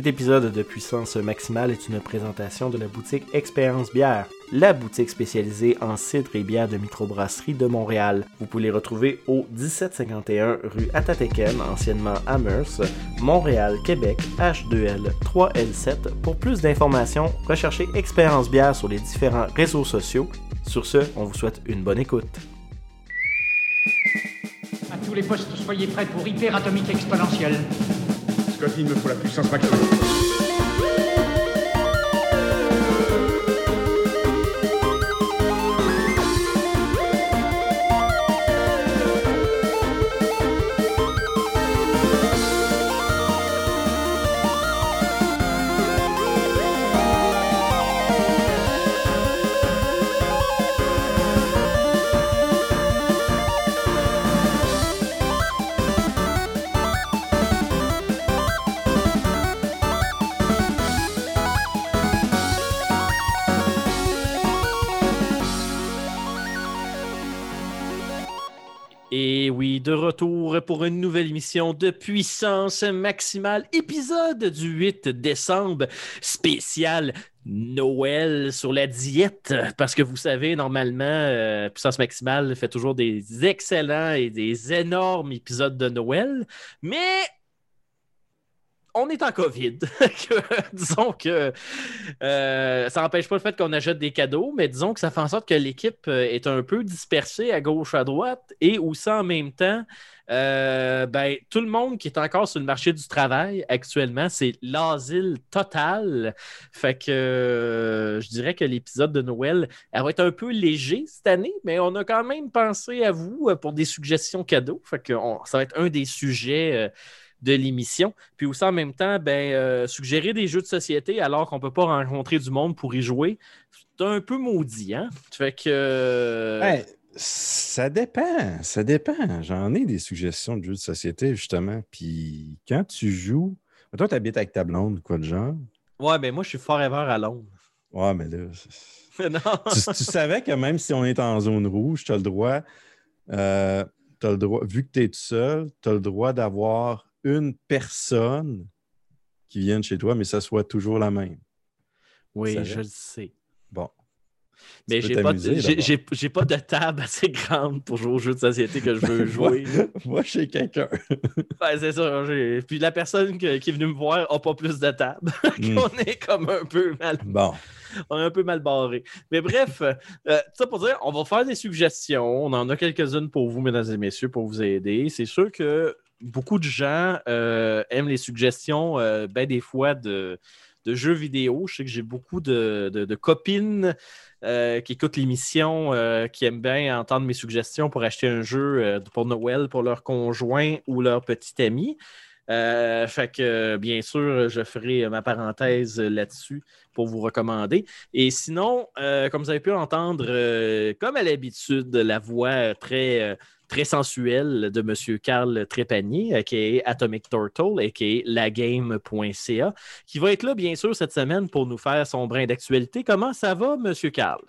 Cet épisode de Puissance Maximale est une présentation de la boutique Expérience Bière, la boutique spécialisée en cidre et bière de microbrasserie de Montréal. Vous pouvez les retrouver au 1751 rue Atateken, anciennement Amherst, Montréal, Québec, H2L 3L7. Pour plus d'informations, recherchez Expérience Bière sur les différents réseaux sociaux. Sur ce, on vous souhaite une bonne écoute. À tous les postes, soyez prêts pour hyper atomique exponentielle. Il me faut la puissance maximum. Pour une nouvelle émission de Puissance Maximale, épisode du 8 décembre, spécial Noël sur la diète. Parce que vous savez, normalement, euh, Puissance Maximale fait toujours des excellents et des énormes épisodes de Noël. Mais on est en COVID. Disons que euh, ça n'empêche pas le fait qu'on achète des cadeaux, mais disons que ça fait en sorte que l'équipe euh, est un peu dispersée à gauche, à droite, et aussi en même temps, euh, ben, tout le monde qui est encore sur le marché du travail actuellement, c'est l'asile total. Fait que je dirais que l'épisode de Noël, elle va être un peu léger cette année, mais on a quand même pensé à vous pour des suggestions cadeaux. Fait que ça va être un des sujets. De l'émission. Puis aussi en même temps, ben, euh, suggérer des jeux de société alors qu'on ne peut pas rencontrer du monde pour y jouer, c'est un peu maudit, hein? Fait que. euh, Ouais, ça dépend, ça dépend. J'en ai des suggestions de jeux de société, justement. Puis quand tu joues, toi, tu habites avec ta blonde, quoi de genre? Ouais, ben moi, je suis forever à Londres. Ouais, mais là, non. tu, tu savais que même si on est en zone rouge, tu as le droit, euh, t'as le droit, vu que tu es tout seul, tu as le droit d'avoir une personne qui vienne chez toi, mais ça soit toujours la même. Oui, je le sais. Bon. Mais j'ai pas, de- pas de table assez grande pour jouer aux jeux de société que je veux jouer. Moi, chez quelqu'un. Ouais, c'est ça. Puis la personne que- qui est venue me voir n'a pas plus de table. Hmm. On est comme un peu mal Bon. on est un peu mal barré. Mais bref, euh, euh, ça pour dire, on va faire des suggestions. On en a quelques-unes pour vous, mesdames et messieurs, pour vous aider. C'est sûr que beaucoup de gens euh, aiment les suggestions, euh, ben des fois, de, jeux vidéo. Je sais que j'ai beaucoup de, copines euh, qui écoutent l'émission, euh, qui aiment bien entendre mes suggestions pour acheter un jeu pour Noël pour leur conjoint ou leur petit ami. Euh, fait que, bien sûr, je ferai ma parenthèse là-dessus pour vous recommander. Et sinon, euh, comme vous avez pu entendre, euh, comme à l'habitude, la voix très, euh, très sensuelle de M. Carl Trépanier, qui est Atomic Turtle, et qui est lagame.ca, qui va être là, bien sûr, cette semaine pour nous faire son brin d'actualité. Comment ça va, M. Carl?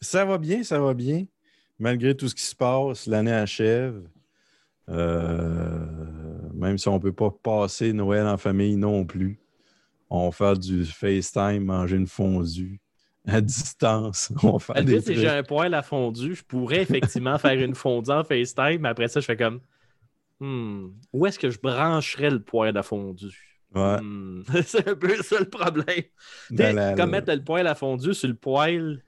Ça va bien, ça va bien. Malgré tout ce qui se passe, l'année achève. Euh, même si on ne peut pas passer Noël en famille non plus. On va faire du FaceTime, manger une fondue à distance. On va faire des c'est que j'ai un poêle à fondu. Je pourrais effectivement faire une fondue en FaceTime, mais après ça, je fais comme Hmm, où est-ce que je brancherais le poêle à fondu? Ouais. Hmm, c'est un peu ça le problème. Dans la- Comme mettre le poêle à fondu sur le poêle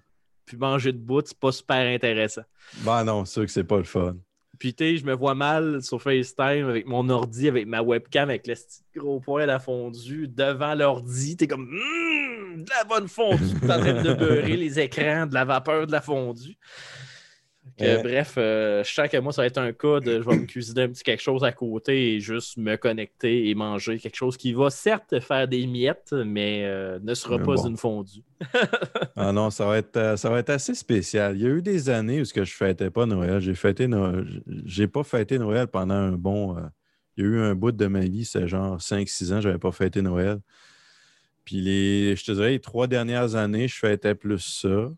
puis manger debout, c'est pas super intéressant. Ben non, c'est sûr que c'est pas le fun. Puis tu je me vois mal sur FaceTime avec mon ordi, avec ma webcam, avec le petit gros poêle à fondu devant l'ordi. T'es comme Hum, de la bonne fondue. T'es en train de beurrer les écrans, de la vapeur de la fondue. Que, Euh. Bref, euh, je sens que moi, ça va être un cas de je vais me cuisiner un petit quelque chose à côté et juste me connecter et manger quelque chose qui va certes faire des miettes, mais euh, ne sera Mais pas bon. une fondue. Ah non, ça va être, euh, ça va être assez spécial. Il y a eu des années où ce que je fêtais pas Noël. J'ai fêté Noël. J'ai pas fêté Noël pendant un bon. euh, il y a eu un bout de ma vie, c'est genre 5-6 ans, je n'avais pas fêté Noël. Puis les, je te dirais, les trois dernières années, je fêtais plus ça.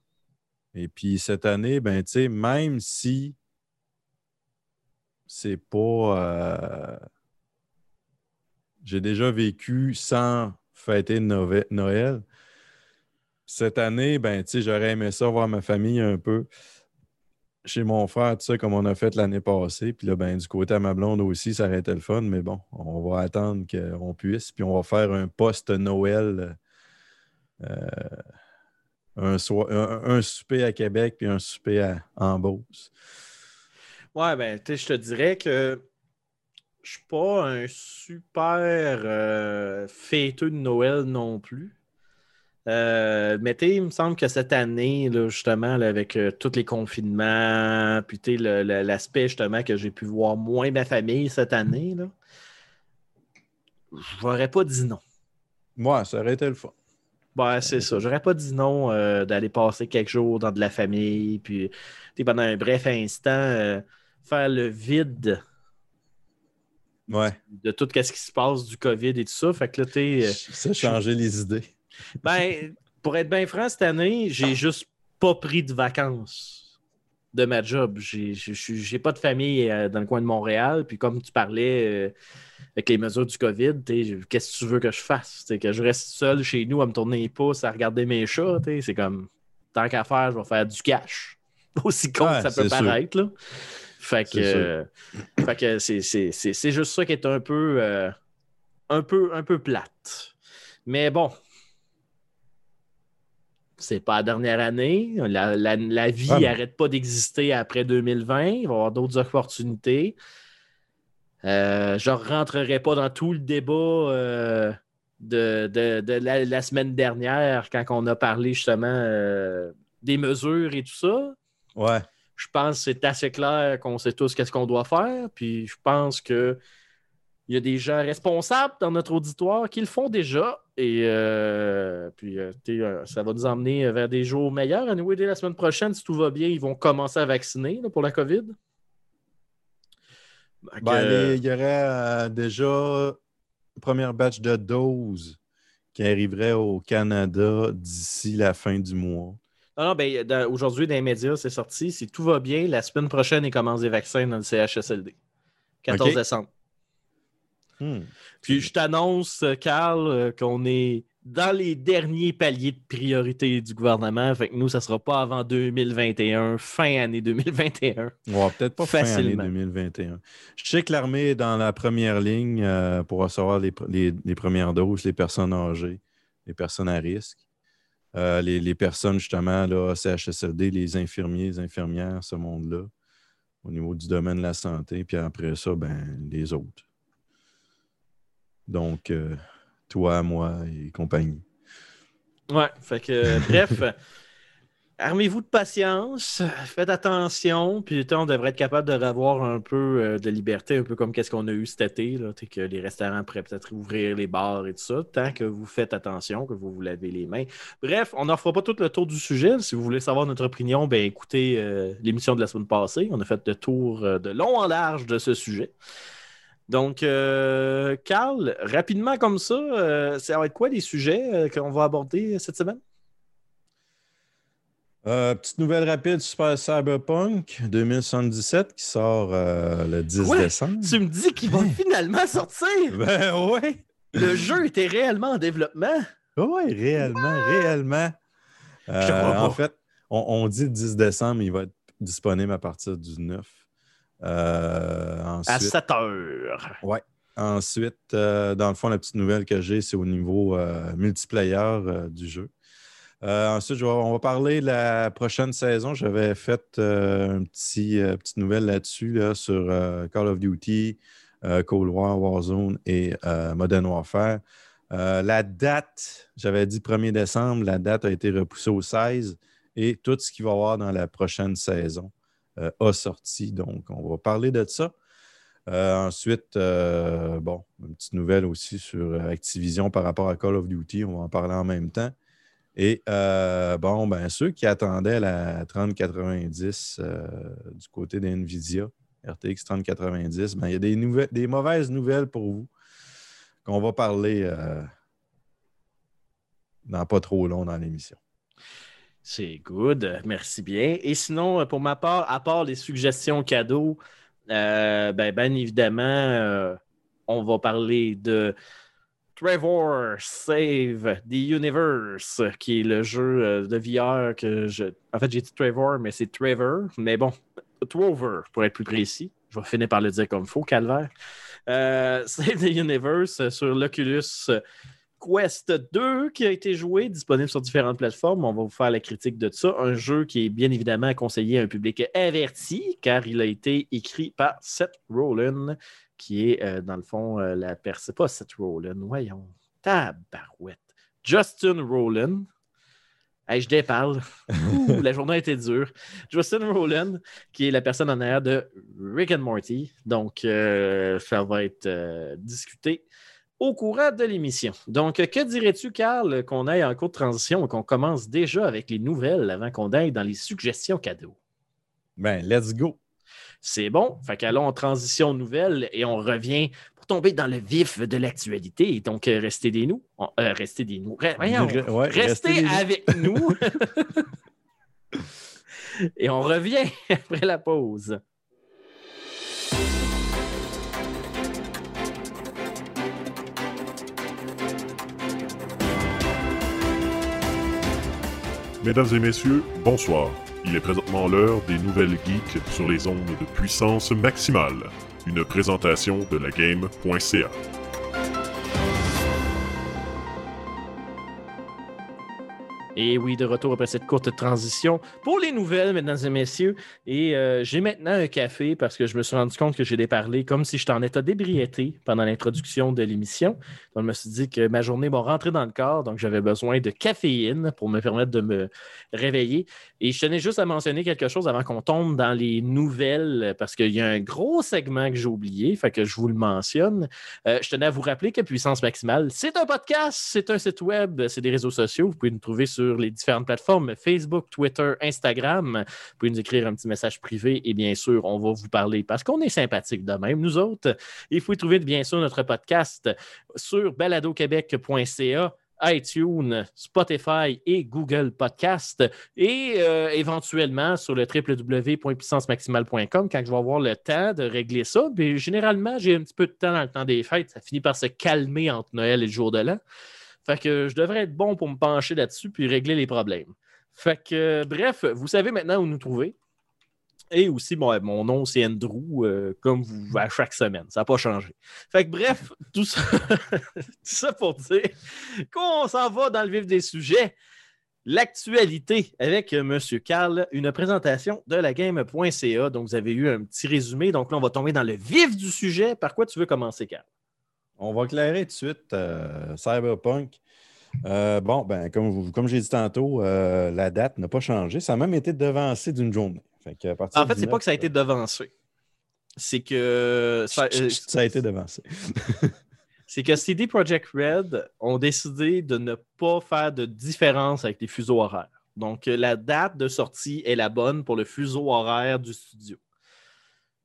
Et puis cette année, ben, même si c'est pas. euh, J'ai déjà vécu sans fêter Noël. Cette année, ben, j'aurais aimé ça voir ma famille un peu chez mon frère, tu sais, comme on a fait l'année passée. Puis là, ben, du côté à ma blonde aussi, ça aurait été le fun. Mais bon, on va attendre qu'on puisse. Puis on va faire un post-Noël. euh, un, soi- un, un souper à Québec puis un souper à, en Beauce. Ouais, ben, tu sais, je te dirais que je suis pas un super euh, fêteux de Noël non plus. Euh, mais tu il me semble que cette année, là, justement, là, avec euh, tous les confinements, puis tu l'aspect justement que j'ai pu voir moins ma famille cette année, là, j'aurais pas dit non. Ouais, ça aurait été le fun. Ouais, c'est ça. J'aurais pas dit non euh, d'aller passer quelques jours dans de la famille, puis pendant un bref instant, euh, faire le vide Ouais. de tout ce qui se passe du COVID et tout ça. Fait que là, tu sais, euh, Ça, changer les idées. ben, pour être bien franc, cette année, j'ai juste pas pris de vacances de ma job. J'ai pas de famille euh, dans le coin de Montréal. Puis comme tu parlais euh, avec les mesures du COVID, qu'est-ce que tu veux que je fasse? Que je reste seul chez nous à me tourner les pouces, à regarder mes chats. C'est comme, tant qu'à faire, je vais faire du cash. Aussi con Ouais, que ça peut paraître. Là. Fait que C'est sûr. euh, fait que c'est- juste ça qui est un peu, euh, un peu, un peu plate. Mais bon, c'est pas la dernière année. La, la- la vie Ah, n'arrête pas d'exister après 2020. Il va y avoir d'autres opportunités. Euh, je ne rentrerai pas dans tout le débat euh, de, de- de la, la semaine dernière quand on a parlé justement euh, des mesures et tout ça. Ouais. Je pense que c'est assez clair qu'on sait tous qu'est-ce qu'on doit faire. Puis je pense que il y a des gens responsables dans notre auditoire qui le font déjà. Et euh, puis euh, euh, ça va nous emmener vers des jours meilleurs. Anyway, dès la semaine prochaine, si tout va bien, ils vont commencer à vacciner là, pour la COVID. Ben, il y aurait déjà une première batch de doses qui arriverait au Canada d'ici la fin du mois. Non, non, ben, aujourd'hui, dans les médias, c'est sorti. Si tout va bien, la semaine prochaine, ils commencent des vaccins dans le CHSLD. 14 OK. décembre. Hmm. Puis je t'annonce, Carl, euh, qu'on est dans les derniers paliers de priorité du gouvernement. Fait que nous, ça sera pas avant 2021, fin année 2021. Ouais, peut-être pas fin année Facilement. 2021. Je sais que l'armée est dans la première ligne euh, pour recevoir les, pr- les- les premières doses, les personnes âgées, les personnes à risque. Euh, les, les personnes, justement, là, CHSLD, les infirmiers, les infirmières, ce monde-là, au niveau du domaine de la santé. Puis après ça, ben, les autres. Donc, euh, toi, moi et compagnie. Ouais, fait que, euh, bref, armez-vous de patience, faites attention, puis on devrait être capable de revoir un peu euh, de liberté, un peu comme qu'est-ce qu'on a eu cet été, là, que les restaurants pourraient peut-être ouvrir les bars et tout ça, tant que vous faites attention, que vous vous lavez les mains. Bref, on n'en fera pas tout le tour du sujet. Si vous voulez savoir notre opinion, ben écoutez l'émission de la semaine passée. On a fait le tour de long en large de ce sujet. Donc, euh, Carl, rapidement comme ça, euh, ça va être quoi les sujets euh, qu'on va aborder cette semaine? Euh, petite nouvelle rapide, Super Cyberpunk 2077 qui sort euh, le 10 Quoi? décembre. Tu me dis qu'il va finalement sortir! Ben ouais! Le jeu était réellement en développement? Oui, réellement, réellement. Euh, en fait, on, on dit le 10 décembre, il va être disponible à partir du 9. Euh, À ensuite, 7 heures. ensuite euh, dans le fond, la petite nouvelle que j'ai, c'est au niveau euh, multiplayer du jeu. Euh, ensuite, je vais- on va parler de la prochaine saison. J'avais fait euh, un petit, euh, petite nouvelle là-dessus là, sur Call of Duty, Cold War, Warzone et Modern Warfare. La date, j'avais dit 1er décembre, la date a été repoussée au 16 et tout ce qu'il va y avoir dans la prochaine saison euh, a sorti. Donc, on va parler de ça. Euh, ensuite, euh, bon, une petite nouvelle aussi sur Activision par rapport à Call of Duty. On va en parler en même temps. Et bon, ben, ceux qui attendaient la 3090 euh, du côté d'NVIDIA, RTX 3090, ben, il y a des, des mauvaises nouvelles pour vous qu'on va parler dans pas trop long dans l'émission. C'est good, merci bien. Et sinon, euh, pour ma part, à part les suggestions cadeaux, euh, ben, ben évidemment, euh, on va parler de Trevor Save the Universe, qui est le jeu euh, de VR que je. En fait, j'ai dit Trevor, mais c'est Trevor. Mais bon, Trover, pour être plus précis. Je vais finir par le dire comme il faut, Calvaire. Save the Universe sur l'Oculus Quest 2 qui a été joué, disponible sur différentes plateformes. On va vous faire la critique de ça. Un jeu qui est bien évidemment conseillé à un public averti, car il a été écrit par Seth Rollin, qui est, euh, dans le fond, euh, la personne. Pas Seth Rollin, voyons. Tabarouette. Justin Rollin. Hey, je déparle. La journée a été dure. Justin Rollin, qui est la personne en arrière de Rick and Morty. Donc, euh, ça va être discuté au courant de l'émission. Donc, que dirais-tu, Carl, qu'on aille en cours de transition et qu'on commence déjà avec les nouvelles avant qu'on aille dans les suggestions cadeaux? Ben, let's go. C'est bon. Fait qu'allons en transition nouvelle et on revient pour tomber dans le vif de l'actualité. Donc, euh, restez des nous. Euh, restez des nous. restez, avec nous. et on revient après la pause. Mesdames et messieurs, bonsoir. Il est présentement l'heure des nouvelles geeks sur les ondes de puissance maximale. Une présentation de la game.ca. Et oui, de retour après cette courte transition pour les nouvelles, mesdames et messieurs. Et euh, j'ai maintenant un café parce que je me suis rendu compte que j'ai déparlé comme si j'étais en état d'ébriété pendant l'introduction de l'émission. Donc, je me suis dit que ma journée m'a rentré dans le corps, donc j'avais besoin de caféine pour me permettre de me réveiller. Et je tenais juste à mentionner quelque chose avant qu'on tombe dans les nouvelles parce qu'il y a un gros segment que j'ai oublié, fait que je vous le mentionne. Euh, je tenais à vous rappeler que Puissance Maximale, c'est un podcast, c'est un site web, c'est des réseaux sociaux. Vous pouvez nous trouver sur les différentes plateformes Facebook, Twitter, Instagram. Vous pouvez nous écrire un petit message privé et bien sûr, on va vous parler parce qu'on est sympathique de même, nous autres. Il faut trouver bien sûr notre podcast sur baladoquebec.ca iTunes, Spotify et Google Podcast et euh, éventuellement sur le www.puissancemaximale.com quand je vais avoir le temps de régler ça. Généralement, j'ai un petit peu de temps dans le temps des fêtes. Ça finit par se calmer entre Noël et le jour de l'an. Fait que je devrais être bon pour me pencher là-dessus puis régler les problèmes. Fait que, bref, vous savez maintenant où nous trouver. Et aussi, bon, mon nom, c'est Andrew, euh, comme vous à chaque semaine. Ça n'a pas changé. Fait que, bref, tout ça, tout pour dire qu'on s'en va dans le vif des sujets. L'actualité avec M. Carl, une présentation de la game.ca. Donc, vous avez eu un petit résumé. Donc, là, on va tomber dans le vif du sujet. Par quoi tu veux commencer, Carl? On va éclairer tout de suite euh, Cyberpunk. Euh, bon, ben, comme, comme j'ai dit tantôt, euh, la date n'a pas changé. Ça a même été devancé d'une journée. en fait, c'est pas que ça a été devancé. C'est que. Ça, a été devancé. c'est que CD Projekt Red ont décidé de ne pas faire de différence avec les fuseaux horaires. Donc, la date de sortie est la bonne pour le fuseau horaire du studio.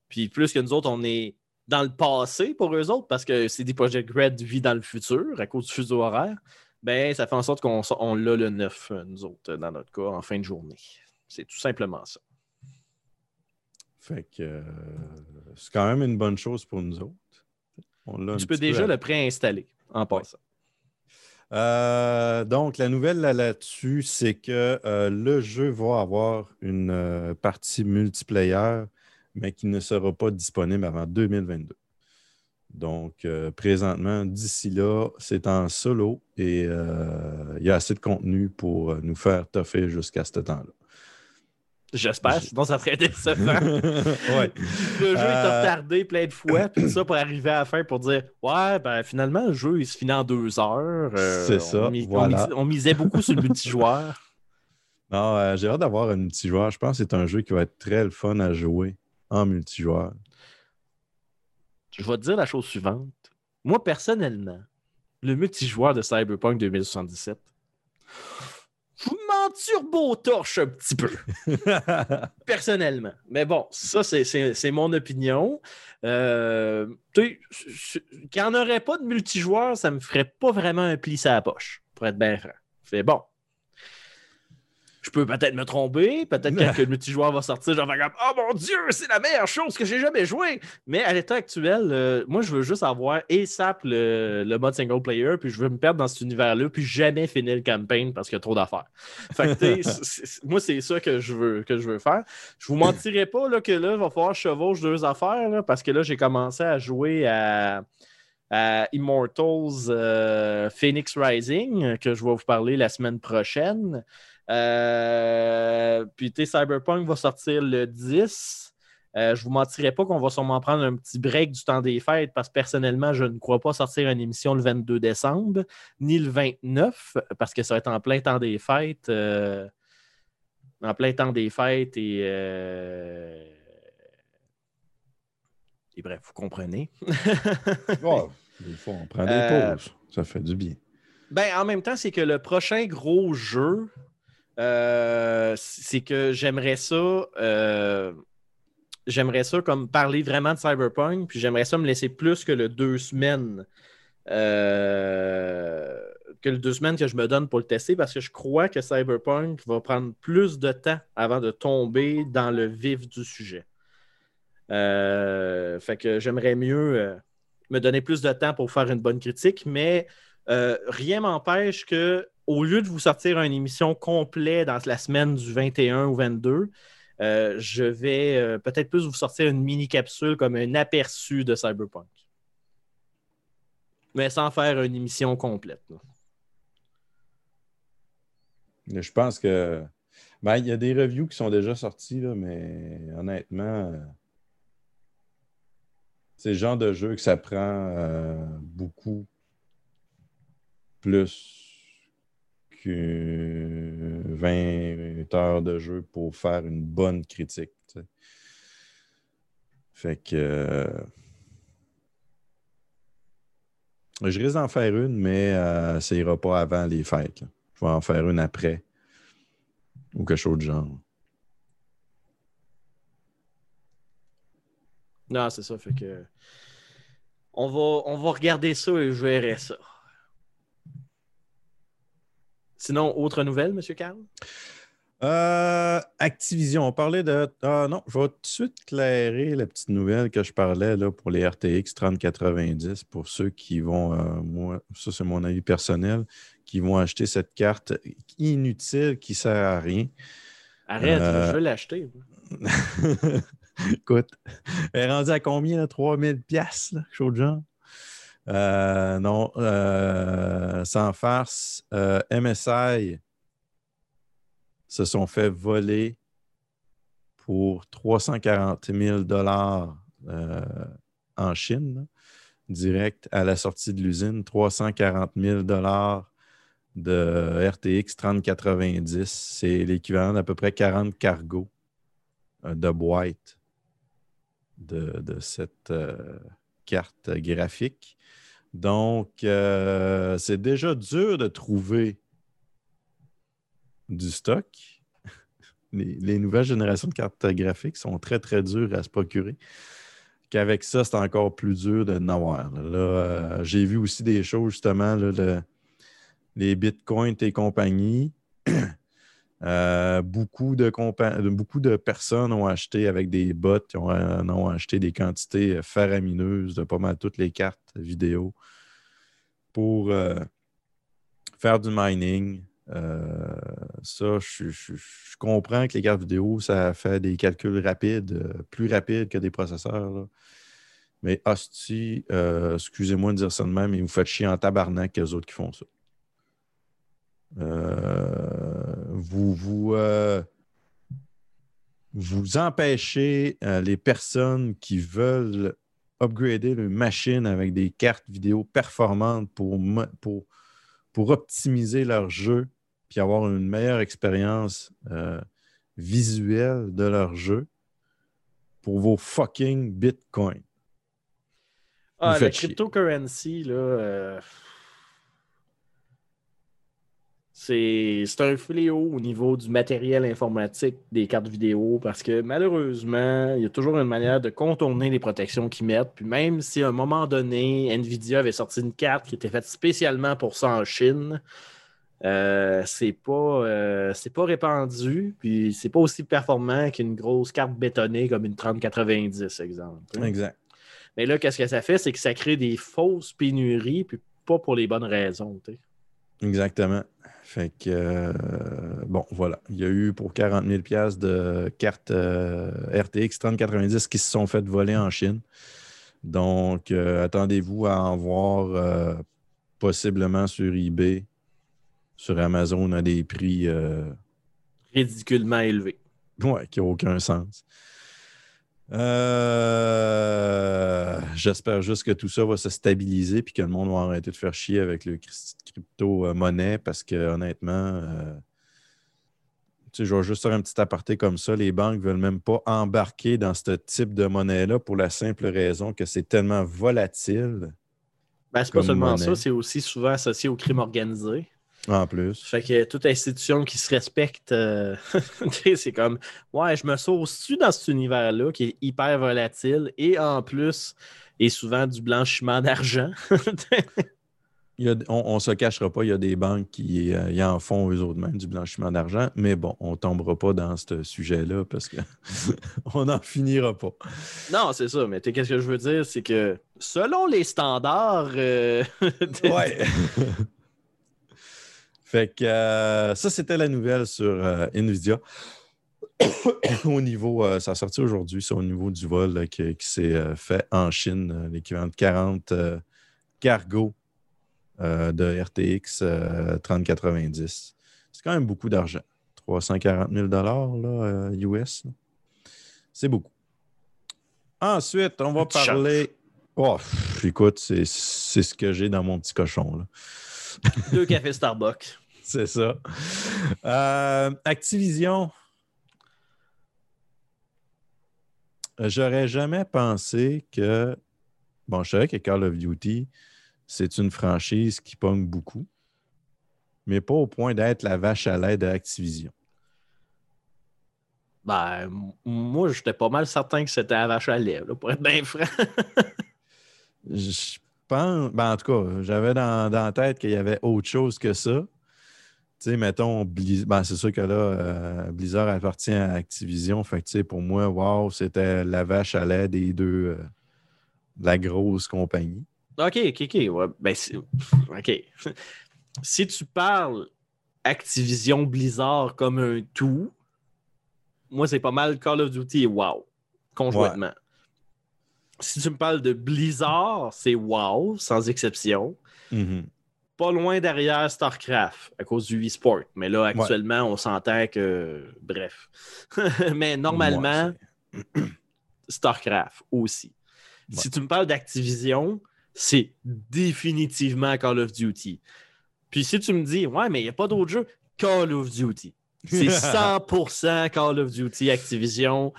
Puis, plus que nous autres, on est dans le passé pour eux autres, parce que CD Projekt Red vit dans le futur à cause du fuseau horaire, ben, ça fait en sorte qu'on on l'a le 9, euh, nous autres, dans notre cas, en fin de journée. C'est tout simplement ça. Fait que euh, c'est quand même une bonne chose pour nous autres. tu peux déjà le préinstaller en passant. Euh, donc, la nouvelle là-dessus, c'est que le jeu va avoir une partie multiplayer mais qui ne sera pas disponible avant 2022. Donc, euh, présentement, d'ici là, c'est en solo et euh, il y a assez de contenu pour euh, nous faire toffer jusqu'à ce temps-là. J'espère, sinon ça ferait décevant. ouais. Le jeu est retardé plein de fois, puis ça pour arriver à la fin pour dire Ouais, ben finalement, le jeu il se finit en deux heures. c'est ça. On, misait beaucoup sur le multijoueur. Non, j'ai hâte d'avoir un multijoueur. Je pense que c'est un jeu qui va être très le fun à jouer en multijoueur? Je vais te dire la chose suivante. Moi, personnellement, le multijoueur de Cyberpunk 2077, vous m'en turbo-torche un petit peu. personnellement. Mais bon, ça, c'est mon opinion. Euh, tu sais, qu'il n'y en aurait pas de multijoueur, ça me ferait pas vraiment un pli à la poche, pour être bien franc. C'est bon. Je peux peut-être me tromper, peut-être que le multijoueur va sortir, genre comme Oh mon Dieu, c'est la meilleure chose que j'ai jamais joué. Mais à l'état actuel, euh, moi, je veux juste avoir ASAP le, le mode single player, puis je veux me perdre dans cet univers-là, puis jamais finir le campaign parce qu'il y a trop d'affaires. Fait que, moi, c'est ça que je veux, que je veux faire. Je vous mentirai pas là, que là, il va falloir chevauche deux affaires, parce que là, j'ai commencé à jouer à Immortals euh, Phoenix Rising, que je vais vous parler la semaine prochaine. Euh, puis, Cyberpunk va sortir le 10. Euh, je ne vous mentirai pas qu'on va sûrement prendre un petit break du temps des fêtes parce que personnellement, je ne crois pas sortir une émission le 22 décembre, ni le 29, parce que ça va être en plein temps des fêtes. en plein temps des fêtes et. Et bref, vous comprenez. des fois, on prend des pauses. Ça fait du bien. Ben, en même temps, c'est que le prochain gros jeu, euh, c'est que j'aimerais ça. Euh, j'aimerais ça comme parler vraiment de Cyberpunk, puis j'aimerais ça me laisser plus que le deux semaines. Euh, que le deux semaines que je me donne pour le tester parce que je crois que Cyberpunk va prendre plus de temps avant de tomber dans le vif du sujet. fait que j'aimerais mieux me donner plus de temps pour faire une bonne critique, mais rien m'empêche que au lieu de vous sortir une émission complète dans la semaine du 21 ou 22, euh, je vais euh, peut-être plus vous sortir une mini capsule comme un aperçu de Cyberpunk. Mais sans faire une émission complète. Je pense que. Ben, il y a des reviews qui sont déjà sortis, mais honnêtement, euh, c'est le genre de jeu que ça prend beaucoup plus que 20 heures de jeu pour faire une bonne critique. Fait que. Euh, je risque d'en faire une, mais euh, ça ira pas avant les fêtes. Je vais en faire une après. Ou quelque chose de genre. Non, c'est ça. Fait que. On va, on va regarder ça et je verrai ça. Sinon, autre nouvelle, M. Carl? Euh, Activision, on parlait de. Ah non, je vais tout de suite clairer la petite nouvelle que je parlais là, pour les RTX 3090 pour ceux qui vont, euh, moi, ça c'est mon avis personnel, qui vont acheter cette carte inutile qui ne sert à rien. Arrête, je veux l'acheter. Écoute, elle est rendue à combien, 3000 pièces, chaud de genre? Euh, non, euh, sans farce, euh, MSI se sont fait voler pour 340 000 dollars en Chine, direct à la sortie de l'usine, 340 000 dollars de RTX 3090. C'est l'équivalent d'à peu près 40 cargos de boîte de cette carte graphique. Donc, euh, c'est déjà dur de trouver du stock. Les, nouvelles générations de cartes graphiques sont très, très dures à se procurer. Qu'avec ça, c'est encore plus dur de n'avoir. Euh, j'ai vu aussi des choses, justement, les bitcoins et compagnie. Euh, beaucoup, de beaucoup de personnes ont acheté avec des bots, ont, euh, acheté des quantités faramineuses de pas mal toutes les cartes vidéo pour euh, faire du mining. ça, je, comprends que les cartes vidéo, ça fait des calculs rapides, plus rapides que des processeurs. Mais hostie, excusez-moi de dire ça de même, mais vous faites chier en tabarnak les autres qui font ça. Euh, vous vous, euh, vous empêchez euh, les personnes qui veulent upgrader leur machine avec des cartes vidéo performantes pour, pour, pour optimiser leur jeu puis avoir une meilleure expérience visuelle de leur jeu pour vos fucking bitcoins. Ah, la cryptocurrency, là. C'est un fléau au niveau du matériel informatique des cartes vidéo parce que malheureusement, il y a toujours une manière de contourner les protections qu'ils mettent. Puis même si à un moment donné, Nvidia avait sorti une carte qui était faite spécialement pour ça en Chine, Euh, c'est pas, euh, c'est pas répandu, puis c'est pas aussi performant qu'une grosse carte bétonnée comme une 3090, exemple. hein. Exact. Mais là, qu'est-ce que ça fait? C'est que ça crée des fausses pénuries, puis pas pour les bonnes raisons. Exactement. Fait que, euh, bon, voilà. Il y a eu pour 40 000 piastres de cartes euh, RTX 3090 qui se sont faites voler en Chine. Donc, euh, attendez-vous à en voir possiblement sur eBay, sur Amazon à des prix Ridiculement élevé. ouais, qui n'ont aucun sens. Euh, J'espère juste que tout ça va se stabiliser puis que le monde va arrêter de faire chier avec le crypto- crypto-monnaie parce que honnêtement, euh, tu sais, je vais juste faire un petit aparté comme ça. Les banques ne veulent même pas embarquer dans ce type de monnaie-là pour la simple raison que c'est tellement volatile Ben, c'est pas seulement monnaie. ça, c'est aussi souvent associé au crime organisé. En plus. Fait que toute institution qui se respecte, euh, c'est comme Ouais, je me sauce-tu dans cet univers-là qui est hyper volatile et en plus est souvent du blanchiment d'argent? Il y a- on ne se cachera pas, il y a des banques qui euh, y en font eux autres mêmes du blanchiment d'argent, mais bon, on ne tombera pas dans ce sujet-là parce qu'on n'en finira pas. non, c'est ça, mais qu'est-ce que je veux dire, c'est que selon les standards, euh, Ouais. Fait que euh, ça, c'était la nouvelle sur euh, Nvidia. au niveau, euh, ça a sorti aujourd'hui, c'est au niveau du vol là, qui, qui s'est fait en Chine, l'équivalent de 40 euh, cargos de RTX euh, 3090. C'est quand même beaucoup d'argent. 340 000 là, US. C'est beaucoup. Ensuite, on va parler. Oh, pff, écoute, c'est c'est ce que j'ai dans mon petit cochon. Là. deux cafés Starbucks. C'est ça. Euh, Activision. J'aurais jamais pensé que. Bon, je savais que Call of Duty, c'est une franchise qui pogne beaucoup, mais pas au point d'être la vache à lait de Activision. Ben, moi, j'étais pas mal certain que c'était à vache à lait, là, pour être bien franc. Je pense. Ben, en tout cas, j'avais dans, dans la tête qu'il y avait autre chose que ça. Tu sais, mettons, Blizz- ben, c'est sûr que là, euh, Blizzard appartient à Activision. Fait que, pour moi, wow, c'était la vache à lait des deux, euh, de la grosse compagnie. OK, OK, OK. ouais, ben, OK. si tu parles Activision Blizzard comme un tout, moi, c'est pas mal Call of Duty et WoW, conjointement. Si tu me parles de Blizzard, c'est WoW, sans exception. Mhm. Pas loin derrière StarCraft, à cause du e-sport. Mais là, actuellement, on s'entend que... Bref. Mais normalement, Ouais, StarCraft aussi. Si tu me parles d'Activision, c'est définitivement Call of Duty. Puis si tu me dis, ouais, mais il n'y a pas d'autres jeux, Call of Duty. C'est 100% Call of Duty Activision,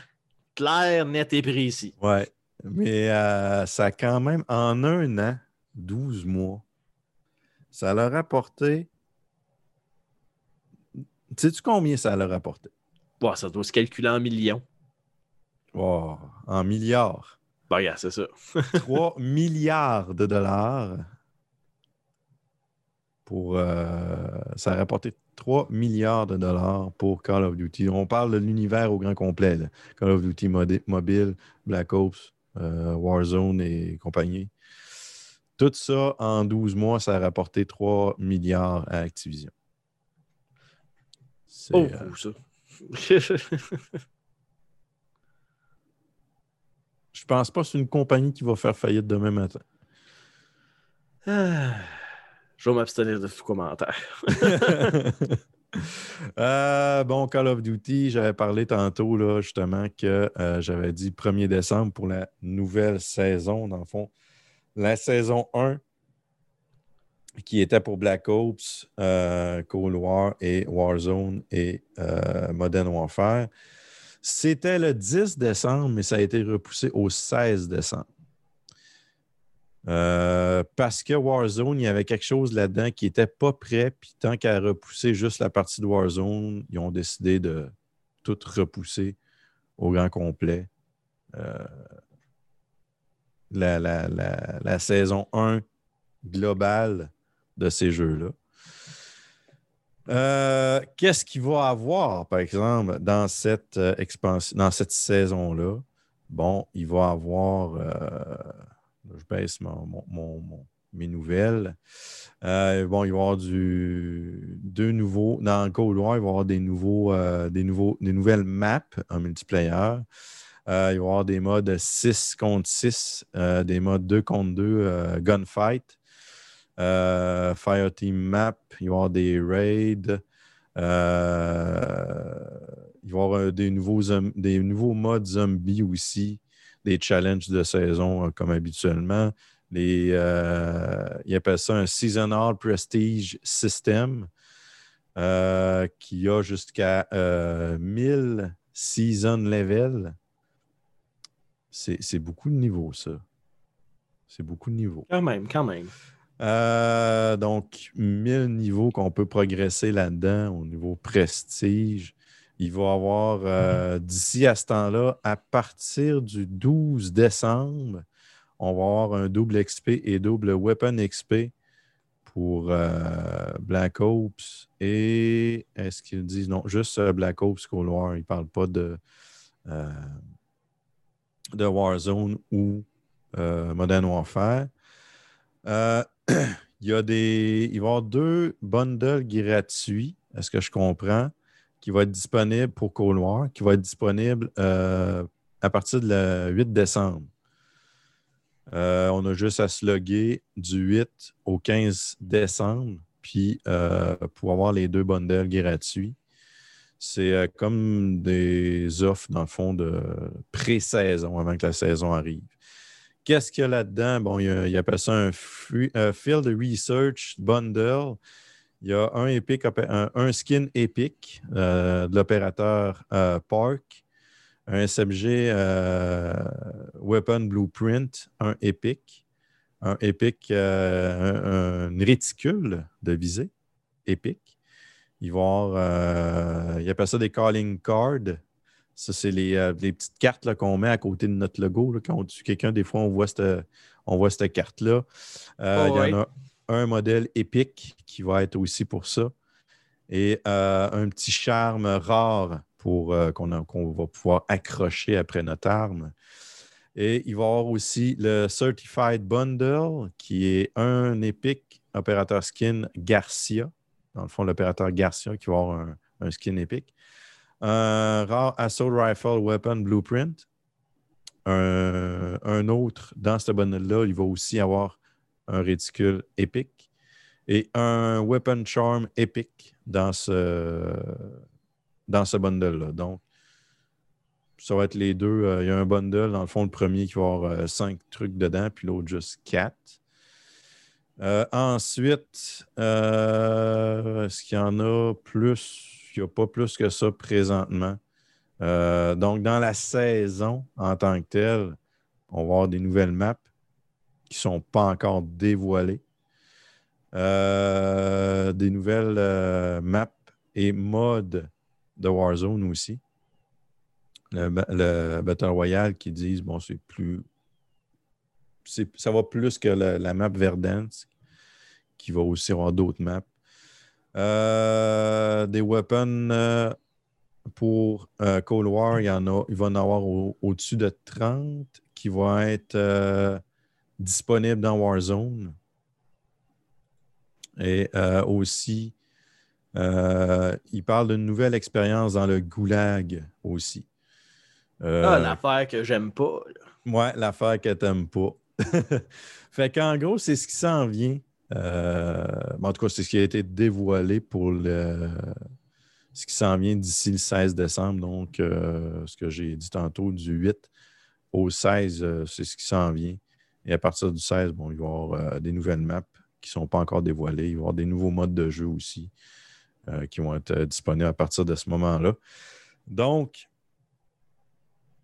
clair, net et précis. ouais. Mais euh, ça a quand même, en un an, 12 mois, ça leur a rapporté. Sais-tu combien ça leur a rapporté? Bon, ça doit se calculer en millions. Wow, en milliards. Ben, regarde, c'est ça. 3 milliards de dollars pour. euh, ça a rapporté 3 milliards de dollars pour Call of Duty. On parle de l'univers au grand complet. là. Call of Duty mobile, Black Ops, euh, Warzone et compagnie. Tout ça en 12 mois, ça a rapporté 3 milliards à Activision. C'est, Oh, euh, ça. je pense pas que c'est une compagnie qui va faire faillite demain matin. Ah, Je vais m'abstenir de tout commentaire. Euh, bon, Call of Duty, j'avais parlé tantôt, là, justement, que euh, j'avais dit 1er décembre pour la nouvelle saison, dans le fond. La saison 1, qui était pour Black Ops, euh, Cold War et Warzone et Modern Warfare. C'était le 10 décembre, mais ça a été repoussé au 16 décembre. Euh, parce que Warzone, il y avait quelque chose là-dedans qui n'était pas prêt, puis tant qu'à repousser juste la partie de Warzone, ils ont décidé de tout repousser au grand complet. Euh, la, saison 1 globale de ces jeux-là. Euh, Qu'est-ce qu'il va avoir, par exemple, dans cette expansion, dans cette saison-là? Bon, il va avoir. Je baisse mes nouvelles. Euh, il va y avoir du, deux nouveaux. Dans Cold War, il va y avoir des, euh, nouvelles maps en multiplayer. Euh, il va y avoir des modes 6 contre 6, euh, des modes 2 contre 2, euh, gunfight, Fireteam map, il va y avoir des raids. il va y avoir des nouveaux modes zombies aussi, des challenges de saison euh, comme habituellement. Les, euh, ils appellent ça un Seasonal Prestige System euh, qui a jusqu'à euh, 1000 season level. C'est c'est beaucoup de niveaux, ça. C'est beaucoup de niveaux. Quand même, quand même. Euh, donc, 1000 niveaux qu'on peut progresser là-dedans au niveau prestige. Il va y avoir, euh, d'ici à ce temps-là, à partir du 12 décembre, on va avoir un double XP et double Weapon XP pour euh, Black Ops. Et est-ce qu'ils disent non, juste euh, Black Ops Cold War. Ils ne parlent pas de, euh, de Warzone ou euh, Modern Warfare. Il, y a des, il va y avoir deux bundles gratuits, est-ce que je comprends, qui vont être disponibles pour War, qui vont être disponibles euh, à partir du 8 décembre. Euh, on a juste à se loguer du 8 au 15 décembre, puis euh, pour avoir les deux bundles gratuits. C'est comme des offres, dans le fond, de pré-saison, avant que la saison arrive. Qu'est-ce qu'il y a là-dedans? Bon, il, y a- il ça un Field Research Bundle. Il y a un, skin épique euh, de l'opérateur euh, Park, un SMG euh, Weapon Blueprint, un épique, un épique, un, réticule de visée épique. Il va y avoir, euh, il appelle ça des calling cards. Ça, c'est les, euh, les petites cartes là, qu'on met à côté de notre logo. Là, quand on tue quelqu'un, des fois, on voit cette, on voit cette carte-là. Euh, Oh, il y en a un modèle épique qui va être aussi pour ça. Et euh, un petit charme rare pour, euh, qu'on, va pouvoir accrocher après notre arme. Et il va y avoir aussi le Certified Bundle, qui est un épique opérateur skin Garcia. Dans le fond, l'opérateur Garcia qui va avoir un, un skin épique. Un rare Assault Rifle Weapon Blueprint. Un, un autre, dans ce bundle-là, il va aussi avoir un réticule épique. Et un Weapon Charm épique dans ce, dans ce bundle-là. Donc, ça va être les deux. Euh, il y a un bundle, dans le fond, le premier qui va avoir euh, cinq trucs dedans, puis l'autre juste quatre. Euh, ensuite, est-ce qu'il y en a plus? Il n'y a pas plus que ça présentement. Donc, dans la saison en tant que telle, on va avoir des nouvelles maps qui ne sont pas encore dévoilées. Euh, des nouvelles euh, maps et modes de Warzone aussi. Le, ba- le Battle Royale qui disent, bon, c'est plus. Ça va plus que la, map Verdansk, qui va aussi avoir d'autres maps. Euh, des weapons pour Cold War, il, y en a, il va en avoir au- au-dessus de 30 qui vont être disponibles dans Warzone. Et euh, aussi, euh, il parle d'une nouvelle expérience dans le goulag aussi. Euh, Ah, l'affaire que j'aime pas. là. Ouais, l'affaire que t'aimes pas. fait qu'en gros, c'est ce qui s'en vient. Euh, en tout cas, c'est ce qui a été dévoilé pour le ce qui s'en vient d'ici le 16 décembre. Donc, ce que j'ai dit tantôt, du 8 au 16, euh, c'est ce qui s'en vient. Et à partir du 16, bon, il va y avoir euh, des nouvelles maps qui ne sont pas encore dévoilées. Il va y avoir des nouveaux modes de jeu aussi euh, qui vont être euh, disponibles à partir de ce moment-là. Donc,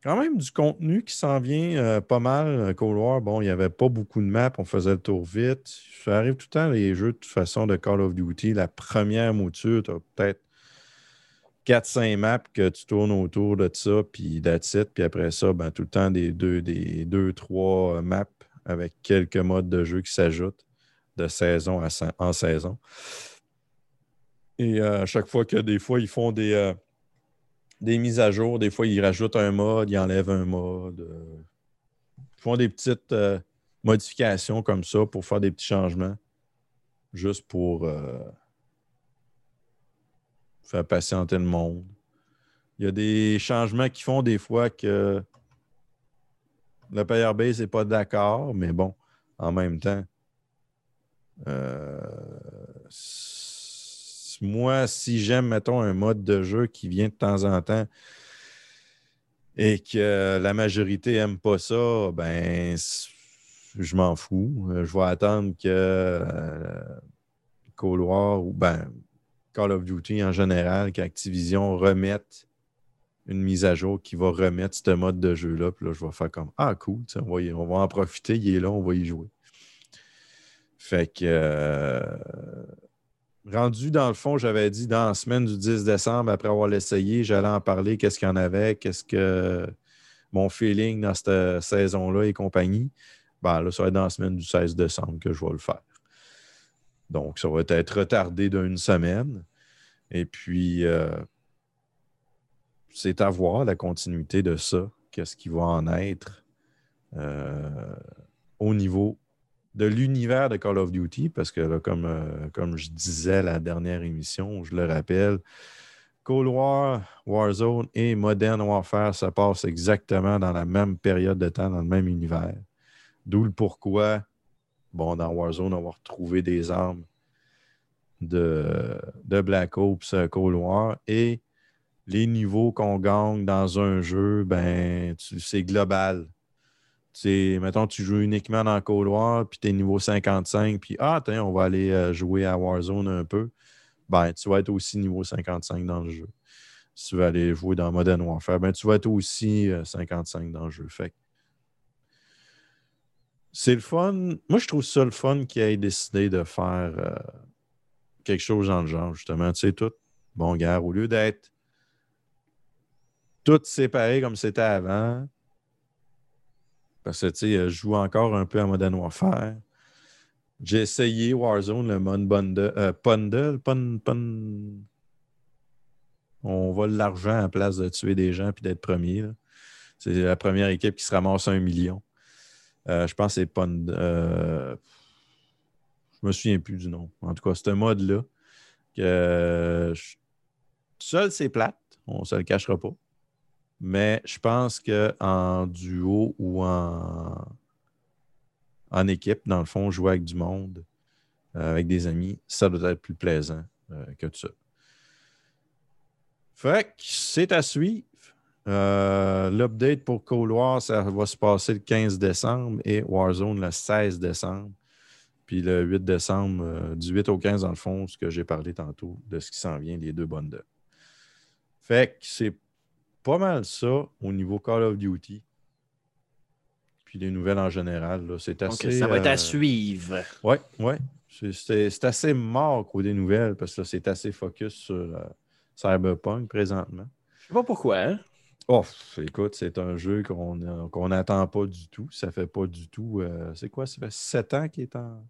quand même du contenu qui s'en vient pas mal. Cold War, bon, il n'y avait pas beaucoup de maps, on faisait le tour vite. Ça arrive tout le temps, les jeux de toute façon de Call of Duty. La première mouture, tu as peut-être 4-5 maps que tu tournes autour de ça, puis that's. Puis après ça, ben, tout le temps des 2-3 deux, des deux, maps avec quelques modes de jeu qui s'ajoutent de saison à en saison. Et euh, à chaque fois que des fois, ils font des, euh, des mises à jour, des fois, ils rajoutent un mode, ils enlèvent un mode. euh, ils font des petites modifications comme ça pour faire des petits changements. Juste pour faire patienter le monde. Il y a des changements qui font des fois que le player base n'est pas d'accord, mais bon, en même temps, euh, moi, si j'aime, mettons, un mode de jeu qui vient de temps en temps et que la majorité n'aime pas ça, ben, je m'en fous. Euh, Je vais attendre que euh, War ou ben, Call of Duty en général, qu'Activision remette une mise à jour qui va remettre ce mode de jeu-là. Puis là, je vais faire comme Ah, cool, on va, on va en profiter, il est là, on va y jouer. Fait que euh, rendu dans le fond, j'avais dit dans la semaine du 10 décembre, après avoir l'essayé, j'allais en parler, qu'est-ce qu'il y en avait, qu'est-ce que mon feeling dans cette saison-là et compagnie. Ben là, ça va être dans la semaine du 16 décembre que je vais le faire. Donc, ça va être retardé d'une semaine. Et puis, euh, c'est à voir la continuité de ça. Qu'est-ce qui va en être euh, au niveau de l'univers de Call of Duty, parce que là, comme, euh, comme je disais la dernière émission, je le rappelle, Cold War, Warzone et Modern Warfare, ça passe exactement dans la même période de temps, dans le même univers. D'où le pourquoi, bon, dans Warzone, on va retrouver des armes de, de Black Ops, euh, Cold War, et les niveaux qu'on gagne dans un jeu, ben, c'est global. C'est, mettons, tu joues uniquement dans Cold War, puis tu es niveau 55, puis ah, tiens, on va aller euh, jouer à Warzone un peu. Ben, tu vas être aussi niveau 55 dans le jeu. Si tu veux aller jouer dans Modern Warfare, ben, tu vas être aussi euh, 55 dans le jeu. Fait c'est le fun. Moi, je trouve ça le fun qu'il ait décidé de faire euh, quelque chose dans le genre, justement. Tu sais, tout, bon, gars, au lieu d'être tout séparé comme c'était avant, parce que, tu sais, je joue encore un peu à Modern Warfare. J'ai essayé Warzone, le mode bundle, euh, bundle, pun- pun- On vole l'argent à place de tuer des gens puis d'être premier. C'est la première équipe qui se ramasse un million. Euh, je pense que c'est Pund. euh, Je me souviens plus du nom. En tout cas, c'est un mode-là. Que Seul, c'est plate. On ne se le cachera pas. Mais je pense qu'en duo ou en, en équipe, dans le fond, jouer avec du monde, euh, avec des amis, ça doit être plus plaisant euh, que tout ça. Fait que c'est à suivre. Euh, L'update pour War, ça va se passer le 15 décembre et Warzone le 16 décembre. Puis le 8 décembre, du 8 au 15, dans le fond, ce que j'ai parlé tantôt de ce qui s'en vient, les deux bundles. Fait que c'est pas mal ça au niveau Call of Duty. Puis les nouvelles en général, là, c'est assez. ça va être à euh, suivre. oui, oui. C'est- C'est c'est assez mort côté nouvelles parce que là, c'est assez focus sur euh, Cyberpunk présentement. Je sais pas pourquoi. hein? Oh, écoute, c'est un jeu qu'on euh, qu'on n'attend pas du tout. Ça fait pas du tout. euh, c'est quoi? Ça fait sept ans qu'il est en.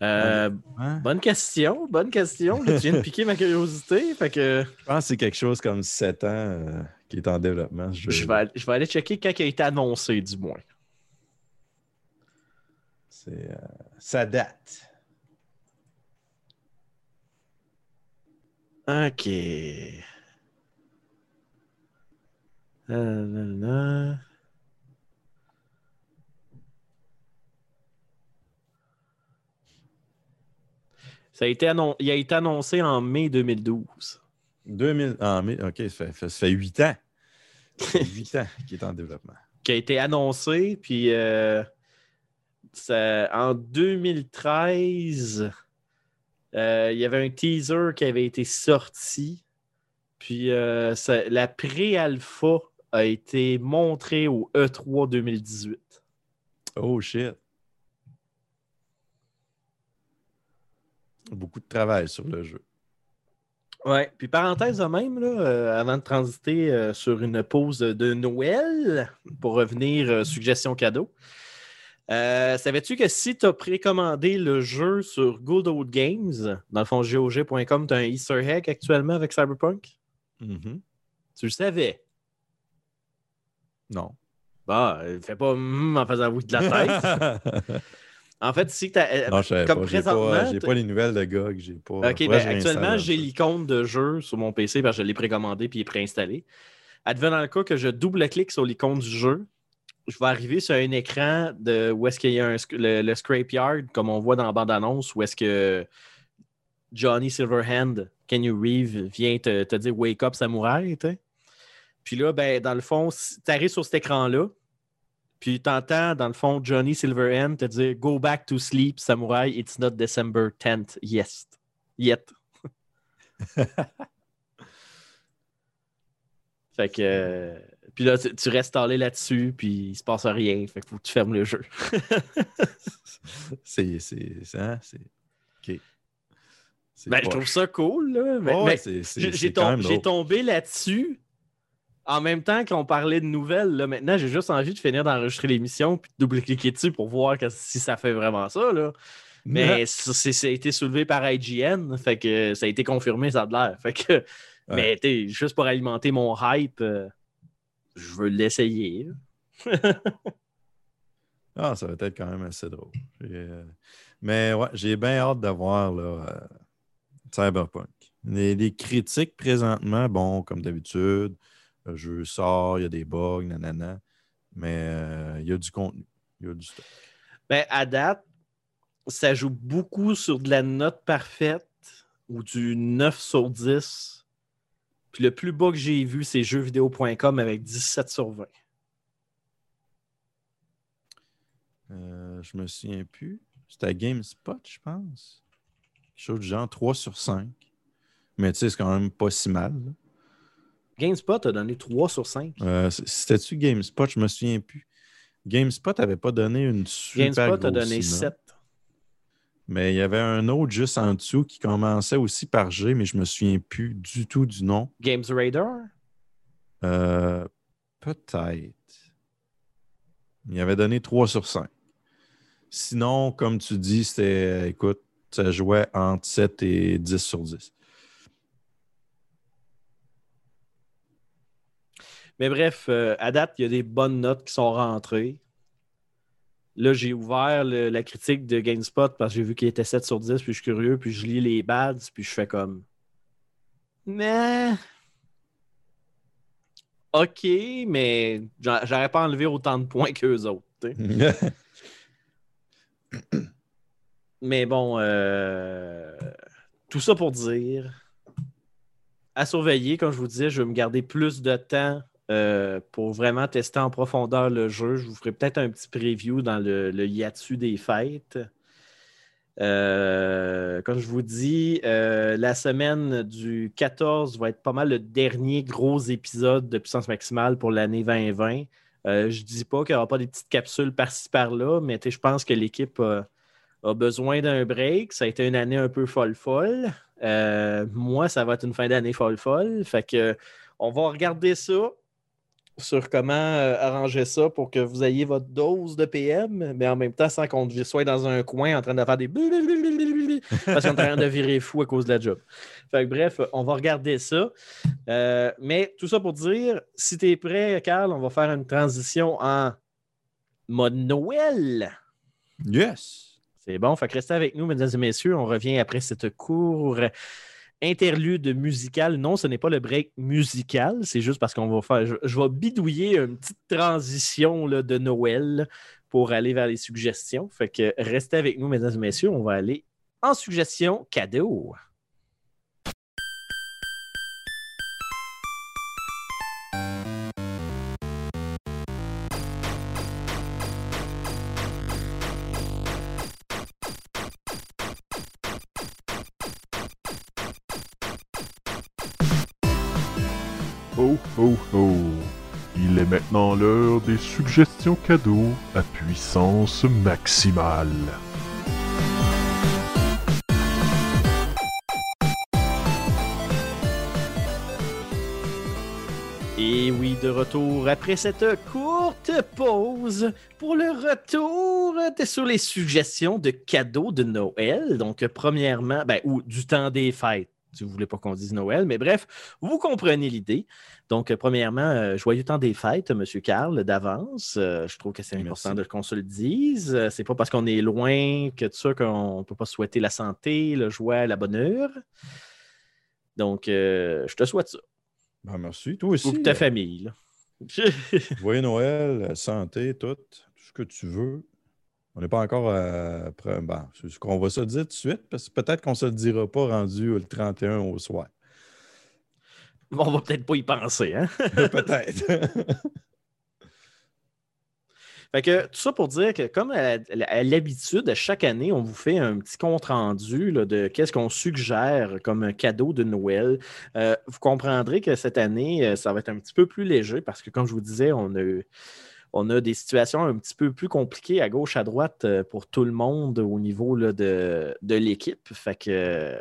Euh, Hein? bonne question, bonne question. Là, tu viens de piquer ma curiosité. Fait que Je pense que c'est quelque chose comme sept ans euh, qui est en développement. je vais, aller- je vais aller checker quand il a été annoncé, du moins. C'est, euh, ça date. OK. Là, là. Ça a été annon- Il a été annoncé en mai 2012. 2000. Ah, mais, OK, ça fait, ça fait huit ans. Ça fait huit ans qu'il est en développement. Qui a été annoncé, puis euh, ça- en 2013, euh, il y avait un teaser qui avait été sorti. Puis euh, ça- la pré-alpha a été montrée au E E3 2018. Oh shit. Beaucoup de travail sur le jeu. Ouais, puis parenthèse de même, là, euh, avant de transiter euh, sur une pause de Noël, pour revenir, euh, suggestion cadeau. Euh, Savais-tu que si tu as précommandé le jeu sur Good Old Games, dans le fond, GOG.com, tu as un Easter egg actuellement avec Cyberpunk? Mhm. Tu le savais? Non. Bah, fais pas hum en faisant oui de la tête. en fait, si tu as. non, je savais comme pas. Présentement, pas, j'ai t'as- pas les nouvelles de GOG. J'ai pas. Ok, ben, actuellement, j'ai l'icône de jeu sur mon PC parce que je l'ai précommandé puis il est préinstallé. Advenant le cas que je double-clique sur l'icône du jeu, je vais arriver sur un écran de où est-ce qu'il y a un le, le scrapyard, comme on voit dans la bande-annonce, où est-ce que Johnny Silverhand, Kenny Reeve, vient te, te dire Wake up, samouraï. tu sais. Puis là, ben, dans le fond, tu arrives sur cet écran-là, puis tu entends, dans le fond, Johnny Silverhand te dire Go back to sleep, samouraï, it's not December 10th, yes. Yet. fait que. euh, puis là, tu, tu restes allé là-dessus, puis il se passe rien. Fait que faut que tu fermes le jeu. C'est. C'est. c'est- hein, c'est- Ok. Ben, je trouve ça cool, là. Mais, Ouais, mais j'ai- tom- tombé là-dessus en même temps qu'on parlait de nouvelles. Là. Maintenant, j'ai juste envie de finir d'enregistrer l'émission puis de double-cliquer dessus pour voir que- si ça fait vraiment ça. Là. Mais ça, a été soulevé par IGN, fait que ça a été confirmé, ça a de l'air. Fait que, Mais juste pour alimenter mon hype, euh, je veux l'essayer. Ah, ça va être quand même assez drôle. Euh, Mais ouais, j'ai bien hâte de voir là, euh, Cyberpunk. Les, les critiques présentement, bon, comme d'habitude, le jeu sort, il y a des bugs, nanana, mais euh, il y a du contenu. Il y a du stock. Ben, à date, ça joue beaucoup sur de la note parfaite ou du 9 sur 10. Puis le plus bas que j'ai vu, c'est jeuxvideo.com avec 17 sur 20. Euh, je me souviens plus. C'était GameSpot, je pense. Quelque chose du genre 3 sur 5. Mais tu sais, c'est quand même pas si mal. là. GameSpot a donné 3 sur 5. Euh, C'était-tu GameSpot? Je me souviens plus. GameSpot avait pas donné une super GameSpot a donné note. 7. Mais il y avait un autre juste en dessous qui commençait aussi par G, mais je me souviens plus du tout du nom. Games Radar? Euh, Peut-être. Il avait donné 3 sur 5. Sinon, comme tu dis, c'était, écoute, ça jouait entre 7 et 10 sur 10. Mais bref, euh, à date, il y a des bonnes notes qui sont rentrées. Là, j'ai ouvert le- la critique de GameSpot parce que j'ai vu qu'il était 7 sur 10, puis je suis curieux, puis je lis les bads, puis je fais comme. Mais. OK, mais j'a- j'aurais pas enlevé autant de points qu'eux autres. Mais bon, euh, tout ça pour dire, à surveiller, comme je vous disais, je vais me garder plus de temps euh, pour vraiment tester en profondeur le jeu. Je vous ferai peut-être un petit preview dans le, le hiatus des fêtes. Euh, comme je vous dis, euh, la semaine du 14 va être pas mal le dernier gros épisode de puissance maximale pour l'année 2020. Euh, je dis pas qu'il n'y aura pas des petites capsules par-ci par-là, mais je pense que l'équipe a, a besoin d'un break. Ça a été une année un peu folle-folle. Moi, ça va être une fin d'année folle-folle. Fait que on va regarder ça sur comment euh, arranger ça pour que vous ayez votre dose de PM, mais en même temps sans qu'on soit dans un coin en train de faire des parce qu'on est en train de virer fou à cause de la job. Fait que bref, on va regarder ça. Euh, mais tout ça pour dire, si tu es prêt, Carl, on va faire une transition en mode Noël. yes! C'est bon. Fait que restez avec nous, mesdames et messieurs. On revient après cette cour interlude musical. Non, ce n'est pas le break musical. C'est juste parce qu'on va faire. Je, vais bidouiller une petite transition de Noël pour aller vers les suggestions. Fait que restez avec nous, mesdames et messieurs. On va aller en suggestion cadeau. Oh. Il est maintenant l'heure des suggestions cadeaux à puissance maximale. Et oui, de retour après cette courte pause pour le retour sur les suggestions de cadeaux de Noël. Donc, premièrement, ben, ou du temps des fêtes, si vous voulez pas qu'on dise Noël, mais bref, vous comprenez l'idée. Donc, premièrement, euh, joyeux temps des fêtes, Monsieur Carl, d'avance. Euh, je trouve que c'est important de qu'on se le dise. Euh, C'est pas parce qu'on est loin que de ça qu'on peut pas souhaiter la santé, le joie, la bonheur. Donc, euh, je te souhaite ça. Ben, merci. Toi aussi. Pour ta euh, famille. là. Joyeux Noël, euh, santé, tout, tout ce que tu veux. On n'est pas encore Ben, c'est ce qu'on va se dire tout de suite, parce que peut-être qu'on ne se le dira pas rendu le 31 au soir. On va peut-être pas y penser, hein? peut-être. Fait que tout ça pour dire que, comme à, à l'habitude, à chaque année, on vous fait un petit compte rendu là, de qu'est-ce qu'on suggère comme un cadeau de Noël. Euh, vous comprendrez que cette année, euh, ça va être un petit peu plus léger parce que, comme je vous disais, on a, eu- on a des situations un petit peu plus compliquées à gauche, à droite euh, pour tout le monde au niveau de, l'équipe. Fait que.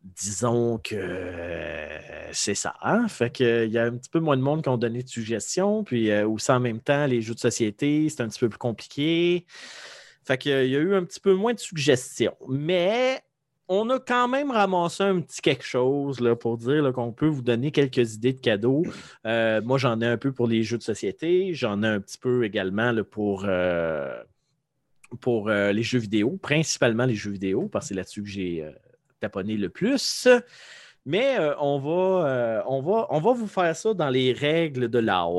Disons que euh, c'est ça. Hein? Fait que, il y a un petit peu moins de monde qui ont donné de suggestions. Puis euh, aussi en même temps, les jeux de société, c'est un petit peu plus compliqué. Fait que, il y a eu un petit peu moins de suggestions. Mais on a quand même ramassé un petit quelque chose là, pour dire qu'on peut vous donner quelques idées de cadeaux. Euh, moi, j'en ai un peu pour les jeux de société. J'en ai un petit peu également pour, euh, pour euh, les jeux vidéo, principalement les jeux vidéo, parce que c'est là-dessus que j'ai taponné le plus. Mais on, va, on, va, on va vous faire ça dans les règles de l'art.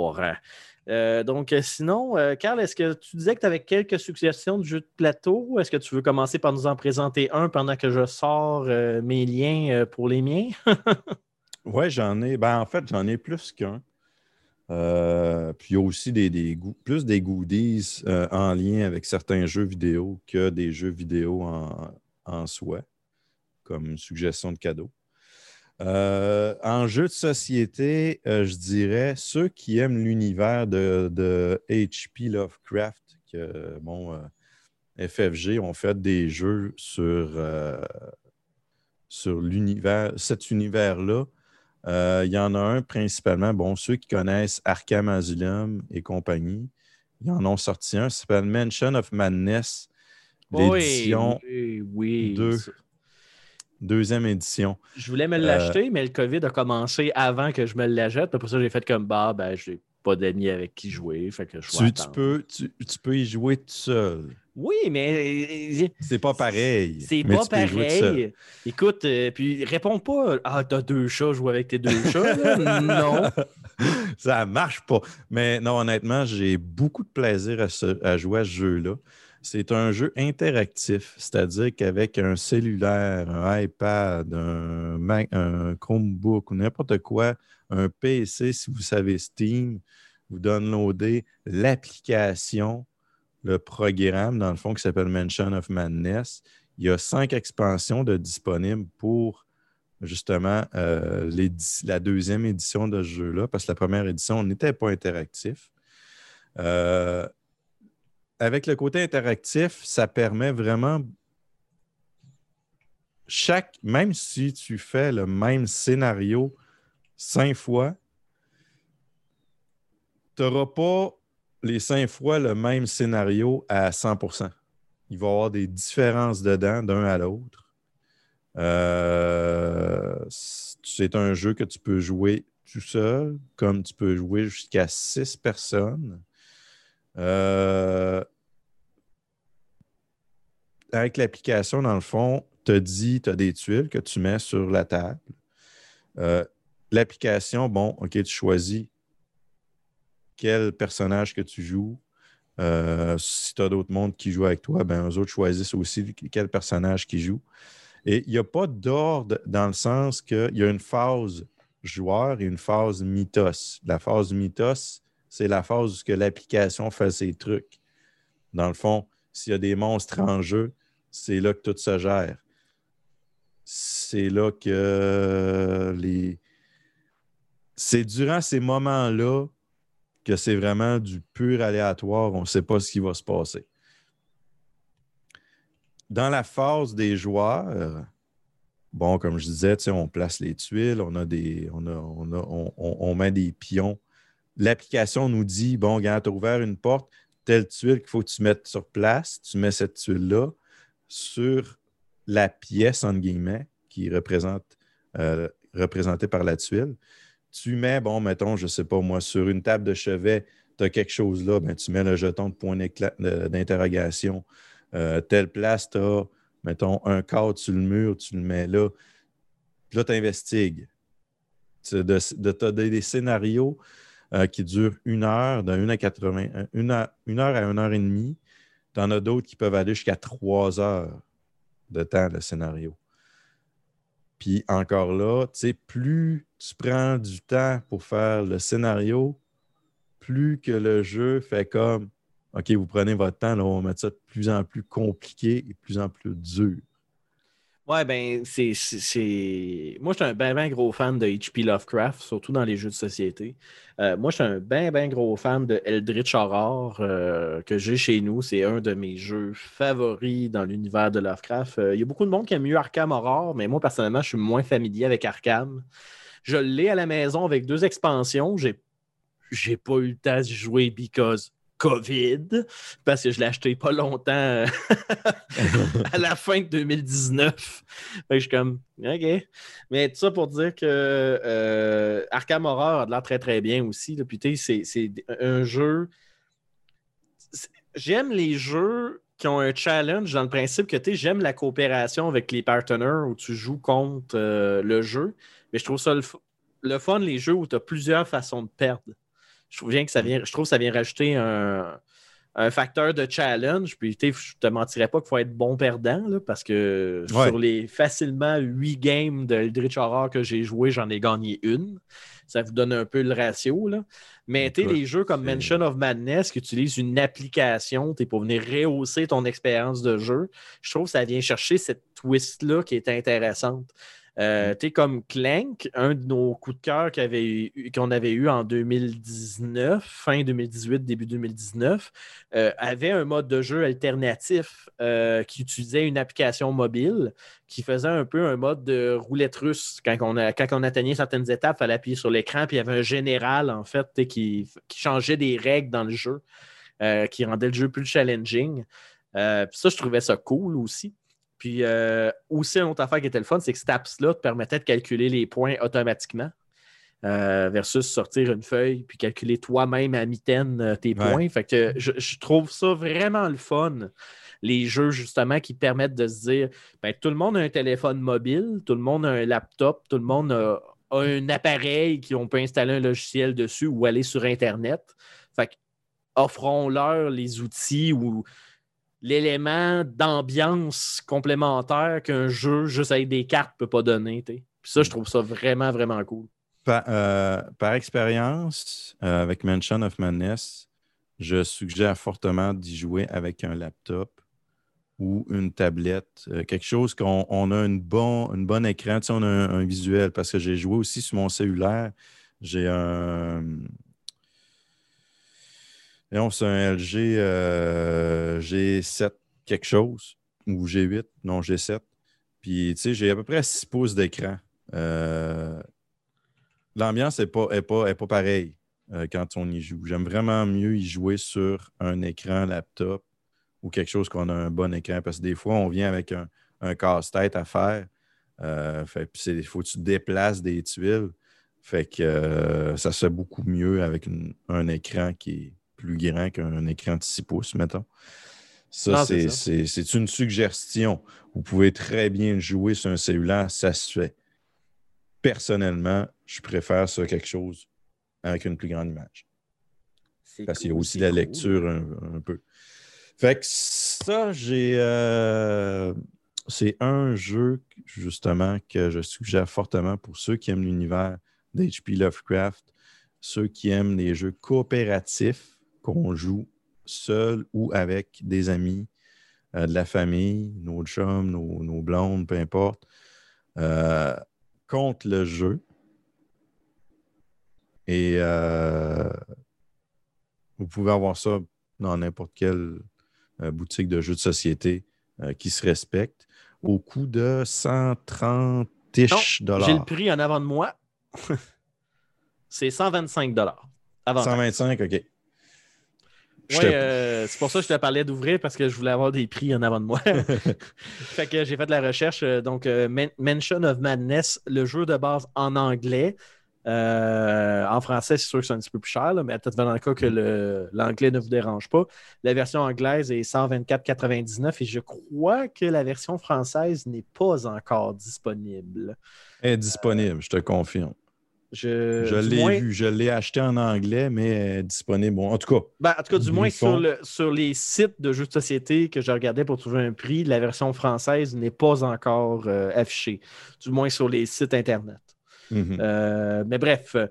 Euh, donc, euh, sinon, euh, Carl, est-ce que tu disais que tu avais quelques suggestions de jeux de plateau? Est-ce que tu veux commencer par nous en présenter un pendant que je sors euh, mes liens pour les miens? Oui, j'en ai. Ben, en fait, j'en ai plus qu'un. Puis il y a aussi des, plus des goodies en lien avec certains jeux vidéo que des jeux vidéo en, en soi, comme suggestion de cadeau. Euh, en jeu de société, euh, je dirais ceux qui aiment l'univers de, de H.P. Lovecraft, que bon, euh, FFG ont fait des jeux sur, sur l'univers, cet univers-là. Il y en a un principalement, bon, ceux qui connaissent Arkham Asylum et compagnie, ils en ont sorti un, ça s'appelle Mansion of Madness, l'édition, Oui, oui. deux. ça. Deuxième édition. Je voulais me Euh, l'acheter, mais le COVID a commencé avant que je me l'achète. Pour ça, j'ai fait comme bah, ben, j'ai pas d'amis avec qui jouer. Fait que je Tu, peux, tu, tu peux y jouer tout seul. Oui, mais euh, C'est pas pareil. c'est pas pareil. Écoute, euh, puis réponds pas Ah, t'as deux chats, joue avec tes deux chats. non. Ça marche pas. Mais non, honnêtement, j'ai beaucoup de plaisir à, ce- à jouer à ce jeu-là. C'est un jeu interactif, c'est-à-dire qu'avec un cellulaire, un iPad, un, Mac- un Chromebook ou n'importe quoi, un PC, si vous savez Steam, vous downloadez l'application, le programme, dans le fond, qui s'appelle Mansion of Madness. Il y a cinq expansions disponibles pour justement euh, la deuxième édition de ce jeu-là, parce que la première édition n'était pas interactif. Euh, avec le côté interactif, ça permet vraiment chaque, même si tu fais le même scénario cinq fois, tu n'auras pas les cinq fois le même scénario à 100% Il va y avoir des différences dedans d'un à l'autre. Euh, c'est un jeu que tu peux jouer tout seul, comme tu peux jouer jusqu'à six personnes. Euh, avec l'application, dans le fond, te dit, tu as des tuiles que tu mets sur la table. Euh, l'application, bon, OK, tu choisis quel personnage que tu joues. Euh, si tu as d'autres mondes qui jouent avec toi, ben, eux autres choisissent aussi quel personnage qui joue. Et il n'y a pas d'ordre dans le sens qu'il y a une phase joueur et une phase mythos. La phase mythos, c'est la phase où l'application fait ses trucs. Dans le fond, s'il y a des monstres en jeu, c'est là que tout se gère. C'est là que les. C'est durant ces moments-là que c'est vraiment du pur aléatoire. On ne sait pas ce qui va se passer. Dans la phase des joueurs, bon, comme je disais, on place les tuiles, on a des. On- on met des pions. L'application nous dit bon, regarde, tu as ouvert une porte, telle tuile qu'il faut que tu mettes sur place, tu mets cette tuile-là sur la pièce, entre guillemets, qui représente, euh, représentée par la tuile. Tu mets, bon, mettons, je ne sais pas moi, sur une table de chevet, tu as quelque chose là, ben, tu mets le jeton de point d'interrogation. Euh, telle place, tu as, mettons, un cadre sur le mur, tu le mets là. Puis là, tu investigues. Tu des, des scénarios euh, qui durent une heure, de 1 à 80, euh, une heure, une heure à une heure et demie. Tu en as d'autres qui peuvent aller jusqu'à trois heures de temps, le scénario. Puis encore là, plus tu prends du temps pour faire le scénario, plus que le jeu fait comme OK, vous prenez votre temps, là, on va mettre ça de plus en plus compliqué et de plus en plus dur. Ouais, ben, c'est. Moi, je suis un ben, ben gros fan de H.P. Lovecraft, surtout dans les jeux de société. Euh, moi, je suis un ben, ben gros fan de Eldritch Horror euh, que j'ai chez nous. C'est un de mes jeux favoris dans l'univers de Lovecraft. Euh, Il y a beaucoup de monde qui aime mieux Arkham Horror, mais moi, personnellement, je suis moins familier avec Arkham. Je l'ai à la maison avec deux expansions. J'ai j'ai pas eu le temps d'y jouer because COVID, parce que je l'ai acheté pas longtemps euh, à la fin de 2019. Fait que je suis comme, OK. Mais tout ça pour dire que euh, Arkham Horror a de l'air très très bien aussi. Là. Puis c'est un jeu. J'aime les jeux qui ont un challenge dans le principe que tu j'aime la coopération avec les partenaires où tu joues contre euh, le jeu. Mais je trouve ça le, le fun, les jeux où tu as plusieurs façons de perdre. Je trouve bien que ça vient, je trouve que ça vient rajouter un, un facteur de challenge. Puis, je te mentirais pas qu'il faut être bon perdant, là, parce que Ouais. sur les facilement huit games de Eldritch Horror que j'ai joué, j'en ai gagné une. Ça vous donne un peu le ratio. Là. Mais tu les jeux comme Mansion of Madness qui utilisent une application pour venir rehausser ton expérience de jeu, je trouve que ça vient chercher cette twist-là qui est intéressante. Euh, comme Clank, un de nos coups de cœur qu'on avait eu en 2019, fin 2018, début 2019, euh, avait un mode de jeu alternatif euh, qui utilisait une application mobile qui faisait un peu un mode de roulette russe. Quand on, atteignait certaines étapes, il fallait appuyer sur l'écran, puis il y avait un général, en fait, qui, qui changeait des règles dans le jeu, euh, qui rendait le jeu plus challenging. Ça, je trouvais ça cool aussi. Puis euh, aussi, une autre affaire qui était le fun, c'est que cette apps-là te permettait de calculer les points automatiquement euh, versus sortir une feuille puis calculer toi-même à mitaine euh, tes Ouais. points. Fait que je, je trouve ça vraiment le fun, les jeux justement qui permettent de se dire ben, tout le monde a un téléphone mobile, tout le monde a un laptop, tout le monde a, a un appareil qui on peut installer un logiciel dessus ou aller sur Internet. Fait que offrons-leur les outils ou l'élément d'ambiance complémentaire qu'un jeu juste avec des cartes ne peut pas donner. t'sais. Puis ça, je trouve ça vraiment, vraiment cool. Par, euh, par expérience, euh, avec Mansion of Madness, je suggère fortement d'y jouer avec un laptop ou une tablette, euh, quelque chose qu'on on a une bon, une bonne écran, tu sais, on a un, un visuel, parce que j'ai joué aussi sur mon cellulaire. J'ai un. Non, c'est un LG euh, G7 quelque chose, ou G8, non, G7. Puis, tu sais, j'ai à peu près 6 pouces d'écran. Euh, L'ambiance n'est pas, est pas, est pas pareille euh, quand on y joue. J'aime vraiment mieux y jouer sur un écran laptop ou quelque chose qu'on a un bon écran parce que des fois, on vient avec un, casse-tête à faire. Fait, il faut que tu déplaces des tuiles. Fait que ça se fait beaucoup mieux avec un écran qui est plus grand qu'un écran de 6 pouces, mettons. Ça, c'est une suggestion. Vous pouvez très bien jouer sur un cellulaire, ça se fait. Personnellement, je préfère ça quelque chose avec une plus grande image. Parce qu'il y a aussi la lecture un, un peu. Fait que ça, j'ai. euh, c'est un jeu, justement, que je suggère fortement pour ceux qui aiment l'univers d'H.P. Lovecraft, ceux qui aiment les jeux coopératifs qu'on joue seul ou avec des amis, euh, de la famille, nos chums, nos, nos blondes, peu importe, euh, contre le jeu. Et euh, vous pouvez avoir ça dans n'importe quelle boutique de jeux de société qui se respecte. au coût de 130-ish dollars. J'ai le prix en avant de moi. c'est 125 dollars. 125, OK. Oui, euh, c'est pour ça que je te parlais d'ouvrir parce que je voulais avoir des prix en avant de moi. fait que j'ai fait de la recherche. euh, Donc, euh, Men- Mention of Madness, le jeu de base en anglais. Euh, en français, c'est sûr que c'est un petit peu plus cher, là, mais peut-être dans le cas que l'anglais ne vous dérange pas. La version anglaise est 124,99 et je crois que la version française n'est pas encore disponible. Est disponible, je te confirme. Je, Euh, l'ai moins- vu, je l'ai acheté en anglais, mais est disponible. Bon, en tout cas, Ben, en tout cas, du moins font- sur, le, sur les sites de jeux de société que je regardais pour trouver un prix, la version française n'est pas encore euh, affichée. Du moins sur les sites Internet. mhm. Euh, mais bref, euh,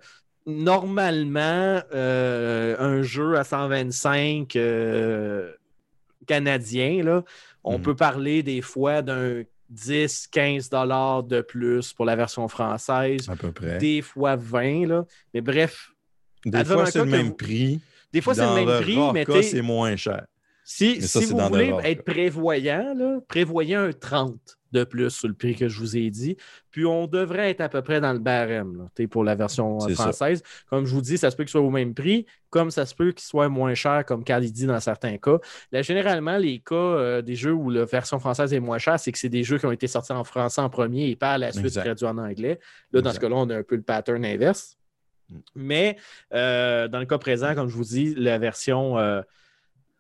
normalement, euh, un jeu à 125 euh, canadiens, là, on Mhm. peut parler des fois d'un 10-15 dollars de plus pour la version française, à peu près. des fois 20. Là. Mais bref, Des fois, c'est le même vous- prix. des fois c'est le même prix, mais c'est moins cher. Si, ça, si vous voulez être prévoyant, là, prévoyez un 30 de plus sur le prix que je vous ai dit. Puis on devrait être à peu près dans le barème là, pour la version euh, ça. française. Comme je vous dis, ça se peut qu'il soit au même prix, comme ça se peut qu'il soit moins cher, comme Carl dit dans certains cas. Là, généralement, les cas euh, des jeux où la version française est moins chère, c'est que c'est des jeux qui ont été sortis en français en premier et par la suite traduits en anglais. Là, dans ce cas-là, on a un peu le pattern inverse. Mm. Mais euh, dans le cas présent, comme je vous dis, la version euh,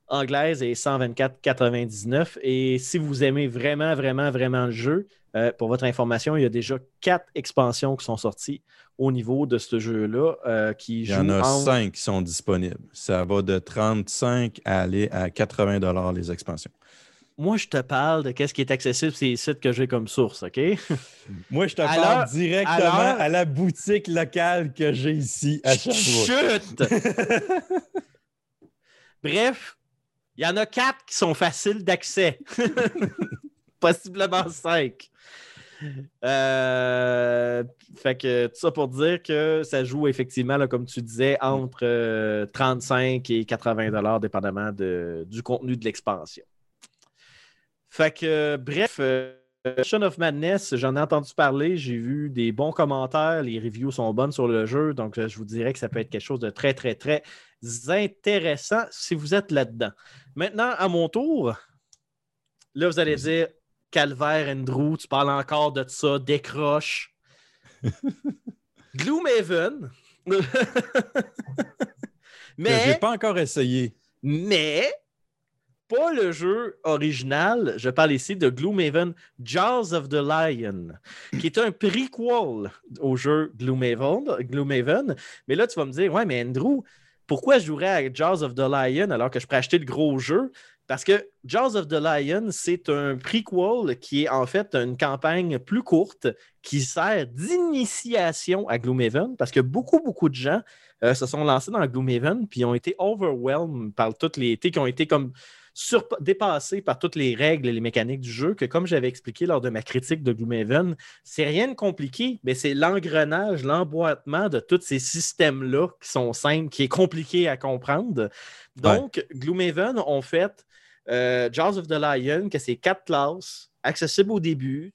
anglaise est 124,99. Et si vous aimez vraiment, vraiment, vraiment le jeu, euh, pour votre information, il y a déjà quatre expansions qui sont sorties au niveau de ce jeu-là euh, qui Il y en a cinq qui sont disponibles. Ça va de 35 à aller à 80 dollars les expansions. Moi, je te parle de qu'est-ce qui est accessible sur les sites que j'ai comme source, OK? Moi, je te Alors- parle directement alors- à la boutique locale que j'ai ici à. Chut! Bref, il y en a quatre qui sont faciles d'accès. Possiblement cinq. Euh, fait que tout ça pour dire que ça joue effectivement, comme tu disais, entre euh, 35 et 80 dollars, dépendamment de- du contenu de l'expansion. Fait que, bref, euh, Shaun of Madness, j'en ai entendu parler, j'ai vu des bons commentaires, les reviews sont bonnes sur le jeu, donc euh, je vous dirais que ça peut être quelque chose de très, très, très intéressant si vous êtes là-dedans. Maintenant, à mon tour, là, vous allez dire Calvaire, Andrew, tu parles encore de ça, décroche. Gloomhaven. Mais, j'ai pas encore essayé. mais, pas le jeu original. Je parle ici de Gloomhaven Jaws of the Lion, qui est un prequel au jeu Gloomhaven. Gloomhaven. Mais là, tu vas me dire, ouais, mais Andrew, pourquoi je jouerais à Jaws of the Lion alors que je pourrais acheter le gros jeu? Parce que Jaws of the Lion, c'est un prequel qui est en fait une campagne plus courte qui sert d'initiation à Gloomhaven parce que beaucoup, beaucoup de gens euh, se sont lancés dans Gloomhaven puis ont été overwhelmed par toutes les. qui ont été comme dépassés par toutes les règles et les mécaniques du jeu que, comme j'avais expliqué lors de ma critique de Gloomhaven, c'est rien de compliqué, mais c'est l'engrenage, l'emboîtement de tous ces systèmes-là qui sont simples, qui est compliqué à comprendre. Donc, Gloomhaven ont fait euh, Jaws of the Lion, que c'est quatre classes, accessibles au début,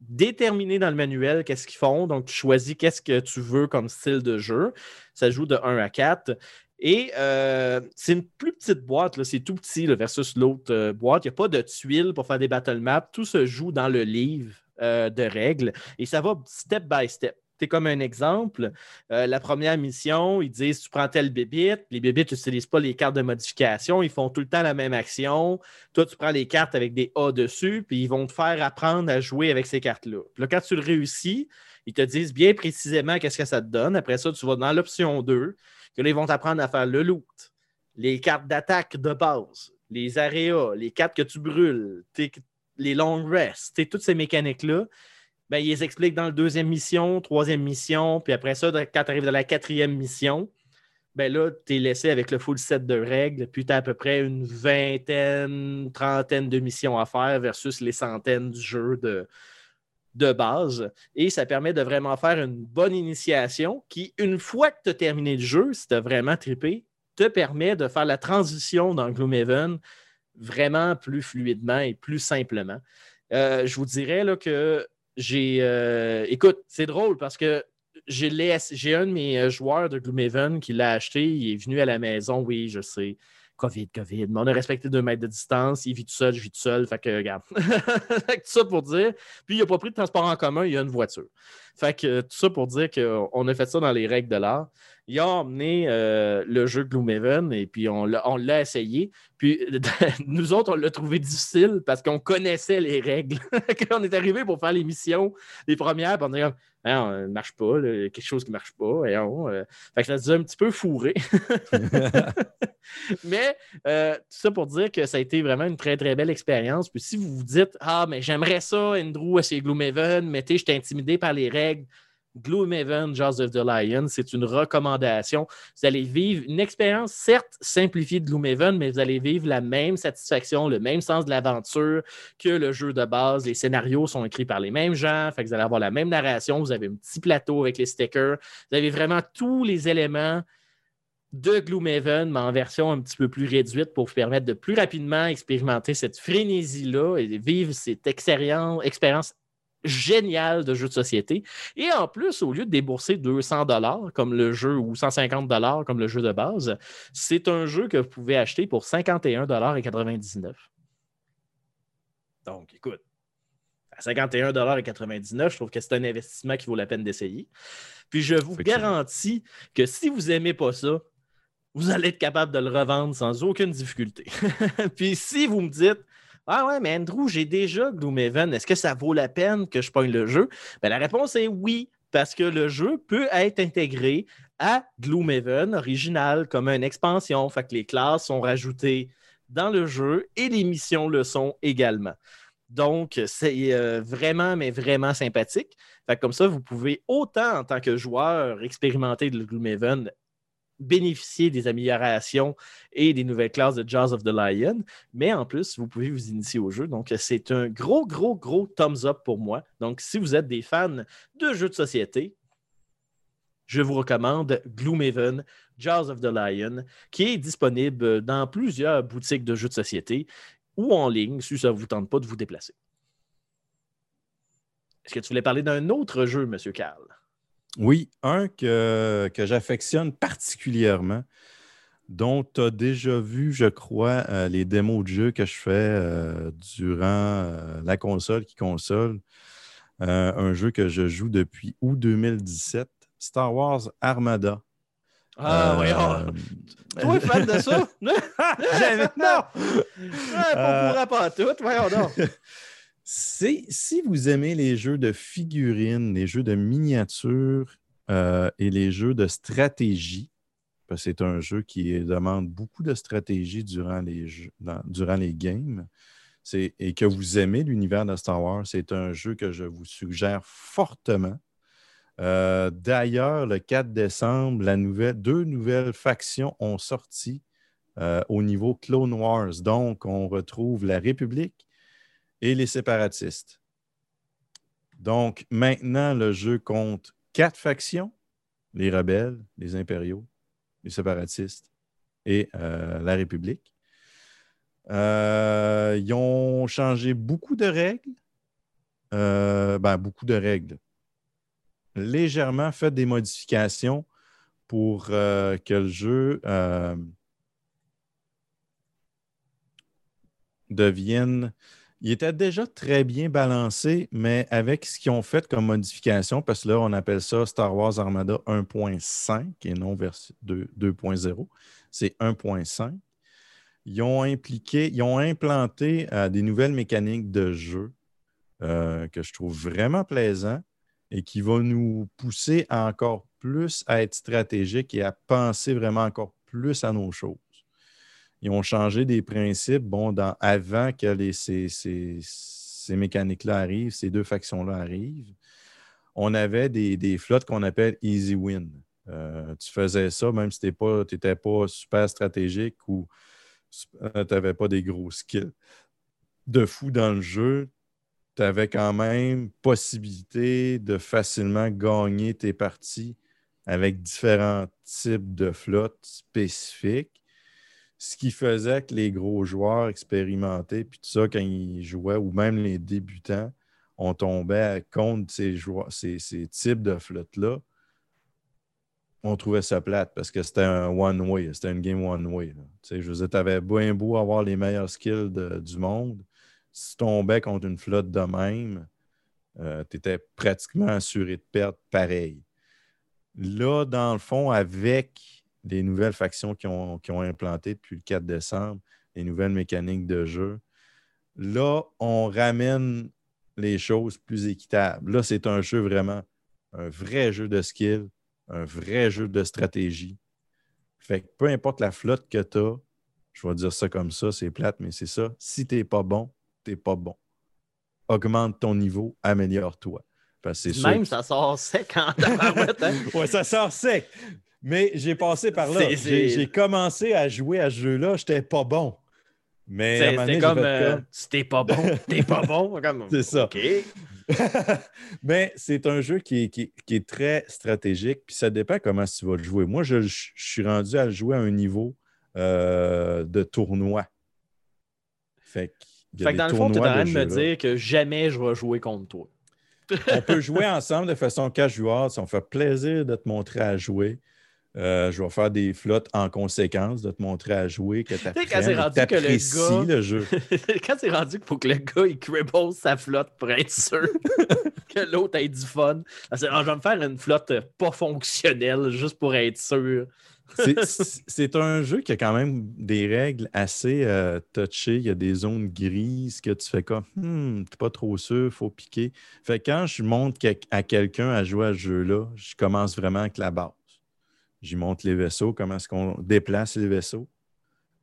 déterminées dans le manuel qu'est-ce qu'ils font. Donc, tu choisis qu'est-ce que tu veux comme style de jeu. Ça joue de 1 à 4. Et euh, c'est une plus petite boîte, c'est tout petit versus l'autre euh, boîte. Il n'y a pas de tuiles pour faire des battle maps. Tout se joue dans le livre euh, de règles et ça va step by step. C'est comme un exemple. La première mission, ils disent tu prends tel bébite. Les bébites n'utilisent pas les cartes de modification. Ils font tout le temps la même action. Toi, tu prends les cartes avec des A dessus, puis ils vont te faire apprendre à jouer avec ces cartes-là. Là, quand tu le réussis, ils te disent bien précisément qu'est-ce que ça te donne. Après ça, tu vas dans l'option 2, que là, ils vont t'apprendre à faire le loot, les cartes d'attaque de base, les aréas, les cartes que tu brûles, les long rests, tes- toutes ces mécaniques-là. Ben, ils les expliquent dans la deuxième mission, troisième mission, puis après ça, quand tu arrives dans la quatrième mission, ben là, tu es laissé avec le full set de règles, puis tu as à peu près une vingtaine, trentaine de missions à faire versus les centaines du jeu de, de base. Et ça permet de vraiment faire une bonne initiation qui, une fois que tu as terminé le jeu, si tu as vraiment trippé, te permet de faire la transition dans Gloomhaven vraiment plus fluidement et plus simplement. Euh, je vous dirais là, que j'ai. euh, écoute, c'est drôle parce que j'ai un de mes euh, joueurs de Gloomhaven qui l'a acheté. Il est venu à la maison, oui, je sais. COVID, COVID. On a respecté deux mètres de distance. Il vit tout seul, je vis tout seul. Fait que, regarde. Tout ça pour dire. Puis, il n'a pas pris de transport en commun, il a une voiture. Fait que, tout ça pour dire qu'on a fait ça dans les règles de l'art. Il a emmené euh, le jeu Gloomhaven et puis on l'a on essayé. Puis nous autres, on l'a trouvé difficile parce qu'on connaissait les règles. Quand on est arrivé pour faire l'émission, les premières, puis on est comme, Ah, on ne marche pas, là, quelque chose qui ne marche pas. voyons, euh. Fait que ça nous a un petit peu fourré. Mais euh, tout ça pour dire que ça a été vraiment une très, très belle expérience. Puis si vous vous dites, ah, mais j'aimerais ça, Andrew, c'est Gloomhaven, mais tu sais, j'étais intimidé par les règles. Gloomhaven, Jaws of the Lion, c'est une recommandation. Vous allez vivre une expérience, certes simplifiée de Gloomhaven, mais vous allez vivre la même satisfaction, le même sens de l'aventure que le jeu de base. Les scénarios sont écrits par les mêmes gens, fait que vous allez avoir la même narration. Vous avez un petit plateau avec les stickers. Vous avez vraiment tous les éléments de Gloomhaven, mais en version un petit peu plus réduite pour vous permettre de plus rapidement expérimenter cette frénésie-là et vivre cette expérience, géniale de jeu de société. Et en plus, au lieu de débourser 200 dollars comme le jeu ou 150 dollars comme le jeu de base, c'est un jeu que vous pouvez acheter pour 51 dollars et 99. Donc, écoute, à 51 dollars et 99, je trouve que c'est un investissement qui vaut la peine d'essayer. Puis je vous garantis que si vous n'aimez pas ça, vous allez être capable de le revendre sans aucune difficulté. Puis si vous me dites Ah ouais, mais Andrew, j'ai déjà Gloomhaven, est-ce que ça vaut la peine que je pogne le jeu? Ben, la réponse est oui, parce que le jeu peut être intégré à Gloomhaven original comme une expansion. Fait que les classes sont rajoutées dans le jeu et les missions le sont également. Donc, c'est euh, vraiment, mais vraiment sympathique. Fait comme ça, vous pouvez autant en tant que joueur expérimenter de Gloomhaven, bénéficier des améliorations et des nouvelles classes de Jaws of the Lion, mais en plus, vous pouvez vous initier au jeu. Donc, c'est un gros, gros, gros thumbs up pour moi. Donc, si vous êtes des fans de jeux de société, je vous recommande Gloomhaven, Jaws of the Lion, qui est disponible dans plusieurs boutiques de jeux de société ou en ligne si ça ne vous tente pas de vous déplacer. Est-ce que tu voulais parler d'un autre jeu, M. Carl? Oui, un que, que j'affectionne particulièrement, dont tu as déjà vu, je crois, euh, les démos de jeu que je fais euh, durant euh, la console qui console. Un jeu que je joue depuis août 2017, Star Wars Armada. Ah, oui. Toi, fan de ça? Jamais. Non! Ouais, pas pourra pas tout. Voyons donc. Si vous aimez les jeux de figurines, les jeux de miniatures euh, et les jeux de stratégie, parce que c'est un jeu qui demande beaucoup de stratégie durant les, durant les games, et que vous aimez l'univers de Star Wars, c'est un jeu que je vous suggère fortement. Euh, D'ailleurs, le 4 décembre, deux nouvelles factions ont sorti euh, au niveau Clone Wars. Donc, on retrouve la République et les séparatistes. Donc, maintenant, le jeu compte quatre factions les rebelles, les impériaux, les séparatistes et euh, la République. Euh, ils ont changé beaucoup de règles. Euh, ben, beaucoup de règles. Légèrement fait des modifications pour que le jeu devienne il était déjà très bien balancé, mais avec ce qu'ils ont fait comme modification, parce que là, on appelle ça Star Wars Armada 1.5 et non version 2 2.0, c'est 1.5. Ils ont impliqué, ils ont implanté euh, des nouvelles mécaniques de jeu euh, que je trouve vraiment plaisant et qui vont nous pousser encore plus à être stratégique et à penser vraiment encore plus à nos choses. Ils ont changé des principes, bon, avant que ces, mécaniques-là arrivent, ces deux factions-là arrivent. On avait des, flottes qu'on appelle easy win. Euh, tu faisais ça, même si tu n'étais pas super stratégique ou tu n'avais pas des gros skills de fou dans le jeu, tu avais quand même possibilité de facilement gagner tes parties avec différents types de flottes spécifiques. Ce qui faisait que les gros joueurs expérimentés, puis tout ça, quand ils jouaient, ou même les débutants, on tombait contre ces, ces, types de flottes-là. On trouvait ça plate parce que c'était un one-way, c'était une game one-way. Je veux dire, tu avais bien beau avoir les meilleurs skills du monde. Si tu tombais contre une flotte de même, tu étais pratiquement assuré de perdre pareil. Là, dans le fond, avec les nouvelles factions qui ont, qui ont implanté depuis le 4 décembre, les nouvelles mécaniques de jeu, là, on ramène les choses plus équitables. Là, c'est un jeu vraiment, un vrai jeu de skill, un vrai jeu de stratégie. Fait que peu importe la flotte que tu as, je vais dire ça comme ça, c'est plate, mais c'est ça. Si tu n'es pas bon, tu n'es pas bon. Augmente ton niveau, améliore-toi. Sûr Même, ça sort sec en hein? Ouais, ça sort sec. Mais j'ai passé par là. J'ai commencé à jouer à ce jeu-là, j'étais pas bon. Mais donné, j'ai comme, euh, si t'es pas bon, t'es pas bon. Comme, C'est ça. OK. Mais c'est un jeu qui est, qui- qui est très stratégique, puis ça dépend comment tu vas le jouer. Moi, je, je suis rendu à le jouer à un niveau euh, de tournoi. Fait, que Fait dans le fond, t'es en tournois train de me dire que jamais je vais jouer contre toi. On peut jouer ensemble de façon casual. Ça me fait plaisir de te montrer à jouer. Euh, je vais faire des flottes en conséquence, de te montrer à jouer, que tu le gars- le jeu. Quand c'est rendu qu'il faut que le gars il cribble sa flotte pour être sûr que l'autre ait du fun, Ah, c'est, Ah, je vais me faire une flotte pas fonctionnelle juste pour être sûr. C'est- un jeu qui a quand même des règles assez euh, touchées. Il y a des zones grises que tu fais comme hmm, t'es pas trop sûr, faut piquer. Fait que quand je montre à quelqu'un à jouer à ce jeu-là, je commence vraiment avec la base. J'y montre les vaisseaux, comment est-ce qu'on déplace les vaisseaux?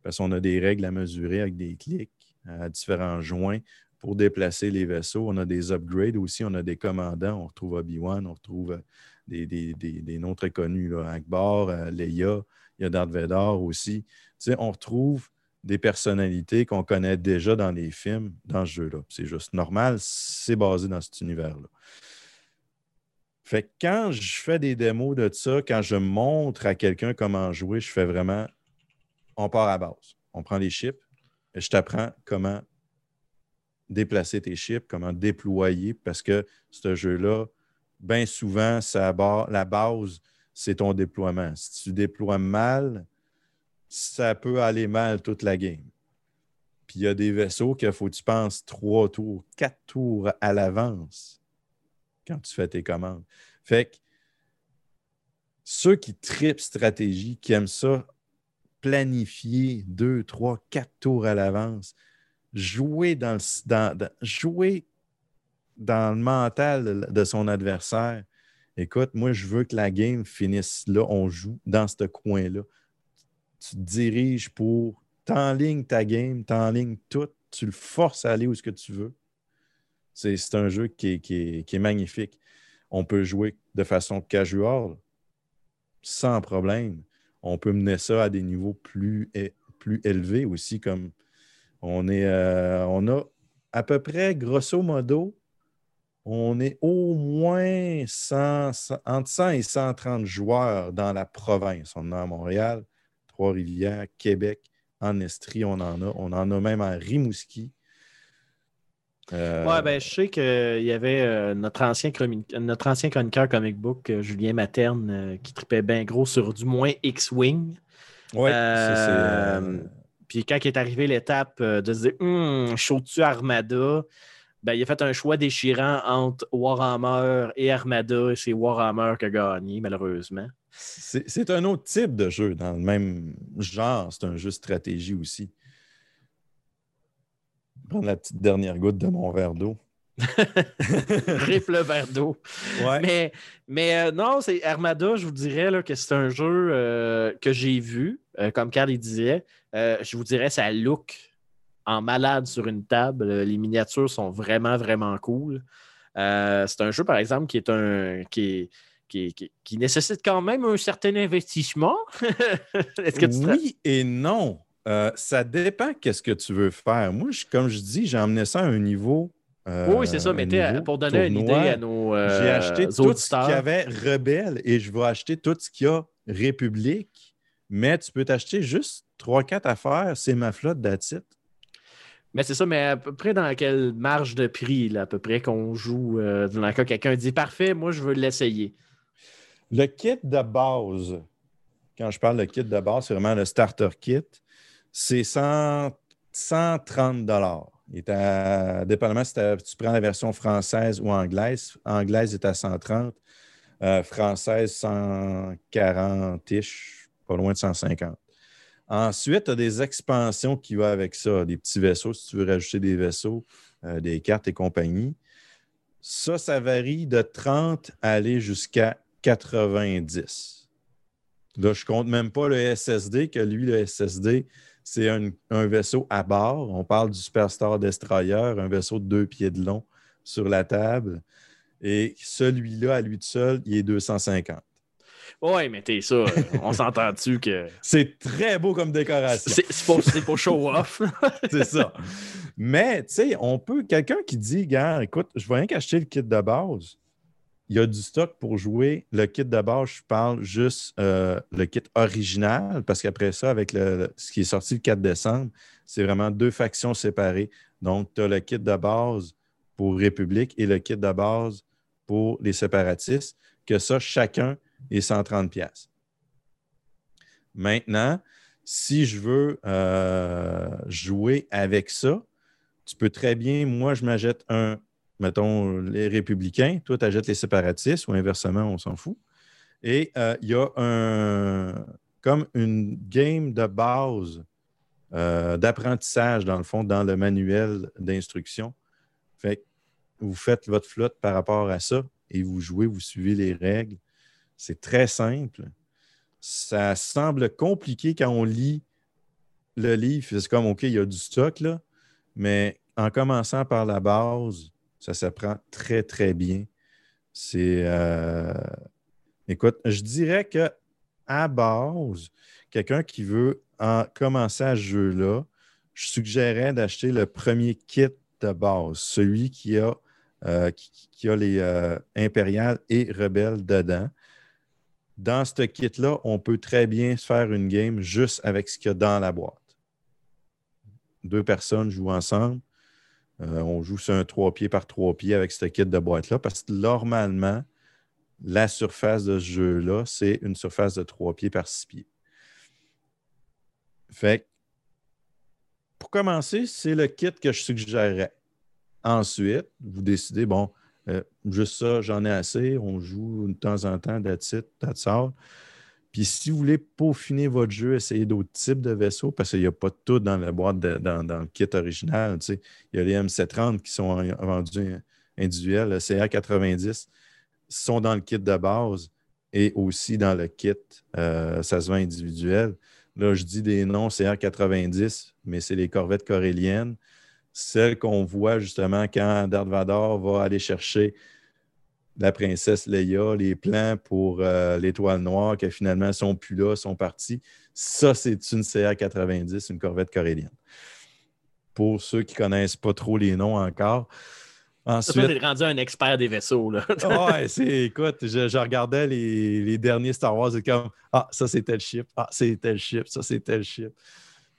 Parce qu'on a des règles à mesurer avec des clics à différents joints pour déplacer les vaisseaux. On a des upgrades aussi, on a des commandants. On retrouve Obi-Wan, on retrouve des, des- des- des noms très connus, là, Akbar, euh, Leia, il y a Darth Vader aussi. Tu sais, on retrouve des personnalités qu'on connaît déjà dans les films, dans ce jeu-là. C'est juste normal, c'est basé dans cet univers-là. Fait que quand je fais des démos de ça, quand je montre à quelqu'un comment jouer, je fais vraiment, on part à base. On prend les chips et je t'apprends comment déplacer tes chips, comment déployer, parce que ce jeu-là, bien souvent, ça la base, c'est ton déploiement. Si tu déploies mal, ça peut aller mal toute la game. Puis il y a des vaisseaux qu'il faut que tu penses trois tours, quatre tours à l'avance quand tu fais tes commandes. Fait que ceux qui tripent stratégie, qui aiment ça, planifier deux, trois, quatre tours à l'avance, jouer dans le, dans- jouer dans le mental de, son adversaire. Écoute, moi, je veux que la game finisse là. On joue dans ce coin-là. Tu diriges pour. T'enlignes ta game, t'enlignes tout. Tu le forces à aller où ce que tu veux. C'est un jeu qui est, magnifique. On peut jouer de façon casual, sans problème. On peut mener ça à des niveaux plus, élevés aussi, comme euh, on a à peu près, grosso modo, on est au moins 100, 100 entre 100 et 130 joueurs dans la province. On en a à Montréal, Trois-Rivières, Québec, en Estrie, on en a. On en a même à Rimouski. Euh, Ouais, ben, je sais qu'il y avait euh, notre, ancien notre ancien chroniqueur comic book, euh, Julien Materne, euh, qui tripait bien gros sur du moins X-Wing. ouais, ça, c'est, euh, Euh, Puis quand est arrivée l'étape euh, de se dire Hum, chaud-tu Armada, ben, il a fait un choix déchirant entre Warhammer et Armada. et C'est Warhammer qui a gagné, malheureusement. c'est c'est un autre type de jeu dans le même genre. C'est un jeu de stratégie aussi. Prendre la petite dernière goutte de mon verre d'eau. Rip le verre d'eau. Ouais. Mais, mais euh, non, c'est Armada, je vous dirais là, que c'est un jeu euh, que j'ai vu, euh, comme Carl il disait. Je vous dirais, ça look en malade sur une table. Les miniatures sont vraiment, vraiment cool. C'est un jeu, par exemple, qui est un. qui est- qui, qui- qui nécessite quand même un certain investissement. Est-ce que tu Oui et non. Euh, ça dépend qu'est-ce que tu veux faire. Moi, je- comme je dis, j'ai emmené ça à un niveau. euh, Oui, c'est ça. un Mais pour donner une idée à nos. euh, J'ai acheté tout ce qu'il y avait Rebelle et je vais acheter tout ce qu'il y a République. Mais tu peux t'acheter juste 3-4 affaires, c'est ma flotte d'attitude. Mais c'est ça, mais à peu près dans quelle marge de prix, là, à peu près, qu'on joue euh, dans le cas quelqu'un dit parfait, moi je veux l'essayer. Le kit de base, quand je parle de kit de base, c'est vraiment le starter kit, c'est 100 130 Il est à, dépendamment si tu prends la version française ou anglaise. Anglaise est à 130, euh, française 140-ish, pas loin de 150. Ensuite, tu as des expansions qui vont avec ça, des petits vaisseaux, si tu veux rajouter des vaisseaux, euh, des cartes et compagnie. Ça, ça varie de 30 à aller jusqu'à 90. Là, je ne compte même pas le SSD, que lui, le SSD, c'est un, vaisseau à bord. On parle du Superstar Destroyer, un vaisseau de deux pieds de long sur la table. Et celui-là, à lui tout seul, il est 250. Oui, mais t'es ça. On s'entend-tu que. C'est très beau comme décoration. C'est pour, show-off. c'est ça. Mais, tu sais, on peut. Quelqu'un qui dit, gars, écoute, je vais rien qu'acheter le kit de base il y a du stock pour jouer. Le kit de base, je parle juste euh, le kit original, parce qu'après ça, avec ce qui est sorti le 4 décembre, c'est vraiment deux factions séparées. Donc, tu as le kit de base pour République et le kit de base pour les séparatistes, que ça, chacun est 130 pièces. Maintenant, si je veux euh, jouer avec ça, tu peux très bien, moi, je m'achète un mettons, les républicains, toi, tu achètes les séparatistes ou inversement, on s'en fout. Et euh, il y a un, comme une game de base euh, d'apprentissage, dans le fond, dans le manuel d'instruction. Fait que vous faites votre flotte par rapport à ça et vous jouez, vous suivez les règles. C'est très simple. Ça semble compliqué quand on lit le livre. C'est comme, OK, il y a du stock, là, mais en commençant par la base, ça s'apprend très, très bien. C'est. Euh, écoute, je dirais que à base, quelqu'un qui veut en commencer à ce jeu-là, je suggérerais d'acheter le premier kit de base, celui qui a, euh, les euh, impériales et rebelles dedans. Dans ce kit-là, on peut très bien faire une game juste avec ce qu'il y a dans la boîte. Deux personnes jouent ensemble. Euh, on joue sur un trois pieds par trois pieds avec ce kit de boîte-là parce que normalement, la surface de ce jeu-là, c'est une surface de trois pieds par six pieds. Fait pour commencer, c'est le kit que je suggérerais. Ensuite, vous décidez, bon, euh, juste ça, j'en ai assez. On joue de temps en temps, that's it, that's puis si vous voulez peaufiner votre jeu, essayez d'autres types de vaisseaux parce qu'il n'y a pas tout dans la boîte, dans, le kit original. Il y a les M730 qui sont vendus individuels, le CR90 sont dans le kit de base et aussi dans le kit, euh, ça se vend individuel. Là, je dis des noms CR90, mais c'est les corvettes coréliennes. Celles qu'on voit justement quand Darth Vader va aller chercher la princesse Leia, les plans pour euh, l'étoile noire, qui finalement sont plus là, sont partis. Ça, c'est une CA-90, une corvette corélienne. Pour ceux qui ne connaissent pas trop les noms encore. Ensuite, tu es rendu un expert des vaisseaux. Là. ouais, c'est, écoute, je, regardais les, derniers Star Wars et comme Ah, ça c'est tel ship, ah, c'est tel ship, ça c'est tel ship.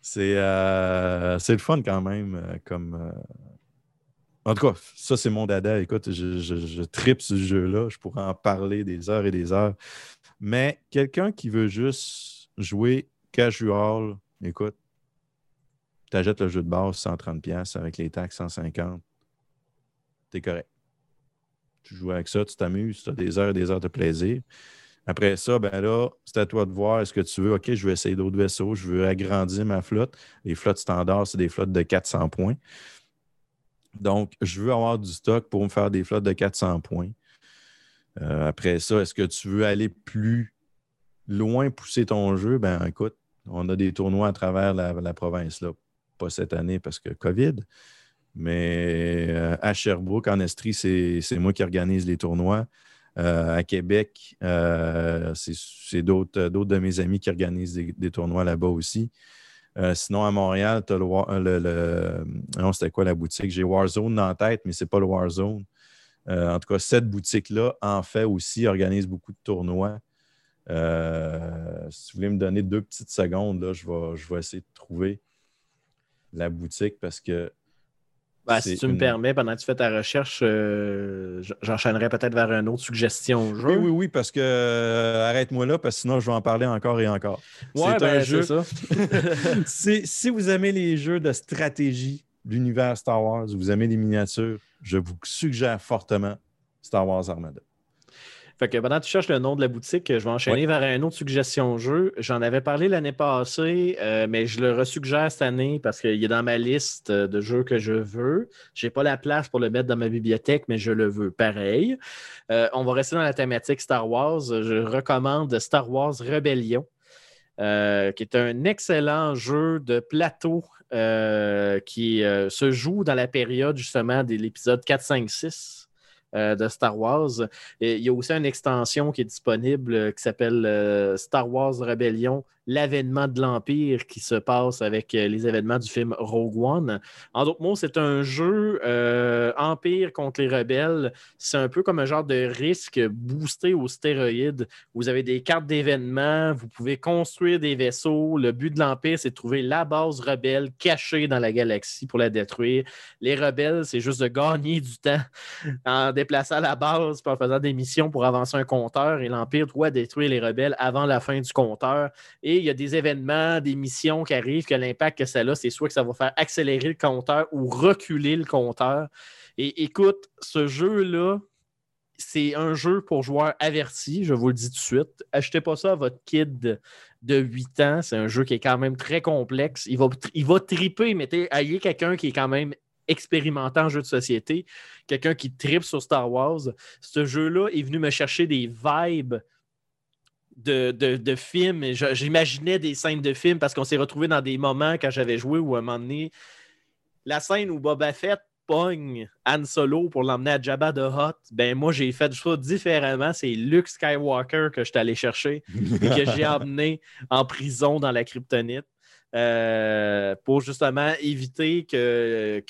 C'est, euh, c'est le fun quand même euh, comme, en tout cas, ça, c'est mon dada. Écoute, je, tripe ce jeu-là. Je pourrais en parler des heures et des heures. Mais quelqu'un qui veut juste jouer casual, écoute, tu achètes le jeu de base 130$ avec les taxes 150$. T'es correct. Tu joues avec ça, tu t'amuses, tu as des heures et des heures de plaisir. Après ça, ben là, c'est à toi de voir est-ce que tu veux, OK, je vais essayer d'autres vaisseaux, je veux agrandir ma flotte. Les flottes standards, c'est des flottes de 400 points. Donc, je veux avoir du stock pour me faire des flottes de 400 points. Euh, après ça, est-ce que tu veux aller plus loin, pousser ton jeu? Ben écoute, on a des tournois à travers la, province, là. Pas cette année parce que COVID, mais euh, à Sherbrooke, en Estrie, c'est moi qui organise les tournois. Euh, à Québec, c'est d'autres de mes amis qui organisent des tournois là-bas aussi. Euh, sinon, à Montréal, tu as le, euh, non, c'était quoi la boutique? J'ai Warzone en tête, mais ce n'est pas le Warzone. Euh, en tout cas, cette boutique-là, en fait aussi, organise beaucoup de tournois. Si vous voulez me donner deux petites secondes, là, je, vais, je vais essayer de trouver la boutique parce que. Ben, si tu me permets, pendant que tu fais ta recherche, euh, j'enchaînerai peut-être vers une autre suggestion jeu? Oui, oui, oui, parce que euh, arrête-moi là, parce que sinon je vais en parler encore et encore. Ouais, c'est ben, un jeu. ça. Si- si vous aimez les jeux de stratégie, l'univers Star Wars, vous aimez les miniatures, je vous suggère fortement Star Wars Armada. Fait que pendant que tu cherches le nom de la boutique, je vais enchaîner vers une autre suggestion jeu. J'en avais parlé l'année passée, euh, mais je le resuggère cette année parce qu'il est dans ma liste euh, de jeux que je veux. Je n'ai pas la place pour le mettre dans ma bibliothèque, mais je le veux pareil. Euh, on va rester dans la thématique Star Wars. Je recommande Star Wars Rebellion, euh, qui est un excellent jeu de plateau qui se joue dans la période justement de l'épisode 4, 5, 6 euh, de Star Wars. Il y a aussi une extension qui est disponible euh, qui s'appelle euh, Star Wars Rebellion, l'avènement de l'Empire qui se passe avec les événements du film Rogue One. En d'autres mots, c'est un jeu Empire contre les rebelles. C'est un peu comme un genre de risque boosté aux stéroïdes. Vous avez des cartes d'événements, vous pouvez construire des vaisseaux. Le but de l'Empire, c'est de trouver la base rebelle cachée dans la galaxie pour la détruire. Les rebelles, c'est juste de gagner du temps en déplaçant la base puis en faisant des missions pour avancer un compteur. Et l'Empire doit détruire les rebelles avant la fin du compteur. Et il y a des événements, des missions qui arrivent, que l'impact que ça a, c'est soit que ça va faire accélérer le compteur ou reculer le compteur. Et écoute, ce jeu-là, c'est un jeu pour joueurs avertis, je vous le dis tout de suite. Achetez pas ça à votre kid de 8 ans. C'est un jeu qui est quand même très complexe. Il va, il va triper, mais quelqu'un qui est quand même expérimentant en jeu de société, quelqu'un qui tripe sur Star Wars. Ce jeu-là est venu me chercher des vibes de, de, de films. J'imaginais des scènes de films parce qu'on s'est retrouvé dans des moments quand j'avais joué où à un moment donné, la scène où Boba Fett pogne Han Solo pour l'emmener à Jabba the Hutt, ben moi j'ai fait ça différemment. C'est Luke Skywalker que je suis allé chercher et que j'ai emmené en prison dans la kryptonite euh, pour justement éviter que,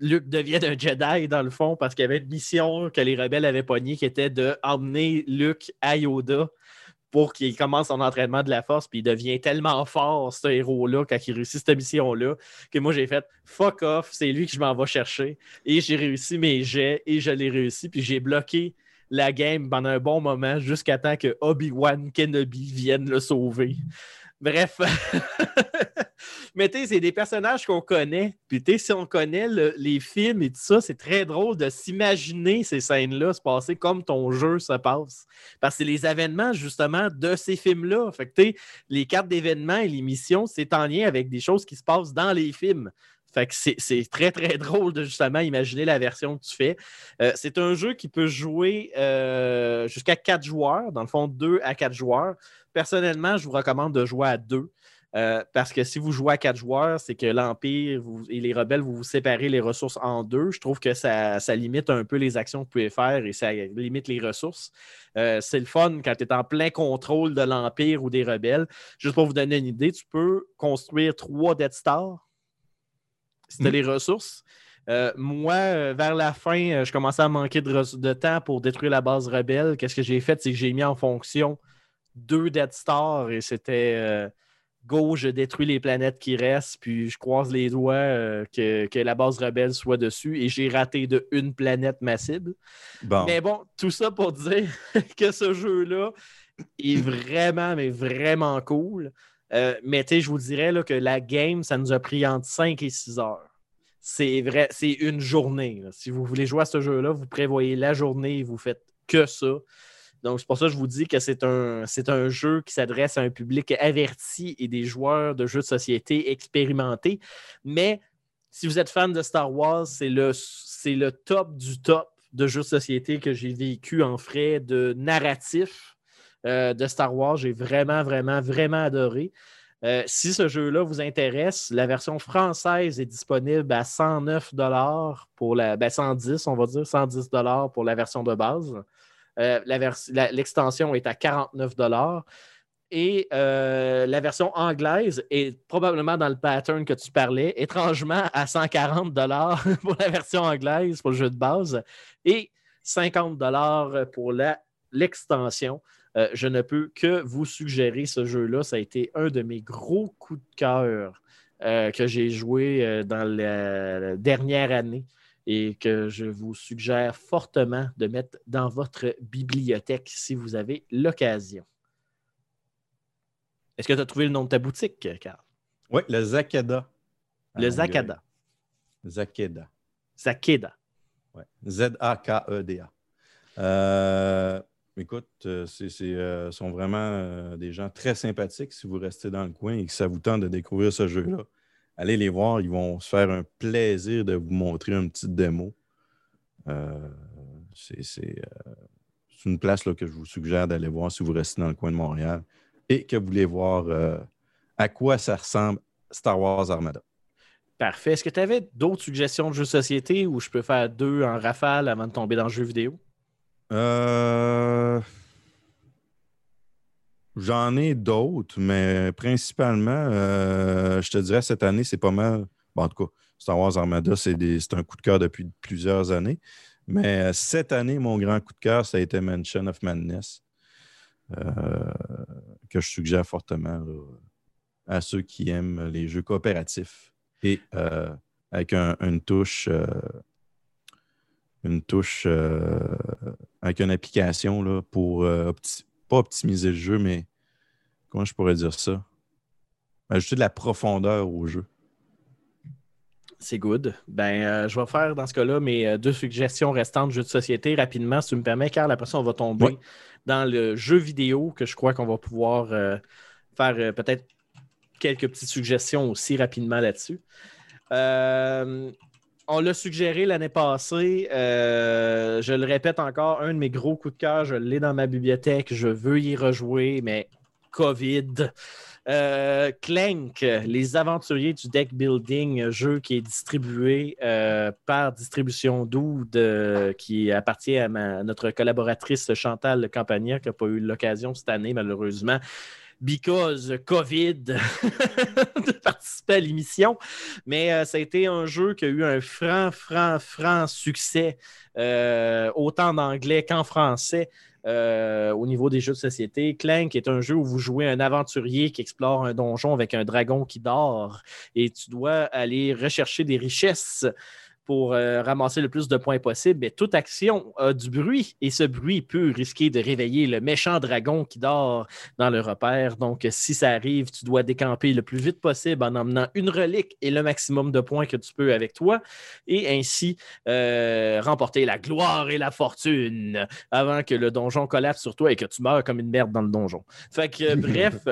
Luke devienne un Jedi dans le fond parce qu'il y avait une mission que les rebelles avaient pognée qui était d'emmener Luke à Yoda pour qu'il commence son entraînement de la force, puis il devient tellement fort, ce héros-là, quand il réussit cette mission-là, que moi j'ai fait fuck off, c'est lui que je m'en vais chercher. Et j'ai réussi mes jets et je l'ai réussi, puis j'ai bloqué la game pendant un bon moment jusqu'à temps que Obi-Wan Kenobi vienne le sauver. Bref. Mais tu sais, c'est des personnages qu'on connaît. Puis tu sais, si on connaît le- les films et tout ça, c'est très drôle de s'imaginer ces scènes-là se passer comme ton jeu se passe. Parce que les événements, justement, de ces films-là. Fait que tu les cartes d'événements et les missions, c'est en lien avec des choses qui se passent dans les films. Fait que c'est- c'est très, très drôle de justement imaginer la version que tu fais. Euh, c'est un jeu qui peut jouer euh, jusqu'à quatre joueurs, dans le fond, deux à quatre joueurs. Personnellement, je vous recommande de jouer à deux. euh, parce que si vous jouez à quatre joueurs, c'est que l'Empire et les rebelles, vous vous séparez les ressources en deux. Je trouve que ça, ça limite un peu les actions que vous pouvez faire et ça limite les ressources. Euh, c'est le fun quand tu es en plein contrôle de l'Empire ou des rebelles. Juste pour vous donner une idée, tu peux construire trois Death Star si tu as Mhm. les ressources. Euh, moi, vers la fin, je commençais à manquer de, de temps pour détruire la base rebelle. Qu'est-ce que j'ai fait? C'est que j'ai mis en fonction deux Death Star et c'était euh, go, je détruis les planètes qui restent, puis je croise les doigts euh, que, que la base rebelle soit dessus et j'ai raté de une planète ma cible. Bon. Mais bon, tout ça pour dire que ce jeu-là est vraiment, mais vraiment cool. Euh, mais je vous dirais là, que la game, ça nous a pris entre 5 et 6 heures. C'est vrai, c'est une journée. là. Si vous voulez jouer à ce jeu-là, vous prévoyez la journée et vous faites que ça. Donc, c'est pour ça que je vous dis que c'est un, c'est un jeu qui s'adresse à un public averti et des joueurs de jeux de société expérimentés. Mais si vous êtes fan de Star Wars, c'est le, c'est le top du top de jeux de société que j'ai vécu en frais de narratif euh, de Star Wars. J'ai vraiment, vraiment, vraiment adoré. Euh, si ce jeu-là vous intéresse, la version française est disponible à 109 pour la ben 110, on va dire 110 pour la version de base. Euh, L'extension est à 49 et euh, la version anglaise est probablement dans le pattern que tu parlais, étrangement à 140 pour la version anglaise pour le jeu de base et 50 pour la l'extension. Euh, je ne peux que vous suggérer ce jeu-là. Ça a été un de mes gros coups de cœur que j'ai joué dans la dernière année et que je vous suggère fortement de mettre dans votre bibliothèque si vous avez l'occasion. Est-ce que tu as trouvé le nom de ta boutique, Carl? Oui, le Zakeda. Le Zakada. anglais. Zakeda. Zakeda. Ouais. Z-A-K-E-D-A. Euh, écoute, euh, c'est, c'est, euh, sont vraiment euh, des gens très sympathiques si vous restez dans le coin et que ça vous tente de découvrir ce jeu-là. Allez les voir, ils vont se faire un plaisir de vous montrer une petite démo. Euh, c'est, euh, c'est une place là, que je vous suggère d'aller voir si vous restez dans le coin de Montréal et que vous voulez voir euh, à quoi ça ressemble Star Wars Armada. Parfait. Est-ce que tu avais d'autres suggestions de jeux de société où je peux faire deux en rafale avant de tomber dans le jeu vidéo? Euh, J'en ai d'autres, mais principalement, euh, je te dirais, cette année, c'est pas mal. Bon, en tout cas, Star Wars Armada, c'est un coup de cœur depuis plusieurs années. Mais euh, cette année, mon grand coup de cœur, ça a été Mansion of Madness, euh, que je suggère fortement là, à ceux qui aiment les jeux coopératifs et euh, avec un- une touche. euh, une touche avec une application là, pour opti- pas optimiser le jeu, mais comment je pourrais dire ça? Ajouter de la profondeur au jeu. C'est good. Ben, euh, je vais faire dans ce cas-là mes euh, deux suggestions restantes de jeux de société rapidement, si tu me permets, Carl. Après ça, on va tomber Oui. dans le jeu vidéo que je crois qu'on va pouvoir euh, faire peut-être quelques petites suggestions aussi rapidement là-dessus. On l'a suggéré l'année passée. euh, je le répète encore, un de mes gros coups de cœur, je l'ai dans ma bibliothèque. Je veux y rejouer, mais COVID. Euh, Clank, les aventuriers du deck building, jeu qui est distribué euh, par Distribution Doud, euh, qui appartient à notre collaboratrice Chantal Campagna, qui n'a pas eu l'occasion cette année, malheureusement, because COVID, de participer à l'émission. Mais euh, ça a été un jeu qui a eu un franc, franc, franc succès, euh, autant en anglais qu'en français. euh, au niveau des jeux de société. Clank est un jeu où vous jouez un aventurier qui explore un donjon avec un dragon qui dort et tu dois aller rechercher des richesses pour euh, ramasser le plus de points possible. Mais toute action a du bruit et ce bruit peut risquer de réveiller le méchant dragon qui dort dans le repère. Donc, si ça arrive, tu dois décamper le plus vite possible en emmenant une relique et le maximum de points que tu peux avec toi et ainsi euh, remporter la gloire et la fortune avant que le donjon collapse sur toi et que tu meurs comme une merde dans le donjon. Fait que, euh, bref,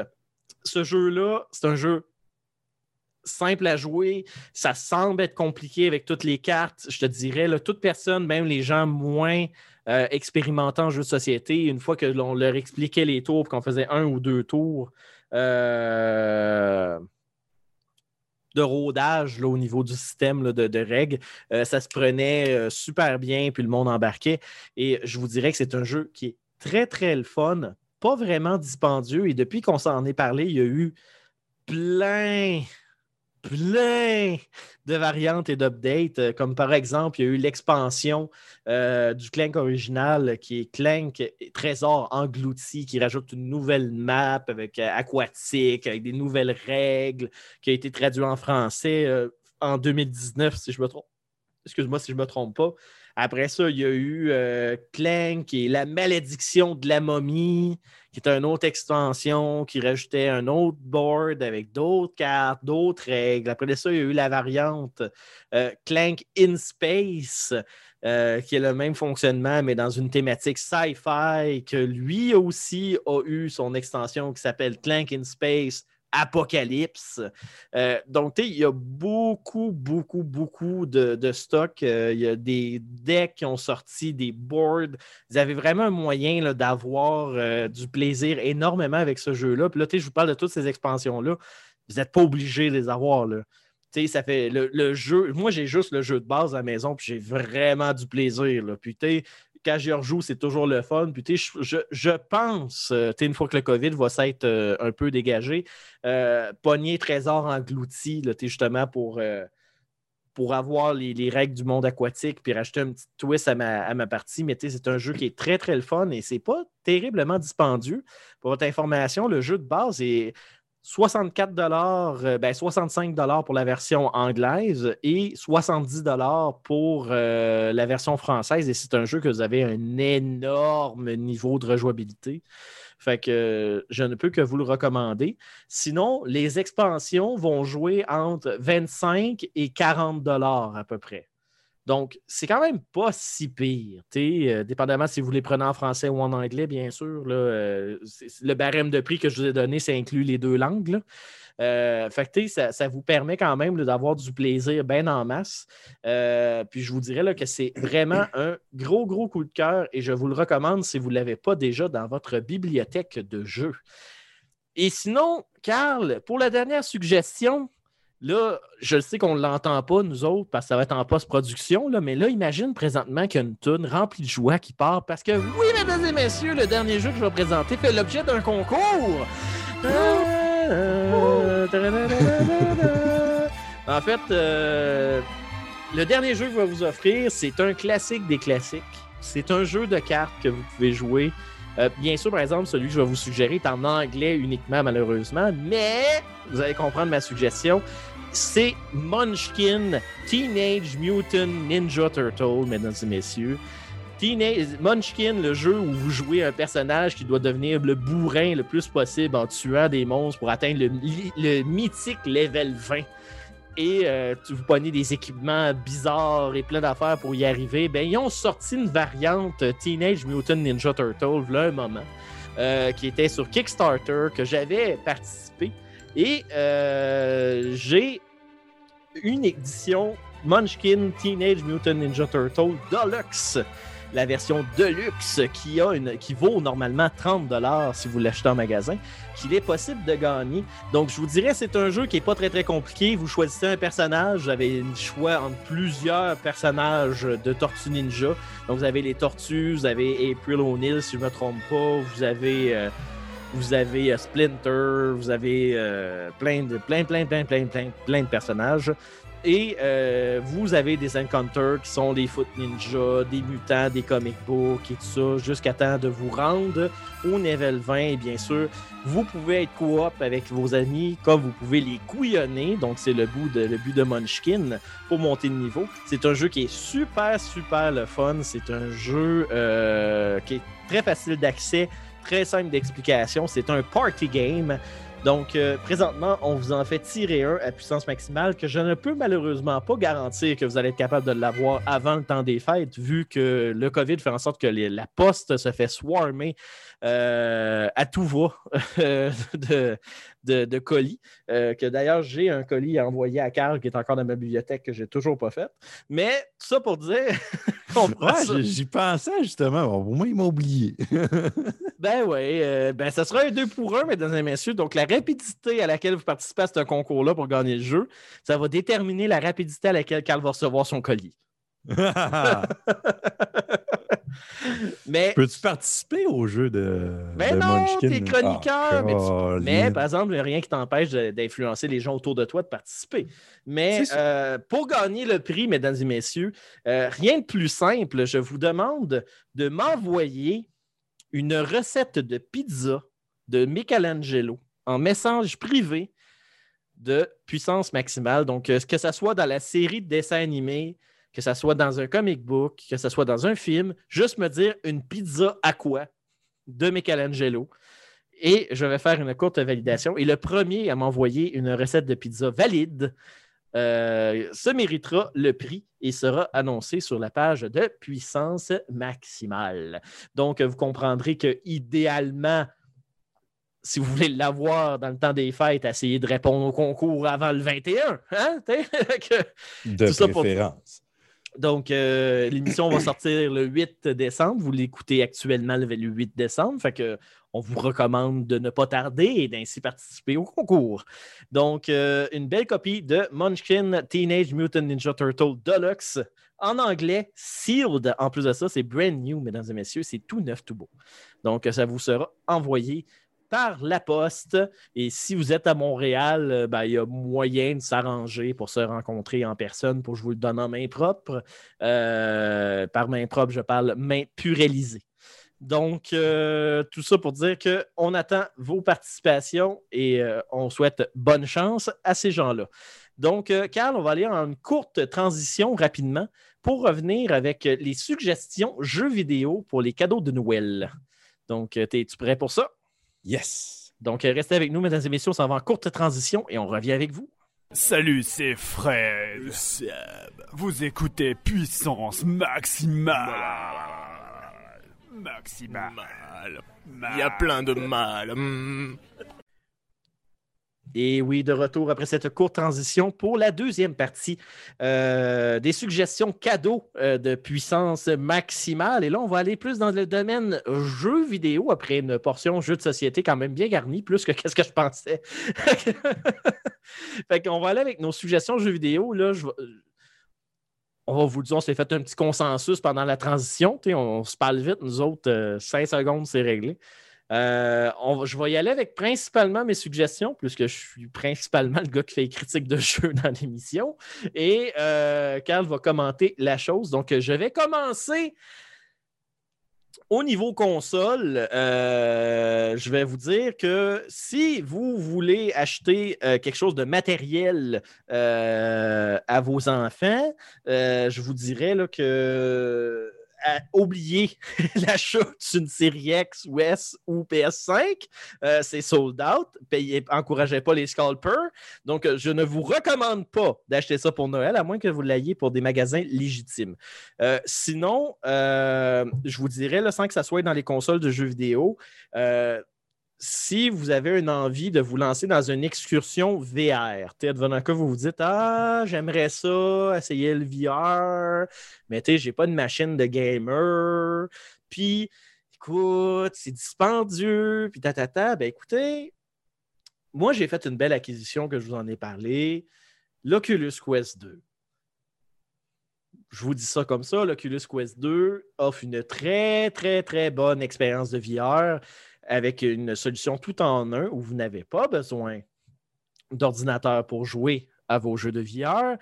ce jeu-là, c'est un jeu simple à jouer. Ça semble être compliqué avec toutes les cartes. Je te dirais, toute personne, même les gens moins euh, expérimentés en jeu de société, une fois que l'on leur expliquait les tours, qu'on faisait un ou deux tours, euh, de rodage là, au niveau du système de règles. Euh, ça se prenait euh, super bien, puis le monde embarquait. Et je vous dirais que c'est un jeu qui est très, très le fun, pas vraiment dispendieux. Et depuis qu'on s'en est parlé, il y a eu plein, plein de variantes et d'updates. Euh, Comme par exemple, il y a eu l'expansion euh, du Clank original qui est Clank Trésor englouti, qui rajoute une nouvelle map avec euh, aquatique, avec des nouvelles règles, qui a été traduit en français en 2019, si je me trompe. Excuse-moi si je me trompe pas. Après ça, il y a eu euh, Clank qui est la malédiction de la momie, qui est une autre extension qui rajoutait un autre board avec d'autres cartes, d'autres règles. Après ça, il y a eu la variante euh, Clank in Space, euh, qui est le même fonctionnement, mais dans une thématique sci-fi, que lui aussi a eu son extension qui s'appelle Clank in Space Apocalypse. Euh, donc, il y a beaucoup, beaucoup, beaucoup de, de stock. Euh, il y a des decks qui ont sorti, des boards. Vous avez vraiment un moyen d'avoir euh, du plaisir énormément avec ce jeu-là. Puis là, je vous parle de toutes ces expansions-là. Vous n'êtes pas obligé de les avoir. Là. Ça fait le, jeu. Moi, j'ai juste le jeu de base à la maison, puis j'ai vraiment du plaisir. Là. Puis, quand j'y rejoue, c'est toujours le fun. Je, je, pense, euh, une fois que le COVID va s'être euh, un peu dégagé, euh, pogner trésor englouti, là, justement pour. euh, pour avoir les, les règles du monde aquatique puis rajouter un petit twist à ma, à ma partie. Mais c'est un jeu qui est très, très le fun et c'est pas terriblement dispendieux. Pour votre information, le jeu de base est 64 dollars, ben 65 dollars pour la version anglaise et 70 dollars pour euh, la version française. Et c'est un jeu que vous avez un énorme niveau de rejouabilité. Fait que euh, je ne peux que vous le recommander. Sinon, les expansions vont jouer entre 25 et 40 dollars à peu près. Donc, c'est quand même pas si pire. Euh, dépendamment si vous les prenez en français ou en anglais, bien sûr. Euh, le barème de prix que je vous ai donné, ça inclut les deux langues. Euh, fait ça, ça, vous permet quand même d'avoir du plaisir bien en masse. puis je vous dirais là, que c'est vraiment un gros, gros coup de cœur et je vous le recommande si vous ne l'avez pas déjà dans votre bibliothèque de jeux. Et sinon, Carl, pour la dernière suggestion, Là, je sais qu'on ne l'entend pas, nous autres, parce que ça va être en post-production, mais là, imagine présentement qu'il y a une toune remplie de joie qui part parce que, oui, mesdames et messieurs, le dernier jeu que je vais présenter fait l'objet d'un concours. en fait, euh, le dernier jeu que je vais vous offrir, c'est un classique des classiques. C'est un jeu de cartes que vous pouvez jouer. Euh, bien sûr, par exemple, celui que je vais vous suggérer est en anglais uniquement, malheureusement, mais vous allez comprendre ma suggestion c'est Munchkin Teenage Mutant Ninja Turtle, mesdames et messieurs. Teenage, Munchkin, le jeu où vous jouez un personnage qui doit devenir le bourrin le plus possible en tuant des monstres pour atteindre le, mythique level 20. Et euh, vous prenez des équipements bizarres et plein d'affaires pour y arriver. Ben, ils ont sorti une variante Teenage Mutant Ninja Turtle, là, un moment, euh, qui était sur Kickstarter, que j'avais participé. Et euh, j'ai une édition Munchkin Teenage Mutant Ninja Turtle Deluxe, la version Deluxe qui, a une, qui vaut normalement 30$ si vous l'achetez en magasin, qu'il est possible de gagner. Donc, je vous dirais, c'est un jeu qui n'est pas très très compliqué. Vous choisissez un personnage, vous avez un choix entre plusieurs personnages de Tortue Ninja. Donc, vous avez les tortues, vous avez April O'Neil, si je ne me trompe pas, vous avez. Euh, vous avez euh, Splinter, vous avez euh, plein, de, plein, plein, plein, plein, plein, plein de personnages. Et euh, vous avez des encounters qui sont des foot ninja, des mutants, des comic books et tout ça, jusqu'à temps de vous rendre au level 20. Et bien sûr, vous pouvez être coop avec vos amis, comme vous pouvez les couillonner. Donc, c'est le, de, le but de Munchkin pour monter de niveau. C'est un jeu qui est super, super le fun. C'est un jeu qui est très facile d'accès très simple d'explication. C'est un party game. Donc, euh, présentement, on vous en fait tirer un à puissance maximale que je ne peux malheureusement pas garantir que vous allez être capable de l'avoir avant le temps des fêtes, vu que le COVID fait en sorte que la poste se fait swarmer euh, à tout va de, de, colis. Euh, que d'ailleurs, j'ai un colis à envoyer à Carl qui est encore dans ma bibliothèque que j'ai toujours pas fait. Mais tout ça pour dire. ouais, j'y pensais justement. au moins, il m'a oublié. ben oui, euh, ben ça sera un deux pour un, mesdames et messieurs. Donc, la rapidité à laquelle vous participez à ce concours-là pour gagner le jeu, ça va déterminer la rapidité à laquelle Carl va recevoir son colis. mais... Peux-tu participer au jeu de. Mais non, t'es chroniqueur. mais, par exemple, rien qui t'empêche d'influencer les gens autour de toi de participer. Mais euh, pour gagner le prix, mesdames et messieurs, euh, rien de plus simple. Je vous demande de m'envoyer une recette de pizza de Michelangelo en message privé de puissance maximale. Donc, euh, que ce soit dans la série de dessins animés, que ce soit dans un comic book, que ce soit dans un film, juste me dire une pizza à quoi de Michelangelo. Et je vais faire une courte validation. Et le premier à m'envoyer une recette de pizza valide euh, se méritera le prix et sera annoncé sur la page de puissance maximale. Donc, vous comprendrez que idéalement, si vous voulez l'avoir dans le temps des fêtes, essayez de répondre au concours avant le 21. Hein? de préférence. Donc, euh, l'émission va sortir le 8 décembre. Vous l'écoutez actuellement le 8 décembre. Fait que on vous recommande de ne pas tarder et d'ainsi participer au concours. Donc, euh, une belle copie de Munchkin Teenage Mutant Ninja Turtle Deluxe en anglais, sealed. En plus de ça, c'est brand new, mesdames et messieurs. C'est tout neuf, tout beau. Donc, ça vous sera envoyé par la poste. Et si vous êtes à Montréal, euh, ben, il y a moyen de s'arranger pour se rencontrer en personne pour que je vous le donne en main propre. Euh, par main propre, je parle main purélisée. Donc, euh, tout ça pour dire qu'on attend vos participations et on souhaite bonne chance à ces gens-là. Donc, Carl, on va aller en une courte transition rapidement pour revenir avec les suggestions jeux vidéo pour les cadeaux de Noël. Donc, es-tu prêt pour ça? Yes! Donc, restez avec nous, mesdames et messieurs. On s'en va en courte transition et on revient avec vous. Salut, c'est Fred. Vous écoutez Puissance Maximale. Maximale. Il y a plein de mal. Et oui, de retour après cette courte transition pour la deuxième partie euh, des suggestions cadeaux euh, de puissance maximale. Et là, on va aller plus dans le domaine jeux vidéo après une portion jeux de société quand même bien garnie, plus que qu'est-ce que je pensais. fait qu'on va aller avec nos suggestions jeux vidéo. Là, on va vous dire, on s'est fait un petit consensus pendant la transition. On, se parle vite, nous autres, euh, cinq secondes, c'est réglé. Euh, je vais y aller avec principalement mes suggestions, puisque je suis principalement le gars qui fait les critiques de jeu dans l'émission. Et euh, Carl va commenter la chose. Donc, je vais commencer au niveau console, euh, je vais vous dire que si vous voulez acheter quelque chose de matériel à vos enfants, je vous dirais que oublier l'achat d'une série X ou S ou PS5. Euh, c'est sold out. Payez, encouragez pas les scalpers. Donc, je ne vous recommande pas d'acheter ça pour Noël, à moins que vous l'ayez pour des magasins légitimes. Euh, sinon, euh, je vous dirais, sans que ça soit dans les consoles de jeux vidéo, si vous avez une envie de vous lancer dans une excursion VR, devenant que vous vous dites Ah, j'aimerais ça, essayer le VR, mais tu sais, j'ai pas de machine de gamer, puis écoute, c'est dispendieux, puis ta, ta, ta. Ben écoutez, moi j'ai fait une belle acquisition que je vous en ai parlé, l'Oculus Quest 2 je vous dis ça comme ça, l'Oculus Quest 2 offre une très, très, très bonne expérience de VR avec une solution tout en un où vous n'avez pas besoin d'ordinateur pour jouer à vos jeux de VR.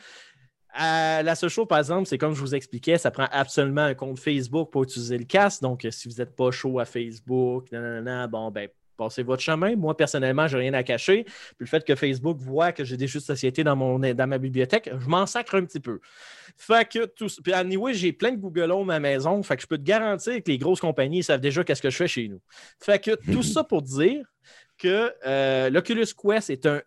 La seule chose, par exemple, c'est comme je vous expliquais, ça prend absolument un compte Facebook pour utiliser le casque. Donc, si vous n'êtes pas chaud à Facebook, bon, ben, passez votre chemin. Moi, personnellement, je n'ai rien à cacher. Puis le fait que Facebook voit que j'ai des jeux de société dans, mon, dans ma bibliothèque, je m'en sacre un petit peu. Fait que tout Puis anyway, j'ai plein de Google Home à ma maison. Fait que je peux te garantir que les grosses compagnies savent déjà qu'est-ce que je fais chez nous. Fait que tout ça pour dire que euh, l'Oculus Quest est un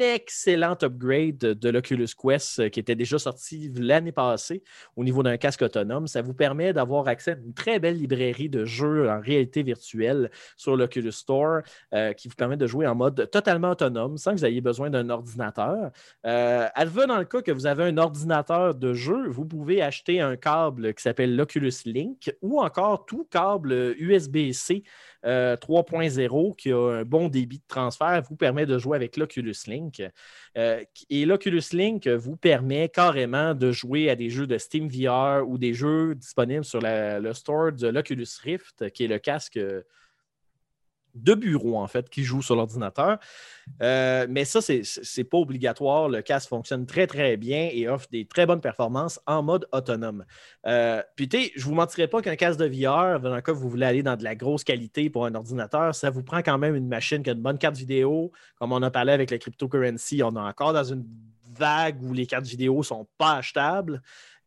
excellent upgrade de, l'Oculus Quest euh, qui était déjà sorti l'année passée au niveau d'un casque autonome. Ça vous permet d'avoir accès à une très belle librairie de jeux en réalité virtuelle sur l'Oculus Store euh, qui vous permet de jouer en mode totalement autonome sans que vous ayez besoin d'un ordinateur. veut dans le cas que vous avez un ordinateur de jeu, vous pouvez acheter un câble qui s'appelle l'Oculus Link ou encore tout câble USB-C 3.0 qui a un bon débit de transfert vous permet de jouer avec l'Oculus Link. Euh, et l'Oculus Link vous permet carrément de jouer à des jeux de Steam VR ou des jeux disponibles sur le store de l'Oculus Rift, qui est le casque de bureau, en fait, qui jouent sur l'ordinateur. Euh, mais ça, ce n'est pas obligatoire. Le casque fonctionne très, très bien et offre des très bonnes performances en mode autonome. Euh, puis, tu je vous mentirai pas qu'un casque de VR, dans le cas où vous voulez aller dans de la grosse qualité pour un ordinateur, ça vous prend quand même une machine qui a une bonne carte vidéo. Comme on a parlé avec la cryptocurrency, on est encore dans une vague où les cartes vidéo sont pas achetables.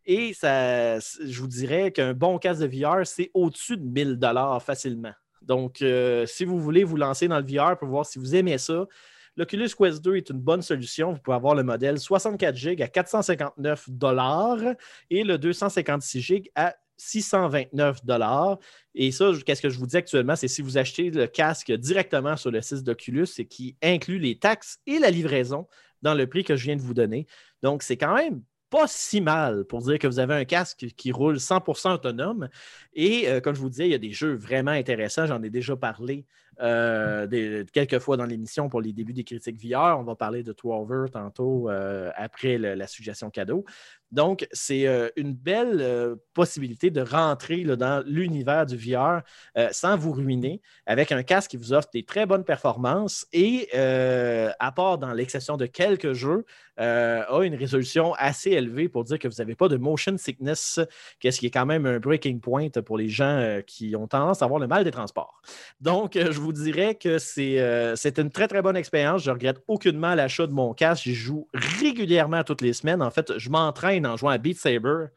Et ça, je vous dirais qu'un bon casque de VR, c'est au-dessus de 1000 facilement. Donc, euh, si vous voulez vous lancer dans le VR pour voir si vous aimez ça, l'Oculus Quest 2 est une bonne solution. Vous pouvez avoir le modèle 64 GB à 459 et le 256 GB à 629 Et ça, qu'est-ce que je vous dis actuellement, c'est si vous achetez le casque directement sur le site d'Oculus, c'est qui inclut les taxes et la livraison dans le prix que je viens de vous donner. Donc, c'est quand même pas si mal pour dire que vous avez un casque qui roule 100% autonome. Et euh, comme je vous disais, il y a des jeux vraiment intéressants. J'en ai déjà parlé euh, quelques fois dans l'émission pour les débuts des critiques VR. On va parler de Twelver tantôt euh, après la suggestion cadeau. Donc, c'est euh, une belle euh, possibilité de rentrer dans l'univers du VR euh, sans vous ruiner, avec un casque qui vous offre des très bonnes performances et, à part dans l'exception de quelques jeux, a une résolution assez élevée pour dire que vous n'avez pas de motion sickness, qu'est-ce qui est quand même un breaking point pour les gens qui ont tendance à avoir le mal des transports. Donc, je vous dirais que c'est c'est une très, très bonne expérience. Je regrette aucunement l'achat de mon casque. J'y joue régulièrement toutes les semaines. En fait, je m'entraîne en jouant à Beat Saber.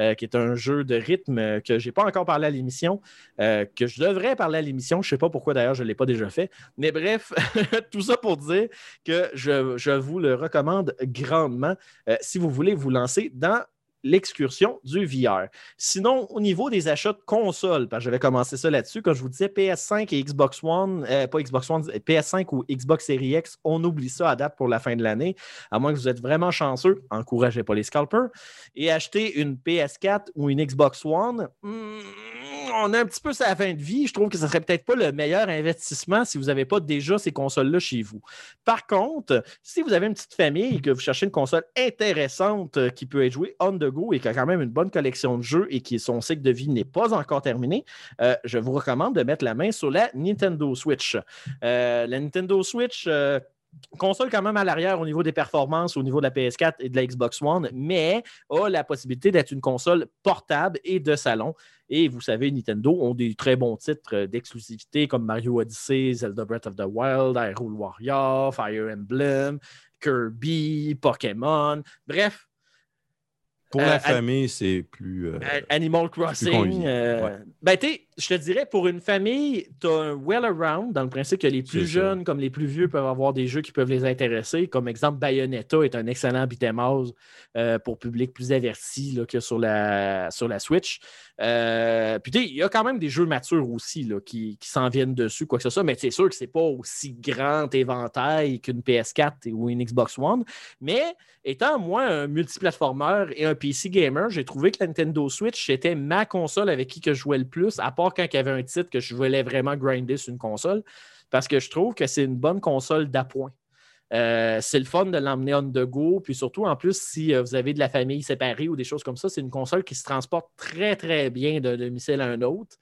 euh, qui est un jeu de rythme que je n'ai pas encore parlé à l'émission, euh, que je devrais parler à l'émission. Je ne sais pas pourquoi d'ailleurs je ne l'ai pas déjà fait. Mais bref, tout ça pour dire que je, je vous le recommande grandement euh, si vous voulez vous lancer dans l'excursion du VR. Sinon, au niveau des achats de consoles, parce que j'avais commencé ça là-dessus, quand je vous disais PS5 et Xbox One, euh, pas Xbox One, PS5 ou Xbox Series X, on oublie ça à date pour la fin de l'année, à moins que vous êtes vraiment chanceux, encouragez pas les scalpers, et acheter une PS4 ou une Xbox One, hmm, on a un petit peu sa fin de vie. Je trouve que ce serait peut-être pas le meilleur investissement si vous n'avez pas déjà ces consoles-là chez vous. Par contre, si vous avez une petite famille et que vous cherchez une console intéressante euh, qui peut être jouée on the et qui a quand même une bonne collection de jeux et qui son cycle de vie n'est pas encore terminé, euh, je vous recommande de mettre la main sur la Nintendo Switch. Euh, la Nintendo Switch. euh, console quand même à l'arrière au niveau des performances, au niveau de la PS4 et de la Xbox One, mais a la possibilité d'être une console portable et de salon. Et vous savez, Nintendo ont des très bons titres d'exclusivité comme Mario Odyssey, Zelda Breath of the Wild, Hyrule Warrior, Fire Emblem, Kirby, Pokémon. Bref, Pour Euh, la à- famille, c'est plus. euh, Animal Crossing. euh, ouais. ben, tu je te dirais, pour une famille, tu as un well-around, dans le principe que les plus ça. jeunes comme les plus vieux peuvent avoir des jeux qui peuvent les intéresser. Comme exemple, Bayonetta est un excellent beat'em euh, pour public plus averti là, que sur la, sur la Switch. Euh, puis, tu sais, il y a quand même des jeux matures aussi là, qui, qui s'en viennent dessus, quoi que ce soit, mais c'est sûr que c'est pas aussi grand éventail qu'une PS4 ou une Xbox One. Mais étant moi un multiplateformeur et un PC gamer, j'ai trouvé que la Nintendo Switch était ma console avec qui que je jouais le plus, à part quand il y avait un titre que je voulais vraiment grinder sur une console, parce que je trouve que c'est une bonne console d'appoint. Euh, c'est le fun de l'emmener on the go. Puis surtout, en plus, si euh, vous avez de la famille séparée ou des choses comme ça, c'est une console qui se transporte très, très bien d'un domicile à un autre.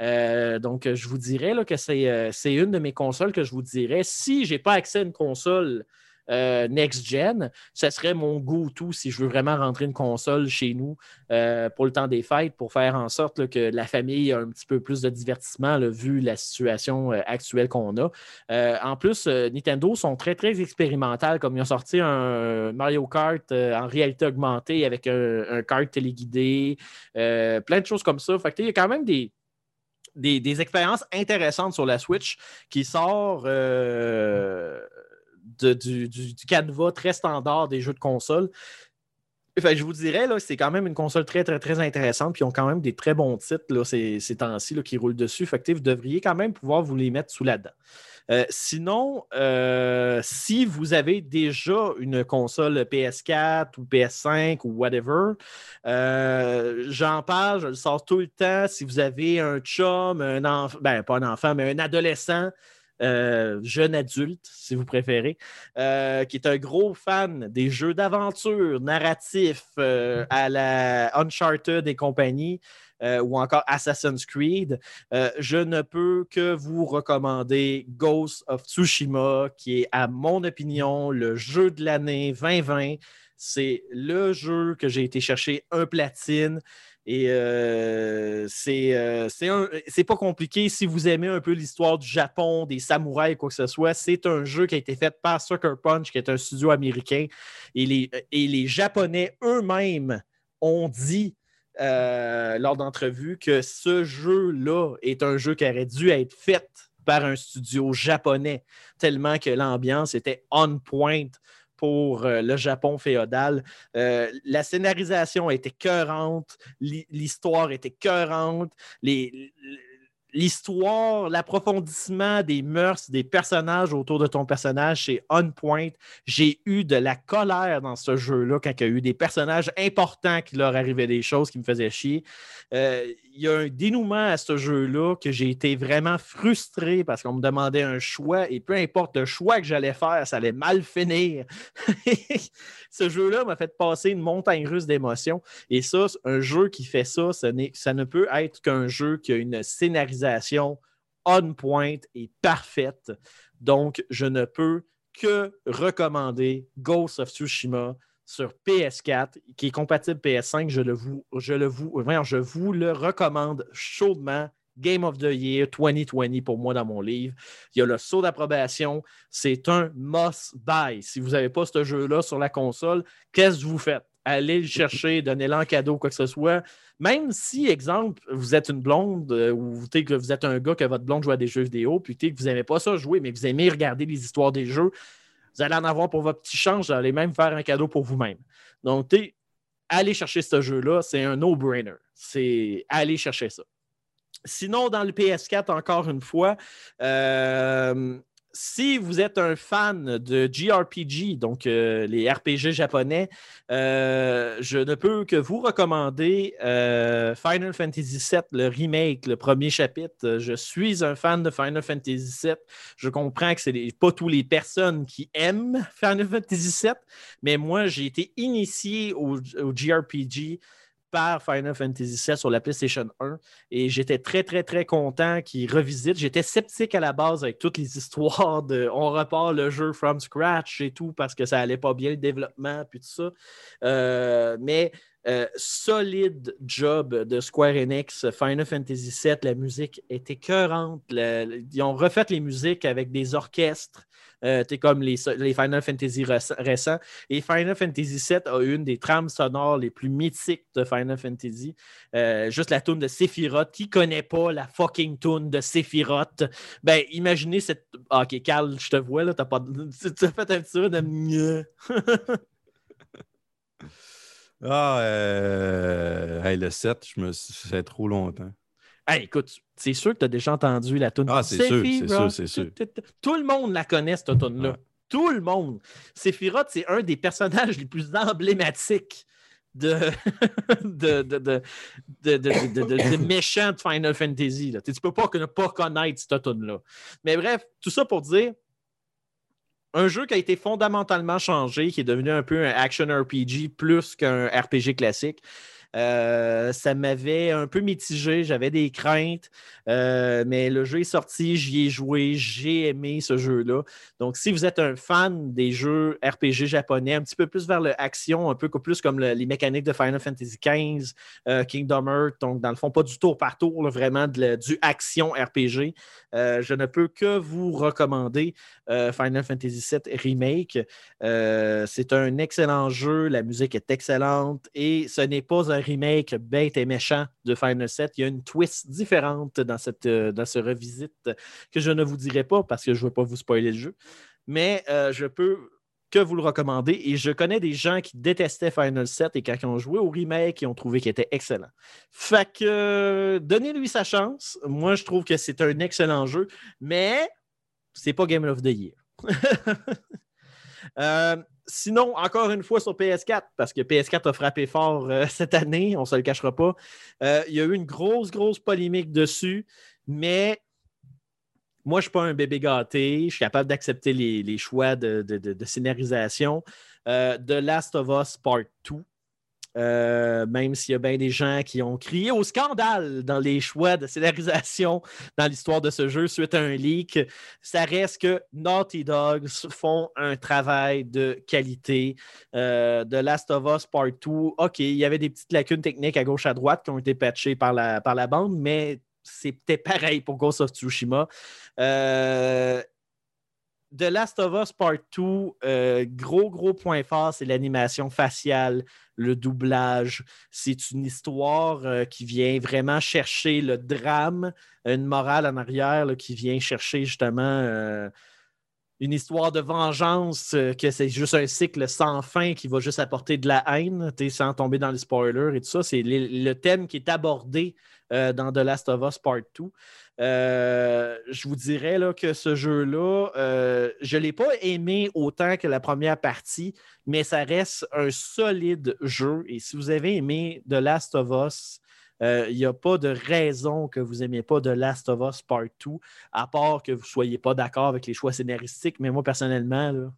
Euh, donc, je vous dirais là, que c'est une de mes consoles que je vous dirais. Si je n'ai pas accès à une console euh, next-gen, ce serait mon go-to si je veux vraiment rentrer une console chez nous euh, pour le temps des fêtes, pour faire en sorte que la famille a un petit peu plus de divertissement vu la situation euh, actuelle qu'on a. En plus, Nintendo sont très, très expérimentales, comme ils ont sorti un Mario Kart en réalité augmentée avec un, kart téléguidé, plein de choses comme ça. Fait il y a quand même des, des, expériences intéressantes sur la Switch qui sort du, du, canevas très standard des jeux de console. Je vous dirais, là, c'est quand même une console très, très, très intéressante. Puis ils ont quand même des très bons titres là, ces, temps-ci qui roulent dessus. Fait vous devriez quand même pouvoir vous les mettre sous la dent. Euh, sinon, euh, si vous avez déjà une console PS4 ou PS5 ou whatever, euh, j'en parle, je le sors tout le temps. Si vous avez un chum, un enfant, ben pas un enfant, mais un adolescent, euh, jeune adulte, si vous préférez, euh, qui est un gros fan des jeux d'aventure narratifs euh, à la Uncharted et compagnie, ou encore Assassin's Creed, je ne peux que vous recommander Ghost of Tsushima, qui est, à mon opinion, le jeu de l'année 2020. C'est le jeu que j'ai été chercher un platine. Et euh, c'est euh, c'est pas compliqué. Si vous aimez un peu l'histoire du Japon, des samouraïs, quoi que ce soit, c'est un jeu qui a été fait par Sucker Punch, qui est un studio américain. Et les, et les Japonais eux-mêmes ont dit euh, lors d'entrevues que ce jeu-là est un jeu qui aurait dû être fait par un studio japonais, tellement que l'ambiance était on point pour euh, le Japon féodal. Euh, la scénarisation était cœurante, l'hi- l'histoire était cœurante, l'histoire, l'approfondissement des mœurs, des personnages autour de ton personnage, c'est on point. J'ai eu de la colère dans ce jeu-là quand il y a eu des personnages importants qui leur arrivaient des choses qui me faisaient chier. Euh, il y a un dénouement à ce jeu-là que j'ai été vraiment frustré parce qu'on me demandait un choix et peu importe le choix que j'allais faire, ça allait mal finir. ce jeu-là m'a fait passer une montagne russe d'émotions. Et ça, un jeu qui fait ça, ça, ça ne peut être qu'un jeu qui a une scénarisation on point et parfaite. Donc, je ne peux que recommander Ghost of Tsushima sur PS4, qui est compatible PS5. Je vous, le vous, je vous le recommande chaudement. Game of the Year 2020 pour moi dans mon livre. Il y a le saut d'approbation. C'est un must-buy. Si vous n'avez pas ce jeu-là sur la console, qu'est-ce que vous faites? Allez le chercher, donnez-le en cadeau, quoi que ce soit. Même si, exemple, vous êtes une blonde euh, ou que vous êtes un gars que votre blonde joue à des jeux vidéo, puis que vous n'aimez pas ça jouer, mais que vous aimez regarder les histoires des jeux, vous allez en avoir pour votre petit change, vous allez même faire un cadeau pour vous-même. Donc, allez chercher ce jeu-là, c'est un no-brainer. C'est aller chercher ça. Sinon, dans le PS4, encore une fois, euh, si vous êtes un fan de JRPG, donc euh, les RPG japonais, euh, je ne peux que vous recommander euh, Final Fantasy VII, le remake, le premier chapitre. Je suis un fan de Final Fantasy VII. Je comprends que ce n'est pas toutes les personnes qui aiment Final Fantasy VII, mais moi, j'ai été initié au, au JRPG par Final Fantasy VII sur la PlayStation 1 et j'étais très, très, très content qu'il revisite. J'étais sceptique à la base avec toutes les histoires de on repart le jeu from scratch et tout parce que ça allait pas bien le développement puis tout ça. Euh, mais euh, solide job de Square Enix, Final Fantasy VII, la musique était écœurante. ils ont refait les musiques avec des orchestres. Euh, comme les, Final Fantasy récents. Et Final Fantasy VII a une des trames sonores les plus mythiques de Final Fantasy. Euh, juste la tune de Sephiroth. Qui connaît pas la fucking tune de Sephiroth? Ben, imaginez cette. Ah, ok, Carl, je te vois, là. T'as pas... Tu as fait un petit de. ah, euh... le 7, je me... c'est trop longtemps. Hey, écoute, c'est sûr que tu as déjà entendu la tune. Ah, c'est sûr, c'est sûr, c'est sûr. Tout le monde la connaît, cette tune-là. Tout le monde. Sephiroth, c'est un des personnages les plus emblématiques de, de, de, de, de, méchants de Final Fantasy. Là. Tu peux pas ne pas connaître cette tune-là. Mais bref, tout ça pour dire un jeu qui a été fondamentalement changé, qui est devenu un peu un action RPG plus qu'un RPG classique. Euh, ça m'avait un peu mitigé, j'avais des craintes, euh, mais le jeu est sorti, j'y ai joué, j'ai aimé ce jeu-là. Donc, si vous êtes un fan des jeux RPG japonais, un petit peu plus vers l'action, un peu plus comme les mécaniques de Final Fantasy XV, euh, Kingdom Hearts, donc dans le fond, pas du tour par tour, vraiment du action RPG, je ne peux que vous recommander Final Fantasy VII Remake. C'est un excellent jeu, la musique est excellente et ce n'est pas un remake bête et méchant de Final 7. Il y a une twist différente dans, cette, euh, dans ce revisite que je ne vous dirai pas parce que je ne veux pas vous spoiler le jeu. Mais euh, je peux que vous le recommander. Et je connais des gens qui détestaient Final 7 et ils ont joué au remake, ils ont trouvé qu'il était excellent. Fait que donnez-lui sa chance. Moi, je trouve que c'est un excellent jeu, mais c'est pas Game of the Year. euh, sinon, encore une fois sur PS4, parce que PS4 a frappé fort euh, cette année, on ne se le cachera pas. Euh, il y a eu une grosse, grosse polémique dessus, mais moi, je ne suis pas un bébé gâté. Je suis capable d'accepter les, choix de, scénarisation. Euh, The Last of Us Part 2 euh, même s'il y a bien des gens qui ont crié au scandale dans les choix de scénarisation dans l'histoire de ce jeu suite à un leak, ça reste que Naughty Dogs font un travail de qualité. Euh, de Last of Us Part 2, OK, il y avait des petites lacunes techniques à gauche à droite qui ont été patchées par la, par la bande, mais c'était pareil pour Ghost of Tsushima. Euh, The Last of Us Part 2, euh, gros, gros point fort, c'est l'animation faciale, le doublage. C'est une histoire euh, qui vient vraiment chercher le drame, une morale en arrière qui vient chercher justement une histoire de vengeance, que c'est juste un cycle sans fin qui va juste apporter de la haine, sans tomber dans les spoilers et tout ça. C'est le, thème qui est abordé dans The Last of Us Part 2. Euh, je vous dirais là, que ce jeu-là, euh, je ne l'ai pas aimé autant que la première partie, mais ça reste un solide jeu. Et si vous avez aimé The Last of Us, euh, il n'y a pas de raison que vous n'aimiez pas The Last of Us Part 2, à part que vous ne soyez pas d'accord avec les choix scénaristiques. Mais moi, personnellement,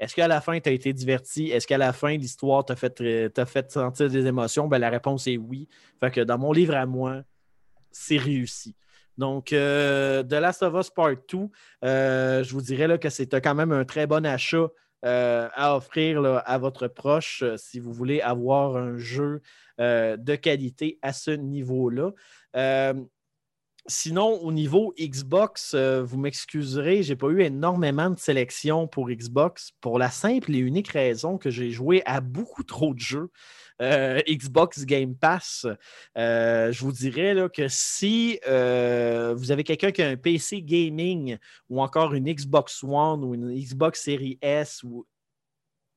est-ce qu'à la fin, tu as été diverti? Est-ce qu'à la fin, l'histoire t'a fait, t'a fait sentir des émotions? Ben, la réponse est oui. Fait que dans mon livre à moi, c'est réussi. Donc, euh, The Last of Us Part 2, euh, je vous dirais là, que c'est quand même un très bon achat euh, à offrir là, à votre proche euh, si vous voulez avoir un jeu euh, de qualité à ce niveau-là. Sinon, au niveau Xbox, euh, vous m'excuserez, j'ai pas eu énormément de sélection pour Xbox pour la simple et unique raison que j'ai joué à beaucoup trop de jeux. Euh, Xbox Game Pass, euh, je vous dirais que si vous avez quelqu'un qui a un PC gaming ou encore une Xbox One ou une Xbox Series S ou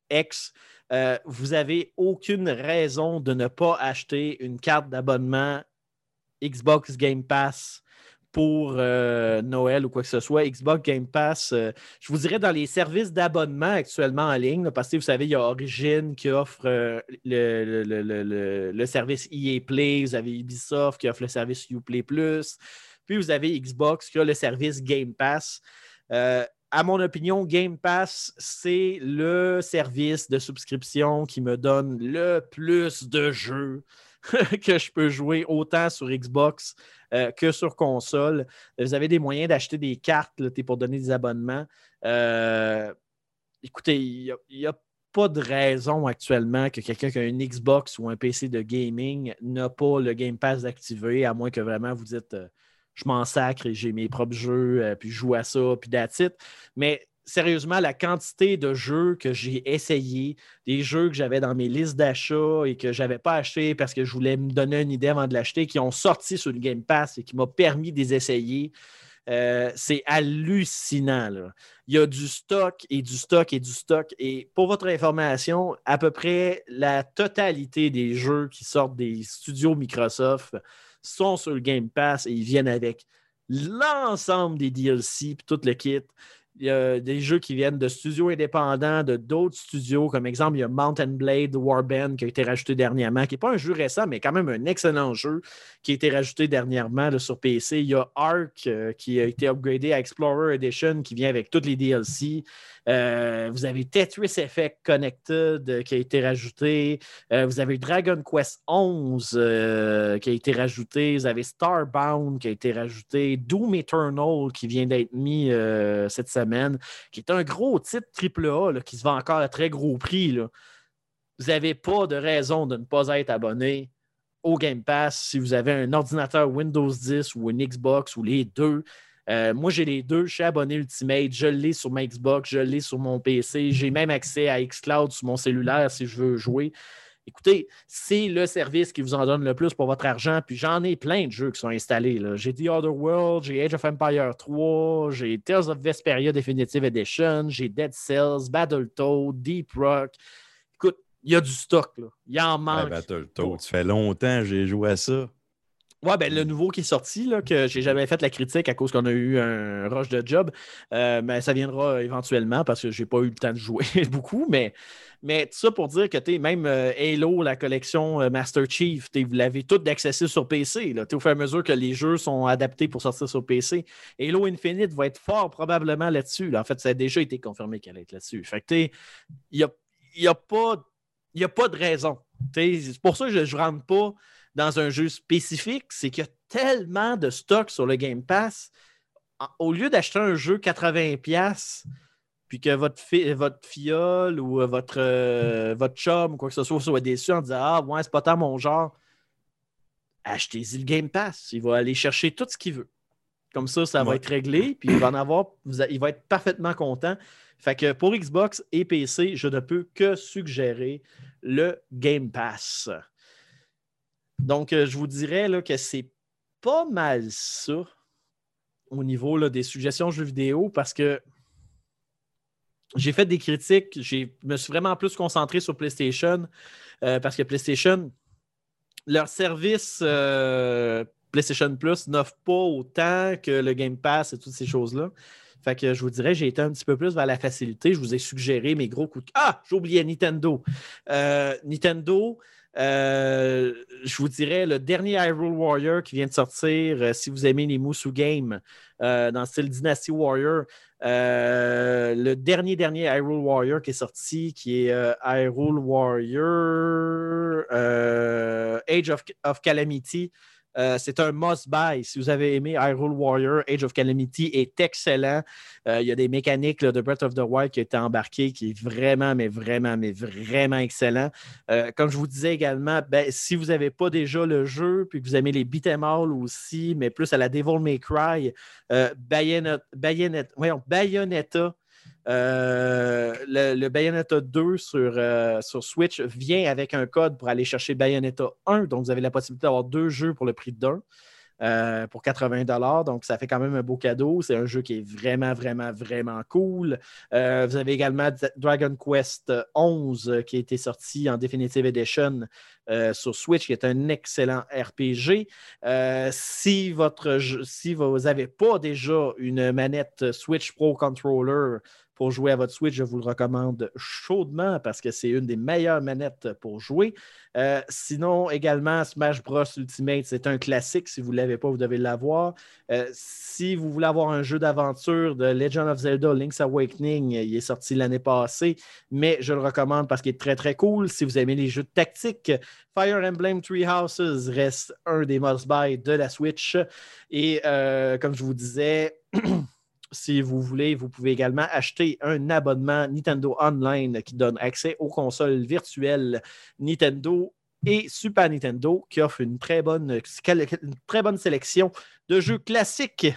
X, vous n'avez aucune raison de ne pas acheter une carte d'abonnement Xbox Game Pass pour euh, Noël ou quoi que ce soit. Xbox Game Pass, euh, je vous dirais dans les services d'abonnement actuellement en ligne, parce que vous savez, il y a Origin qui offre euh, le, le- le- le- service EA Play, vous avez Ubisoft qui offre le service Uplay Plus, puis vous avez Xbox qui a le service Game Pass. À mon opinion, Game Pass, c'est le service de subscription qui me donne le plus de jeux que je peux jouer autant sur Xbox euh, que sur console. Vous avez des moyens d'acheter des cartes pour donner des abonnements. Euh, écoutez, il n'y a, pas de raison actuellement que quelqu'un qui a une Xbox ou un PC de gaming n'a pas le Game Pass activé, à moins que vraiment vous dites euh, je m'en sacre et j'ai mes propres jeux, euh, puis je joue à ça, puis that's it. Mais sérieusement, la quantité de jeux que j'ai essayé, des jeux que j'avais dans mes listes d'achat et que je n'avais pas acheté parce que je voulais me donner une idée avant de l'acheter, qui ont sorti sur le Game Pass et qui m'a permis de les essayer. Euh, c'est hallucinant. Il y a du stock et du stock et du stock. Et pour votre information, à peu près la totalité des jeux qui sortent des studios Microsoft sont sur le Game Pass et ils viennent avec l'ensemble des DLC et tout le kit. Il y a des jeux qui viennent de studios indépendants, de d'autres studios. Comme exemple, il y a Mountain Blade Warband qui a été rajouté dernièrement, qui n'est pas un jeu récent, mais quand même un excellent jeu qui a été rajouté dernièrement sur PC. Il y a Ark euh, qui a été upgradé à Explorer Edition qui vient avec toutes les DLC. Euh, vous avez Tetris Effect Connected euh, qui a été rajouté. Euh, vous avez Dragon Quest 11 euh, qui a été rajouté. Vous avez Starbound qui a été rajouté. Doom Eternal qui vient d'être mis cette semaine, qui est un gros titre AAA qui se vend encore à très gros prix. Vous n'avez pas de raison de ne pas être abonné au Game Pass si vous avez un ordinateur Windows 10 ou une Xbox ou les deux. Euh, moi, j'ai les deux. Je suis abonné Ultimate. Je l'ai sur ma Xbox, je l'ai sur mon PC. J'ai même accès à Xcloud sur mon cellulaire si je veux jouer. Écoutez, c'est le service qui vous en donne le plus pour votre argent. Puis j'en ai plein de jeux qui sont installés. J'ai The Other World, j'ai Age of Empire 3, j'ai Tales of Vesperia Definitive Edition, j'ai Dead Cells, Battletoad, Deep Rock. Écoute, il y a du stock. Là. Il en manque. Battletoad, ça fait longtemps que j'ai joué à ça. Ouais, ben, le nouveau qui est sorti, là, que j'ai jamais fait la critique à cause qu'on a eu un rush de job, euh, mais ça viendra éventuellement parce que j'ai pas eu le temps de jouer beaucoup. Mais, mais tout ça pour dire que même euh, Halo, la collection euh, Master Chief, vous l'avez tout d'accessible sur PC. Là, au fur et à mesure que les jeux sont adaptés pour sortir sur PC. Halo Infinite va être fort probablement là-dessus. là. En fait, ça a déjà été confirmé qu'elle allait être là-dessus. Fait que il n'y a, y a, a pas de raison. C'est pour ça que je ne rentre pas dans un jeu spécifique, c'est qu'il y a tellement de stock sur le Game Pass. Au lieu d'acheter un jeu 80$, puis que votre, fi- votre fiole ou euh, votre, euh, votre chum ou quoi que ce soit soit déçu en disant Ah, ouais, c'est pas tant mon genre, achetez-y le Game Pass. Il va aller chercher tout ce qu'il veut. Comme ça, ça va être réglé, puis il va en avoir, il va être parfaitement content. Fait que pour Xbox et PC, je ne peux que suggérer le Game Pass. Donc, euh, je vous dirais là, que c'est pas mal ça au niveau là, des suggestions jeux vidéo parce que j'ai fait des critiques, je me suis vraiment plus concentré sur PlayStation euh, parce que PlayStation, leur service euh, PlayStation Plus n'offre pas autant que le Game Pass et toutes ces choses-là. Fait que je vous dirais, j'ai été un petit peu plus vers la facilité. Je vous ai suggéré mes gros coups de. Ah, j'ai oublié Nintendo. Nintendo, euh, je vous dirais le dernier Hyrule Warrior qui vient de sortir, euh, si vous aimez les Musu Games euh, dans le style Dynasty Warrior, le dernier, dernier Hyrule Warrior qui est sorti, qui est Hyrule Warrior Age of Calamity. Euh, c'est un must-buy. Si vous avez aimé Hyrule Warrior, Age of Calamity est excellent. Euh, il y a des mécaniques de Breath of the Wild qui ont été embarquées, qui est vraiment, mais vraiment, mais vraiment excellent. Euh, comme je vous disais également, ben, si vous n'avez pas déjà le jeu, puis que vous aimez les beat'em all aussi, mais plus à la Devil May Cry, Bayonetta, Bayonetta, Bayonetta euh, le, Bayonetta 2 sur, euh, sur, Switch vient avec un code pour aller chercher Bayonetta 1. Donc, vous avez la possibilité d'avoir deux jeux pour le prix d'un. Euh, pour 80 Donc, ça fait quand même un beau cadeau. C'est un jeu qui est vraiment, vraiment, vraiment cool. Vous avez également Dragon Quest 11 qui a été sorti en Definitive Edition sur Switch, qui est un excellent RPG. si, votre, si vous n'avez pas déjà une manette Switch Pro Controller, pour jouer à votre Switch, je vous le recommande chaudement parce que c'est une des meilleures manettes pour jouer. Euh, sinon, également, Smash Bros Ultimate, c'est un classique. Si vous ne l'avez pas, vous devez l'avoir. Euh, si vous voulez avoir un jeu d'aventure de Legend of Zelda Link's Awakening, il est sorti l'année passée, mais je le recommande parce qu'il est très, très cool. Si vous aimez les jeux de tactique, Fire Emblem Three Houses reste un des must-buy de la Switch. Et euh, comme je vous disais, si vous voulez, vous pouvez également acheter un abonnement Nintendo Online qui donne accès aux consoles virtuelles Nintendo et Super Nintendo qui offre une très bonne, très bonne sélection de jeux classiques.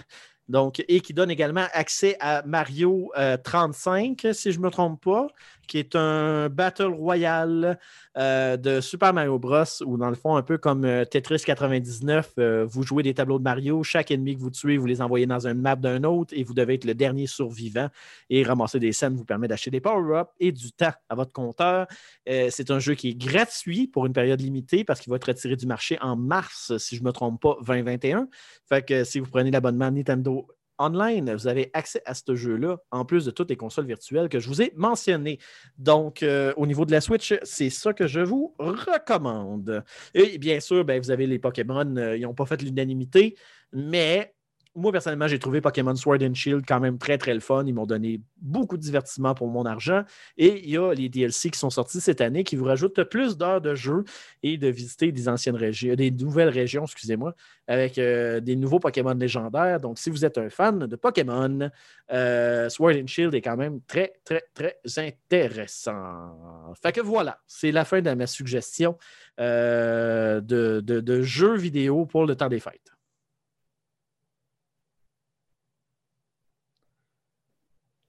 Et qui donne également accès à Mario euh, 35, si je ne me trompe pas, qui est un Battle Royale euh, de Super Mario Bros. où, dans le fond, un peu comme euh, Tetris 99, euh, vous jouez des tableaux de Mario. Chaque ennemi que vous tuez, vous les envoyez dans un map d'un autre et vous devez être le dernier survivant. Et ramasser des scènes vous permet d'acheter des power-ups et du temps à votre compteur. C'est un jeu qui est gratuit pour une période limitée parce qu'il va être retiré du marché en mars, si je ne me trompe pas, 2021. Fait que si vous prenez l'abonnement Nintendo online, vous avez accès à ce jeu-là, en plus de toutes les consoles virtuelles que je vous ai mentionnées. Donc, euh, au niveau de la Switch, c'est ça que je vous recommande. Et bien sûr, ben, vous avez les Pokémon, euh, ils n'ont pas fait l'unanimité, mais moi, personnellement, j'ai trouvé Pokémon Sword and Shield quand même très, très le fun. Ils m'ont donné beaucoup de divertissement pour mon argent. Et il y a les DLC qui sont sortis cette année qui vous rajoutent plus d'heures de jeu et de visiter des anciennes régions, des nouvelles régions, excusez-moi, avec euh, des nouveaux Pokémon légendaires. Donc, si vous êtes un fan de Pokémon, euh, Sword and Shield est quand même très, très, très intéressant. Fait que voilà, c'est la fin de ma suggestion euh, de, de, de jeux vidéo pour le temps des fêtes.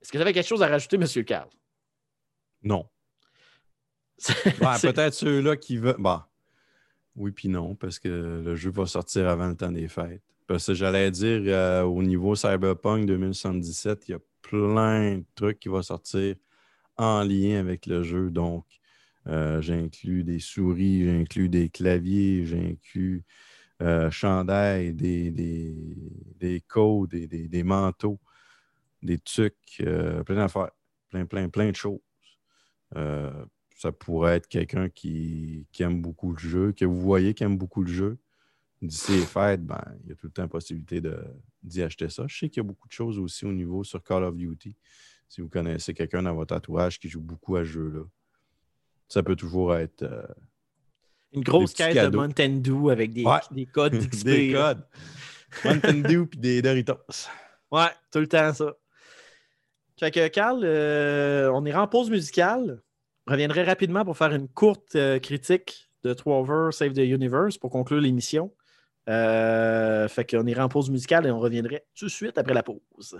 Est-ce que vous avez quelque chose à rajouter, M. Carl? Non. ben, Peut-être ceux-là qui veulent. Bah. Oui, puis non, parce que le jeu va sortir avant le temps des fêtes. Parce que j'allais dire, euh, au niveau Cyberpunk 2077, il y a plein de trucs qui vont sortir en lien avec le jeu. Donc, euh, j'inclus des souris, j'inclus des claviers, j'inclus euh, chandail, des, des, des codes, des, des, des manteaux des trucs, euh, plein d'affaires, plein, plein, plein de choses. Euh, ça pourrait être quelqu'un qui, qui, aime beaucoup le jeu, que vous voyez qui aime beaucoup le jeu. D'ici les fêtes, ben, il y a tout le temps la possibilité d'y acheter ça. Je sais qu'il y a beaucoup de choses aussi au niveau sur Call of Duty. Si vous connaissez quelqu'un dans votre entourage qui joue beaucoup à ce jeu-là, ça peut toujours être. Euh, Une grosse caisse de Mountain Dew avec des, ouais. des codes des codes. Mountain Dew puis des Doritos. Ouais, tout le temps ça. Fait que, Carl, euh, on ira en pause musicale. Je reviendrai rapidement pour faire une courte euh, critique de Trover Save the Universe pour conclure l'émission. Euh, fait qu'on ira en pause musicale et on reviendrait tout de suite après la pause.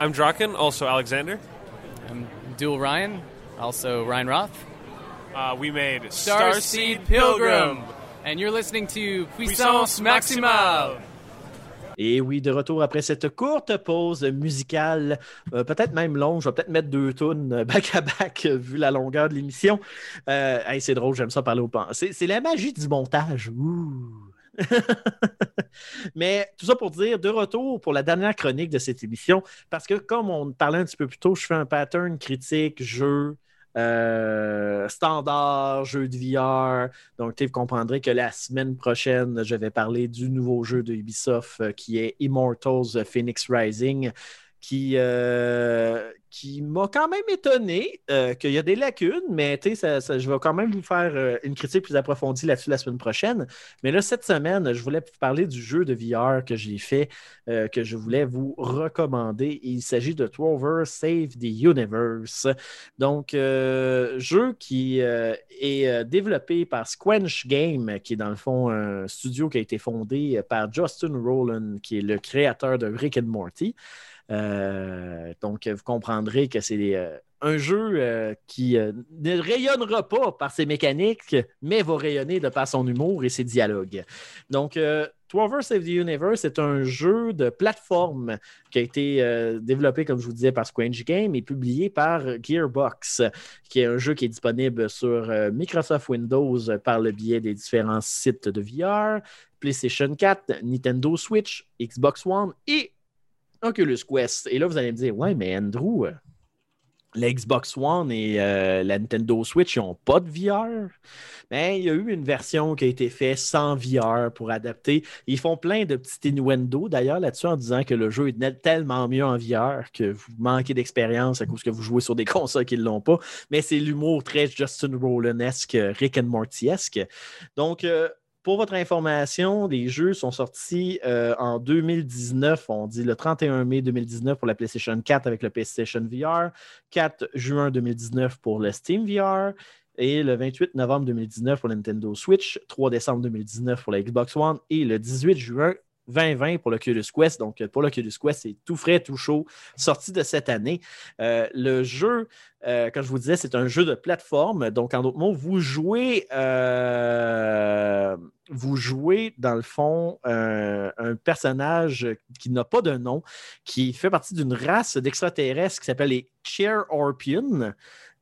I'm Draken, also Alexander. I'm Dual Ryan, also Ryan Roth. Uh, we made Starseed Pilgrim. And you're listening to Puissance Maximale. Et oui, de retour après cette courte pause musicale, euh, peut-être même longue, je vais peut-être mettre deux tunes back à back euh, vu la longueur de l'émission. Euh, hey, c'est drôle, j'aime ça parler au pensée. C'est la magie du montage. Ouh. Mais tout ça pour dire, de retour pour la dernière chronique de cette émission, parce que comme on parlait un petit peu plus tôt, je fais un pattern critique, jeu, euh, standard, jeu de VR. Donc, vous comprendrez que la semaine prochaine, je vais parler du nouveau jeu de Ubisoft euh, qui est Immortals Phoenix Rising qui, euh, qui m'a quand même étonné euh, qu'il y a des lacunes, mais je vais quand même vous faire euh, une critique plus approfondie là-dessus la semaine prochaine. Mais là, cette semaine, je voulais vous parler du jeu de VR que j'ai fait, que je voulais vous recommander. Il s'agit de Trover Save the Universe. Donc, jeu qui est développé par Squench Game, qui est dans le fond un studio qui a été fondé par Justin Rowland, qui est le créateur de Rick and Morty. Euh, donc, vous comprendrez que c'est euh, un jeu euh, qui ne rayonnera pas par ses mécaniques, mais va rayonner de par son humour et ses dialogues. Donc, Trover Save the Universe est un jeu de plateforme qui a été développé, comme je vous disais, par Squanch Game et publié par Gearbox, qui est un jeu qui est disponible sur Microsoft Windows par le biais des différents sites de VR, PlayStation 4, Nintendo Switch, Xbox One et Oculus Quest. Et là, vous allez me dire, ouais, mais Andrew, euh, la Xbox One et euh, la Nintendo Switch, n'ont pas de VR. Mais il y a eu une version qui a été faite sans VR pour adapter. Ils font plein de petits innuendo d'ailleurs là-dessus en disant que le jeu est tellement mieux en VR que vous manquez d'expérience à cause que vous jouez sur des consoles qui ne l'ont pas. Mais c'est l'humour très Justin Roland-esque, Rick and Morty-esque. Donc, euh, pour votre information, les jeux sont sortis euh, en 2019. On dit le 31 mai 2019 pour la PlayStation 4 avec le PlayStation VR, 4 juin 2019 pour le Steam VR et le 28 novembre 2019 pour Nintendo Switch, 3 décembre 2019 pour la Xbox One et le 18 juin 2020 pour l'Oculus Quest. Donc, pour l'Oculus Quest, c'est tout frais, tout chaud, sorti de cette année. Euh, le jeu, euh, comme je vous disais, c'est un jeu de plateforme. Donc, en d'autres mots, vous jouez, euh, vous jouez dans le fond un personnage qui n'a pas de nom, qui fait partie d'une race d'extraterrestres qui s'appelle les Chair Orpion.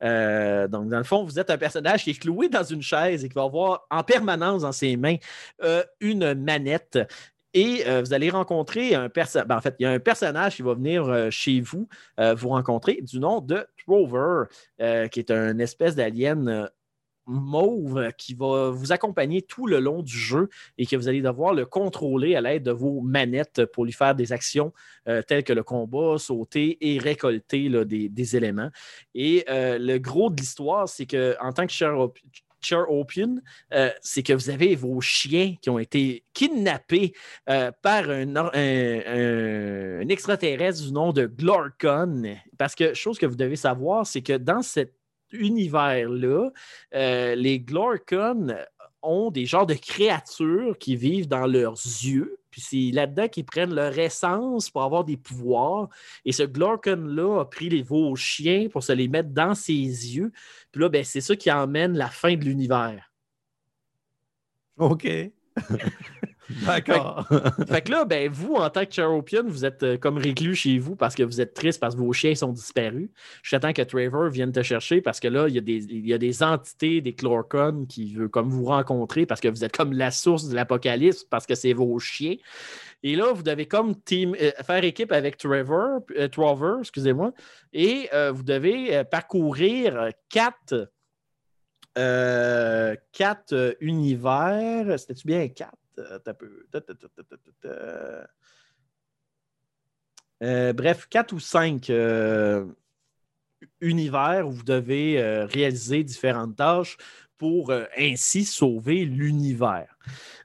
donc, dans le fond, vous êtes un personnage qui est cloué dans une chaise et qui va avoir en permanence dans ses mains une manette et euh, vous allez rencontrer un personnage. Ben, en fait, il y a un personnage qui va venir euh, chez vous, euh, vous rencontrer, du nom de Trover, qui est un espèce d'alien mauve qui va vous accompagner tout le long du jeu et que vous allez devoir le contrôler à l'aide de vos manettes pour lui faire des actions telles que le combat, sauter et récolter des, des, éléments. Et le gros de l'histoire, c'est qu'en tant que Chair Opium, euh, c'est que vous avez vos chiens qui ont été kidnappés euh, par un, extraterrestre du nom de Glorcon. Parce que, chose que vous devez savoir, c'est que dans cet univers-là, euh, les Glorcon ont des genres de créatures qui vivent dans leurs yeux. Puis c'est là-dedans qu'ils prennent leur essence pour avoir des pouvoirs. Et ce Glorkon-là a pris les veaux chiens pour se les mettre dans ses yeux. Puis là, ben, c'est ça qui emmène la fin de l'univers. OK. D'accord. fait, que là, ben, vous, en tant que Charopian, vous êtes euh, comme réclus chez vous parce que vous êtes triste parce que vos chiens sont disparus. J'attends que Trevor vienne te chercher parce que là, il y a des, entités, des Chlorcon qui veulent comme vous rencontrer parce que vous êtes comme la source de l'apocalypse parce que c'est vos chiens. Et là, vous devez comme team, euh, faire équipe avec Trevor, euh, excusez-moi, et vous devez parcourir quatre, quatre univers. C'était-tu bien quatre? Euh, bref, quatre ou cinq euh, univers où vous devez euh, réaliser différentes tâches pour ainsi sauver l'univers.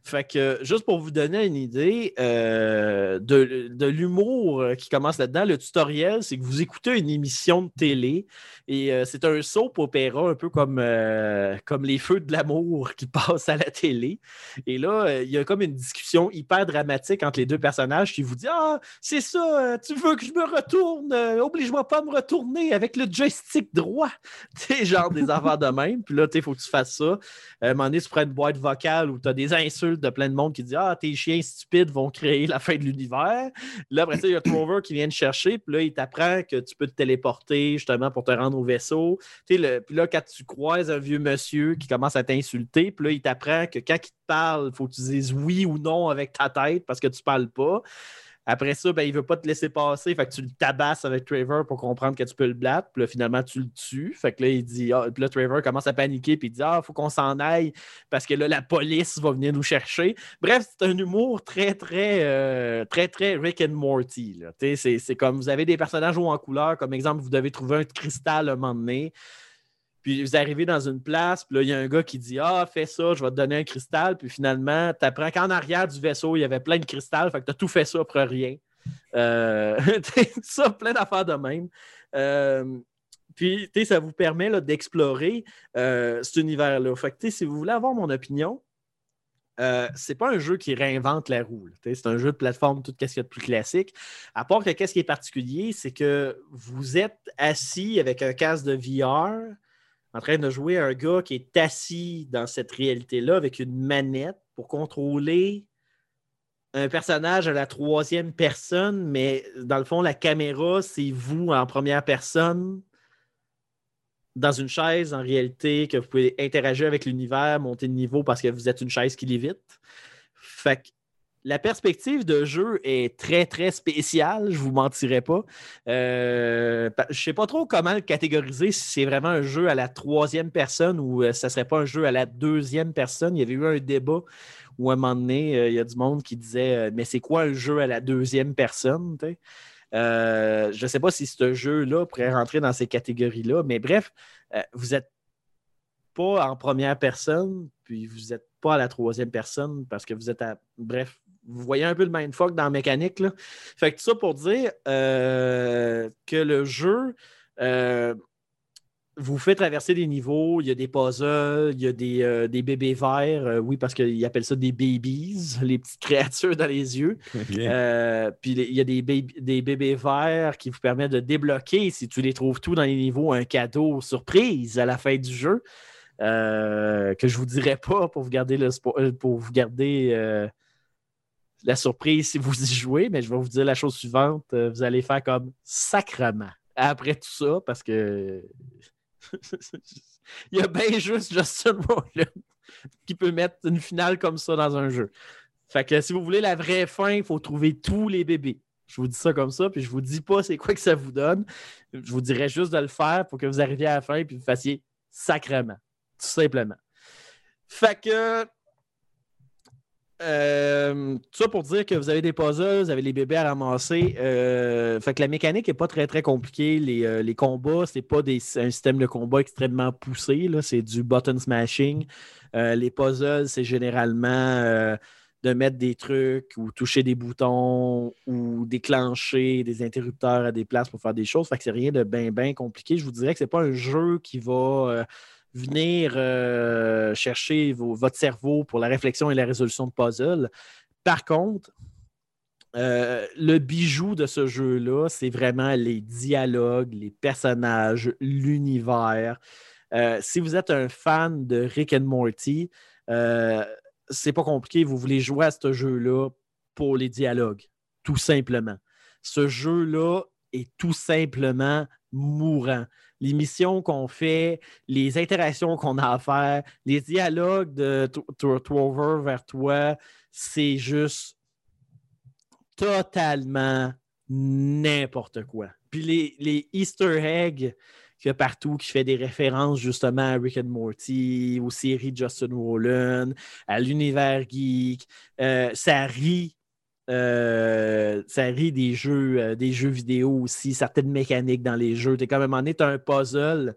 Fait que, juste pour vous donner une idée euh, de, de l'humour euh, qui commence là-dedans, le tutoriel, c'est que vous écoutez une émission de télé et euh, c'est un soap opéra un peu comme, comme les feux de l'amour qui passent à la télé. Et là, il y a comme une discussion hyper dramatique entre les deux personnages qui vous dit Ah, c'est ça, tu veux que je me retourne, oblige-moi pas à me retourner avec le joystick droit. Tu genre des affaires de même. Puis là, il faut que tu fasses ça. À un moment tu prends une boîte vocale où tu as des insultes de plein de monde qui dit Ah, tes chiens stupides vont créer la fin de l'univers. Là, après ça, il y a Trover qui vient te chercher. Puis là, il t'apprend que tu peux te téléporter justement pour te rendre au vaisseau. Puis là, quand tu croises un vieux monsieur qui commence à t'insulter, puis là, il t'apprend que quand il te parle, il faut que tu dises oui ou non avec ta tête parce que tu parles pas. Après ça, ben, il ne veut pas te laisser passer. Fait que tu le tabasses avec Trevor pour comprendre que tu peux le battre. Puis là, finalement, tu le tues. Fait que là, il dit. Ah, puis là, Trevor commence à paniquer. Puis il dit Ah, faut qu'on s'en aille parce que là, la police va venir nous chercher. Bref, c'est un humour très, très, euh, très, très Rick and Morty. C'est comme vous avez des personnages hauts en couleur. Comme exemple, vous devez trouver un cristal un moment donné. Puis vous arrivez dans une place, puis là, il y a un gars qui dit Ah, fais ça, je vais te donner un cristal. Puis finalement, tu apprends qu'en arrière du vaisseau, il y avait plein de cristal. Fait que tu as tout fait ça pour rien. Euh, ça, plein d'affaires de même. Euh, puis, tu sais, ça vous permet d'explorer euh, cet univers-là. Fait que, si vous voulez avoir mon opinion, euh, c'est pas un jeu qui réinvente la roue. C'est un jeu de plateforme, tout ce qu'il y a de plus classique. À part que qu'est-ce qui est particulier, c'est que vous êtes assis avec un casque de VR en train de jouer un gars qui est assis dans cette réalité-là avec une manette pour contrôler un personnage à la troisième personne, mais dans le fond, la caméra, c'est vous en première personne dans une chaise en réalité que vous pouvez interagir avec l'univers, monter de niveau parce que vous êtes une chaise qui lévite. Fait que la perspective de jeu est très, très spéciale, je ne vous mentirai pas. Euh, je ne sais pas trop comment le catégoriser, si c'est vraiment un jeu à la troisième personne ou euh, ça ne serait pas un jeu à la deuxième personne. Il y avait eu un débat où à un moment donné, euh, il y a du monde qui disait euh, Mais c'est quoi un jeu à la deuxième personne? je ne sais pas si ce jeu-là pourrait rentrer dans ces catégories-là, mais bref, vous n'êtes pas en première personne, puis vous n'êtes pas à la troisième personne parce que vous êtes à. Bref, vous voyez un peu le mindfuck dans la mécanique. Là. Fait que tout ça pour dire euh, que le jeu euh, vous fait traverser des niveaux, il y a des puzzles, il y a des, euh, des bébés verts, oui, parce qu'ils appellent ça des babies, les petites créatures dans les yeux. Puis il y a des, des bébés verts qui vous permettent de débloquer, si tu les trouves tous dans les niveaux, un cadeau surprise à la fin du jeu. que je ne vous dirai pas pour vous garder, le pour vous garder la surprise si vous y jouez, mais je vais vous dire la chose suivante. euh, vous allez faire comme sacrement après tout ça parce que il y a bien juste Justin Roiland qui peut mettre une finale comme ça dans un jeu. Fait que si vous voulez la vraie fin, il faut trouver tous les bébés. Je vous dis ça comme ça, puis je vous dis pas c'est quoi que ça vous donne. Je vous dirais juste de le faire pour que vous arriviez à la fin et que vous fassiez sacrement. Tout simplement. Fait que. Euh, tout ça pour dire que vous avez des puzzles, vous avez les bébés à ramasser. euh, fait que la mécanique n'est pas très très compliquée. Les, euh, les combats, c'est pas des, un système de combat extrêmement poussé. C'est du button smashing. Euh, les puzzles, c'est généralement de mettre des trucs ou toucher des boutons ou déclencher des interrupteurs à des places pour faire des choses. Fait que c'est rien de bien, bien compliqué. Je vous dirais que c'est pas un jeu qui va venir euh, chercher vos- votre cerveau pour la réflexion et la résolution de puzzles. Par contre, euh, le bijou de ce jeu-là, c'est vraiment les dialogues, les personnages, l'univers. Euh, si vous êtes un fan de Rick and Morty, euh, c'est pas compliqué. Vous voulez jouer à ce jeu-là pour les dialogues, tout simplement. Ce jeu-là est tout simplement mourant. Les missions qu'on fait, les interactions qu'on a à faire, les dialogues de Trover vers toi, c'est juste totalement n'importe quoi. Puis les, Easter eggs qu'il y a partout qui fait des références justement à Rick and Morty, aux séries de Justin Roiland, à l'univers geek, euh, ça rit. Euh, ça rit des jeux, euh, des jeux vidéo aussi, certaines mécaniques dans les jeux. Tu es comme à un moment donné, tu as un puzzle.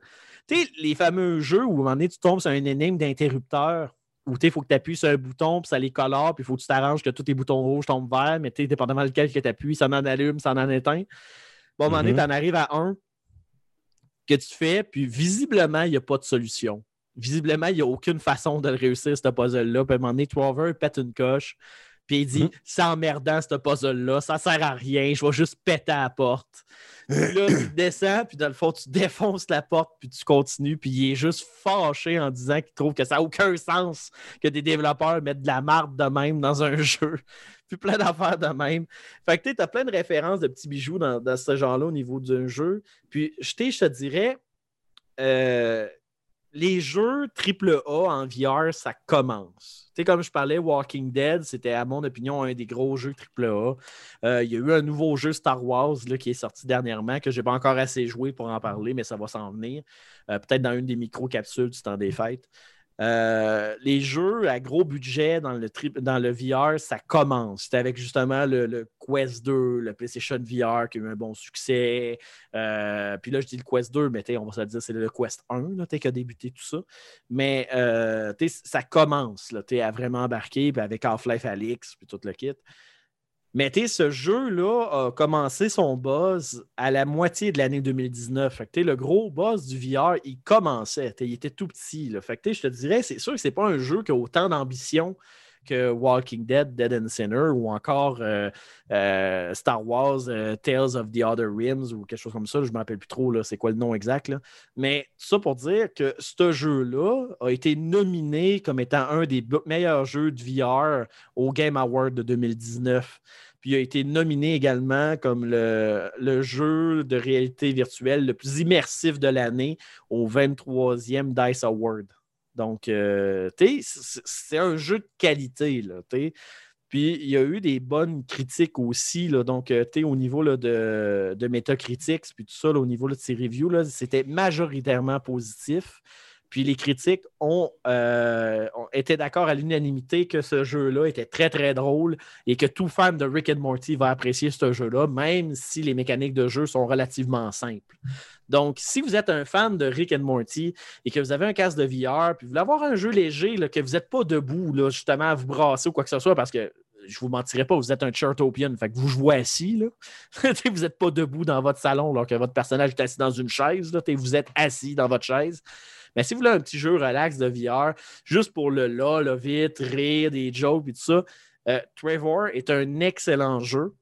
Tu sais, les fameux jeux où à un moment donné, tu tombes sur un énigme d'interrupteur où il faut que tu appuies sur un bouton, puis ça les colore, puis il faut que tu t'arranges que tous les boutons rouges tombent verts, mais dépendamment lequel que tu appuies, ça en allume, ça en éteint. Bon, à un moment donné, Mhm. tu en arrives à un que tu fais, puis visiblement, il n'y a pas de solution. Visiblement, il n'y a aucune façon de le réussir, ce puzzle-là. Puis à un moment donné, Trover pète une coche, puis il dit Mhm. C'est emmerdant, ce puzzle-là, ça sert à rien, je vais juste péter à la porte. Puis là, tu descends, puis dans le fond, tu défonces la porte, puis tu continues, puis il est juste fâché en disant qu'il trouve que ça n'a aucun sens que des développeurs mettent de la marde de même dans un jeu, puis plein d'affaires de même. Fait que tu as plein de références de petits bijoux dans, dans ce genre-là au niveau d'un jeu. Puis, je je te dirais, euh, les jeux AAA en VR, ça commence. Tu sais, comme je parlais, Walking Dead, c'était, à mon opinion, un des gros jeux AAA. Euh, Il y a eu un nouveau jeu Star Wars là, qui est sorti dernièrement, que je n'ai pas encore assez joué pour en parler, mais ça va s'en venir. Euh, peut-être dans une des micro-capsules du temps des fêtes. Euh, les jeux à gros budget dans le, dans le VR, ça commence. C'était avec justement le, le Quest 2, le PlayStation VR qui a eu un bon succès. Euh, puis là, je dis le Quest 2, mais on va se le dire, c'est le Quest 1 là, qui a débuté tout ça. Mais euh, ça commence tu à vraiment embarquer, avec Half-Life Alix, puis tout le kit. Mais ce jeu-là a commencé son buzz à la moitié de l'année 2019. Fait que, tu sais, le gros buzz du VR, il commençait. Il était tout petit. Je te dirais, c'est sûr que c'est pas un jeu qui a autant d'ambition que Walking Dead, Dead and Sinner ou encore euh, euh, Star Wars, euh, Tales of the Other Rims ou quelque chose comme ça. Je ne me rappelle plus trop c'est quoi le nom exact. Mais ça pour dire que ce jeu-là a été nominé comme étant un des meilleurs jeux de VR au Game Award de 2019. Puis il a été nominé également comme le, le jeu de réalité virtuelle le plus immersif de l'année au 23e DICE Award. Donc, euh, c'est- un jeu de qualité, là. Puis, il y a eu des bonnes critiques aussi, là, donc, euh, au niveau là, de, de Metacritics, puis tout ça, au niveau de ses reviews, c'était majoritairement positif. Puis les critiques ont, euh, été d'accord à l'unanimité que ce jeu-là était très, très drôle et que tout fan de Rick Morty va apprécier ce jeu-là, même si les mécaniques de jeu sont relativement simples. Donc, si vous êtes un fan de Rick Morty et que vous avez un casque de VR, puis vous voulez avoir un jeu léger, là, que vous n'êtes pas debout, là, justement, à vous brasser ou quoi que ce soit, parce que je vous mentirai pas, vous êtes un Chartopian, fait que vous jouez assis, là. Vous n'êtes pas debout dans votre salon, alors que votre personnage est assis dans une chaise, là. Vous êtes assis dans votre chaise. Mais si vous voulez un petit jeu relax de VR, juste pour le là, là, vite, rire, des jokes et tout ça, euh, Trevor est un excellent jeu.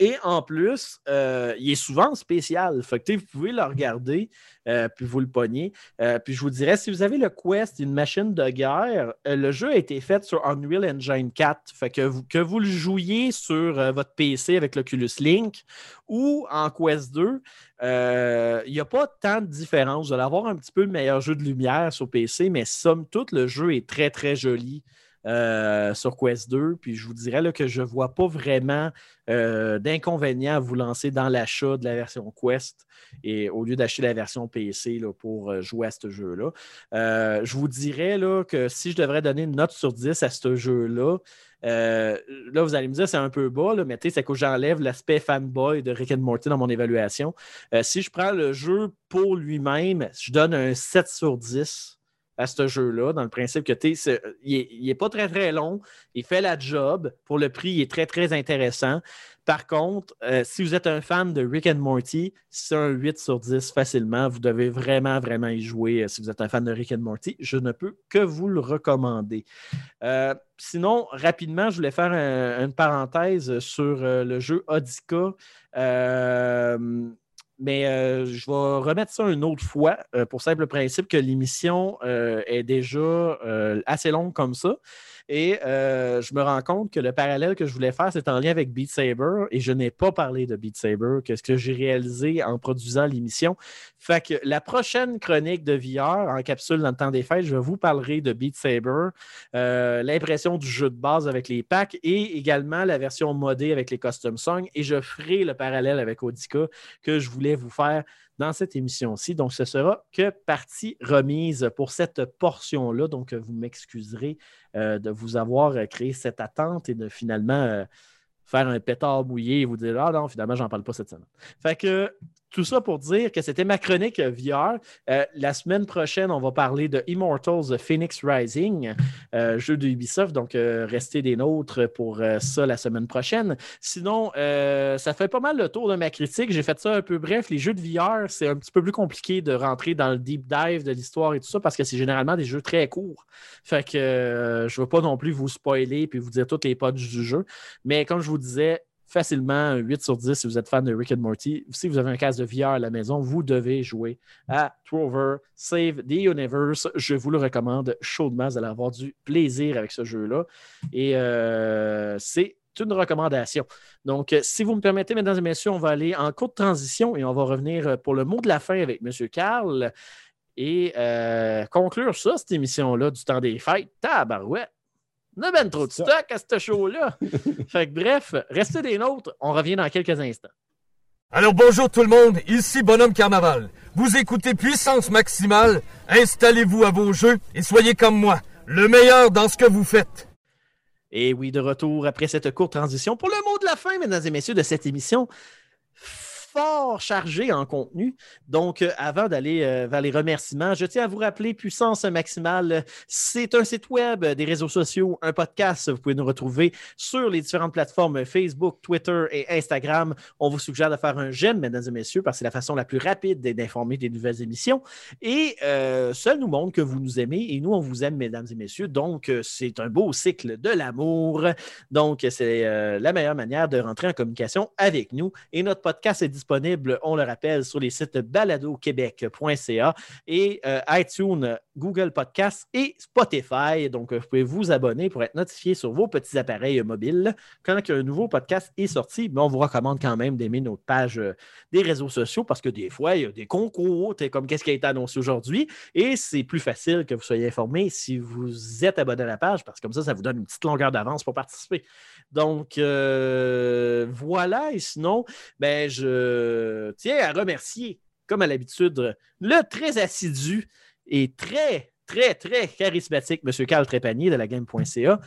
Et en plus, euh, il est souvent spécial. Fait que, vous pouvez le regarder, euh, puis vous le pognez. Euh, puis je vous dirais, si vous avez le Quest, une machine de guerre, le jeu a été fait sur Unreal Engine 4. Fait que vous, que vous le jouiez sur votre PC avec l'Oculus Link ou en Quest 2, euh, il n'y a pas tant de différence. Vous allez avoir un petit peu le meilleur jeu de lumière sur PC, mais somme toute, le jeu est très, très joli. Euh, sur Quest 2, puis je vous dirais là, que je ne vois pas vraiment euh, d'inconvénient à vous lancer dans l'achat de la version Quest et au lieu d'acheter la version PC là, pour euh, jouer à ce jeu-là. Je vous dirais là, que si je devrais donner une note sur 10 à ce jeu-là, là, vous allez me dire c'est un peu bas, mais c'est que j'enlève l'aspect fanboy de Rick and Morty dans mon évaluation. Si je prends le jeu pour lui-même, je donne un 7 sur 10 à ce jeu-là, dans le principe que tu c'est- il n'est pas très très long, il fait la job, pour le prix, il est très très intéressant. Par contre, euh, si vous êtes un fan de Rick and Morty, c'est un 8 sur 10 facilement. Vous devez vraiment, vraiment y jouer euh, si vous êtes un fan de Rick and Morty. Je ne peux que vous le recommander. Euh, sinon, rapidement, je voulais faire un- une parenthèse sur le jeu Odika. Mais euh, je vais remettre ça une autre fois euh, pour simple principe que l'émission euh, est déjà euh, assez longue comme ça. Et euh, je me rends compte que le parallèle que je voulais faire, c'est en lien avec Beat Saber. Et je n'ai pas parlé de Beat Saber, que ce que j'ai réalisé en produisant l'émission. Fait que la prochaine chronique de VR en capsule dans le temps des fêtes, je vous parlerai de Beat Saber, euh, l'impression du jeu de base avec les packs et également la version modée avec les custom songs. Et je ferai le parallèle avec Audica que je voulais vous faire dans cette émission-ci. Donc, ce sera que partie remise pour cette portion-là. Donc, vous m'excuserez euh, de vous avoir euh, créé cette attente et de finalement euh, faire un pétard mouillé et vous dire Ah non, finalement, j'en parle pas cette semaine. Fait que tout ça pour dire que c'était ma chronique VR. Euh, la semaine prochaine, on va parler de Immortals Phoenix Rising, euh, jeu de Ubisoft. Donc, euh, restez des nôtres pour ça la semaine prochaine. Sinon, ça fait pas mal le tour de ma critique. J'ai fait ça un peu bref. Les jeux de VR, c'est un petit peu plus compliqué de rentrer dans le deep dive de l'histoire et tout ça parce que c'est généralement des jeux très courts. Fait que je ne veux pas non plus vous spoiler puis vous dire toutes les potes du jeu. Mais comme je vous disais, facilement un 8 sur 10 si vous êtes fan de Rick and Morty. Si vous avez un casque de VR à la maison, vous devez jouer à Trover Save the Universe. Je vous le recommande chaudement. Vous allez avoir du plaisir avec ce jeu-là. Et euh, c'est une recommandation. Donc, si vous me permettez, mesdames et messieurs, on va aller en courte transition et on va revenir pour le mot de la fin avec M. Carl et euh, conclure ça, cette émission-là du temps des fêtes. Tabarouette! On a ben trop de stock à ce show-là. fait que bref, restez des nôtres. On revient dans quelques instants. Alors bonjour tout le monde, ici Bonhomme Carnaval. Vous écoutez Puissance Maximale, installez-vous à vos jeux et soyez comme moi, le meilleur dans ce que vous faites. Et oui, de retour après cette courte transition pour le mot de la fin, mesdames et messieurs, de cette émission fort chargé en contenu. Donc, euh, avant d'aller euh, vers les remerciements, je tiens à vous rappeler Puissance Maximale, c'est un site web, des réseaux sociaux, un podcast. Vous pouvez nous retrouver sur les différentes plateformes Facebook, Twitter et Instagram. On vous suggère de faire un j'aime, mesdames et messieurs, parce que c'est la façon la plus rapide d'informer des nouvelles émissions. Et euh, ça nous montre que vous nous aimez et nous, on vous aime, mesdames et messieurs. Donc, c'est un beau cycle de l'amour. Donc, c'est la meilleure manière de rentrer en communication avec nous. Et notre podcast est disponible, on le rappelle, sur les sites baladoquebec.ca et euh, iTunes, Google Podcasts et Spotify. Donc, vous pouvez vous abonner pour être notifié sur vos petits appareils mobiles quand un nouveau podcast est sorti. On vous recommande quand même d'aimer notre page euh, des réseaux sociaux parce que des fois, il y a des concours, comme qu'est-ce qui a été annoncé aujourd'hui? Et c'est plus facile que vous soyez informé si vous êtes abonné à la page parce que comme ça, ça vous donne une petite longueur d'avance pour participer. Donc, euh, voilà. Et sinon, ben, je tiens à remercier, comme à l'habitude, le très assidu et très, très, très charismatique M. Carl Trépanier de la game.ca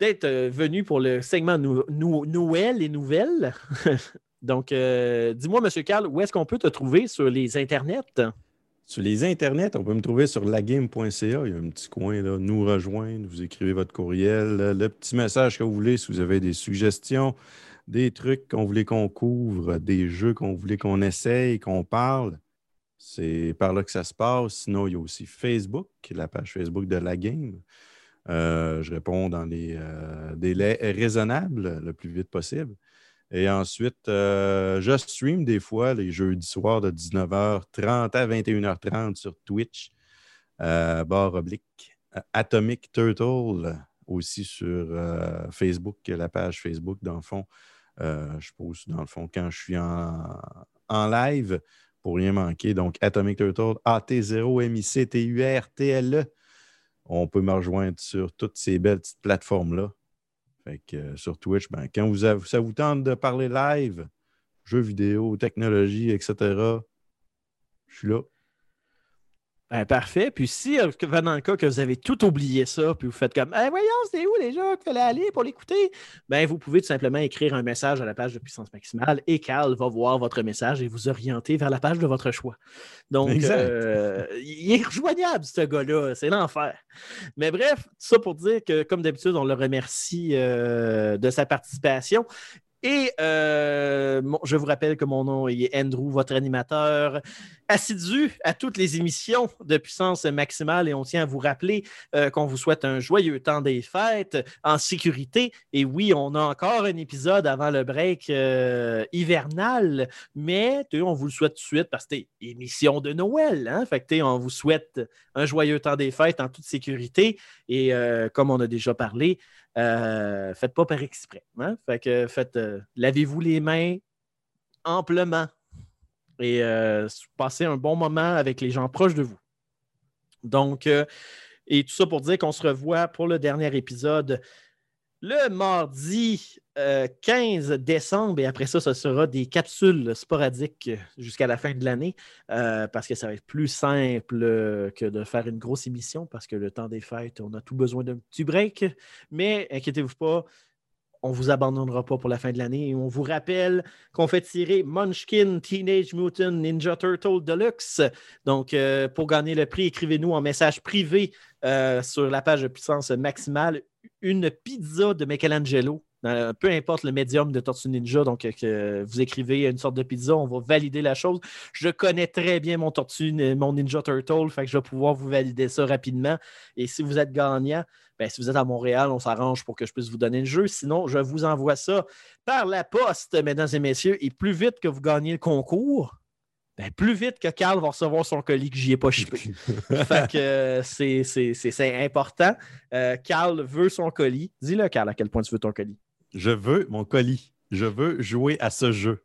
d'être euh, venu pour le segment Noël et nouvelles. Donc, euh, dis-moi, M. Carl, où est-ce qu'on peut te trouver sur les internets? Sur les internets, on peut me trouver sur lagame.ca. Il y a un petit coin là, nous rejoindre. Vous écrivez votre courriel, le petit message que vous voulez si vous avez des suggestions, des trucs qu'on voulait qu'on couvre, des jeux qu'on voulait qu'on essaye, qu'on parle. C'est par là que ça se passe. Sinon, il y a aussi Facebook, la page Facebook de la game. Euh, je réponds dans les euh, délais raisonnables le plus vite possible. Et ensuite, euh, je stream des fois les jeudis soirs de 19h30 à 21h30 sur Twitch, barre oblique. Atomic Turtle aussi sur Facebook, la page Facebook, dans le fond. Je pose dans le fond quand je suis en, live pour rien manquer. Donc, Atomic Turtle, A-T-0-M-I-C-T-U-R-T-L-E. On peut me rejoindre sur toutes ces belles petites plateformes-là. Euh, sur Twitch, ben, quand ça vous tente de parler live, jeux vidéo, technologie, etc., je suis là. Ben, parfait. Puis si, euh, dans le cas que vous avez tout oublié ça, puis vous faites comme voyons, c'est où déjà qu'il fallait aller pour l'écouter? Ben, vous pouvez tout simplement écrire un message à la page de puissance maximale et Carl va voir votre message et vous orienter vers la page de votre choix. Donc, euh, il est rejoignable, ce gars-là. C'est l'enfer. Mais bref, tout ça pour dire que, comme d'habitude, on le remercie euh, de sa participation. Et euh, je vous rappelle que mon nom est Andrew, votre animateur assidu à toutes les émissions de puissance maximale. Et on tient à vous rappeler euh, qu'on vous souhaite un joyeux temps des fêtes en sécurité. Et oui, on a encore un épisode avant le break euh, hivernal, mais on vous le souhaite tout de suite parce que c'est émission de Noël. Hein? Fait on vous souhaite un joyeux temps des fêtes en toute sécurité. Et comme on a déjà parlé, euh, faites pas par exprès. Hein? Faites, euh, lavez-vous les mains amplement et euh, passez un bon moment avec les gens proches de vous. Donc, et tout ça pour dire qu'on se revoit pour le dernier épisode le mardi 15 euh, décembre, et après ça, ce sera des capsules sporadiques jusqu'à la fin de l'année, euh, parce que ça va être plus simple euh, que de faire une grosse émission, parce que le temps des fêtes, on a tout besoin d'un petit break. Mais inquiétez-vous pas, on vous abandonnera pas pour la fin de l'année. Et on vous rappelle qu'on fait tirer Munchkin Teenage Mutant Ninja Turtle Deluxe. Donc, pour gagner le prix, écrivez-nous en message privé sur la page de puissance maximale une pizza de Michelangelo. Euh, peu importe le médium de Tortue Ninja, donc euh, que vous écrivez une sorte de pizza, on va valider la chose. Je connais très bien mon Tortue, mon Ninja Turtle, fait que je vais pouvoir vous valider ça rapidement. Et si vous êtes gagnant, ben, si vous êtes à Montréal, on s'arrange pour que je puisse vous donner le jeu. Sinon, je vous envoie ça par la poste, mesdames et messieurs. Et plus vite que vous gagnez le concours, ben, plus vite que Carl va recevoir son colis que j'y ai pas chippé. fait que euh, c'est- important. Euh, Carl veut son colis. Dis-le, Carl, à quel point tu veux ton colis. Je veux mon colis. Je veux jouer à ce jeu.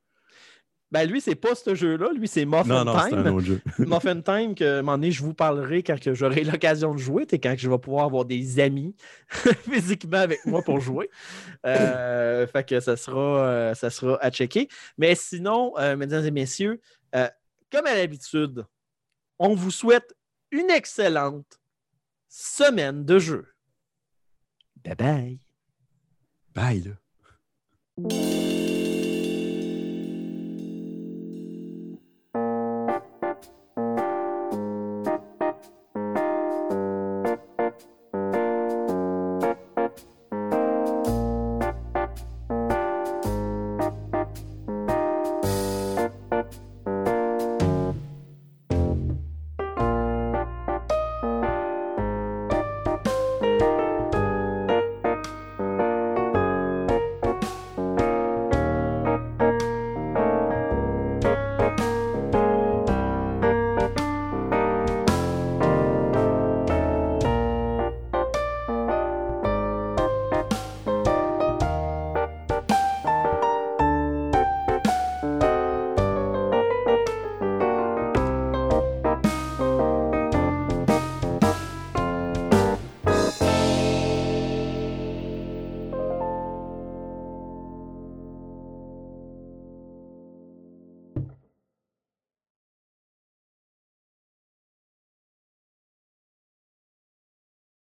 Ben, lui, c'est pas ce jeu-là. Lui, c'est Muffin Non, non, Time. un autre jeu. Muffin Time, que à un moment donné, je vous parlerai quand j'aurai l'occasion de jouer, et quand je vais pouvoir avoir des amis physiquement avec moi pour jouer. Euh, fait que ça sera, euh, ça sera à checker. Mais sinon, mesdames et messieurs, euh, comme à l'habitude, on vous souhaite une excellente semaine de jeu. Bye bye. Bye, là.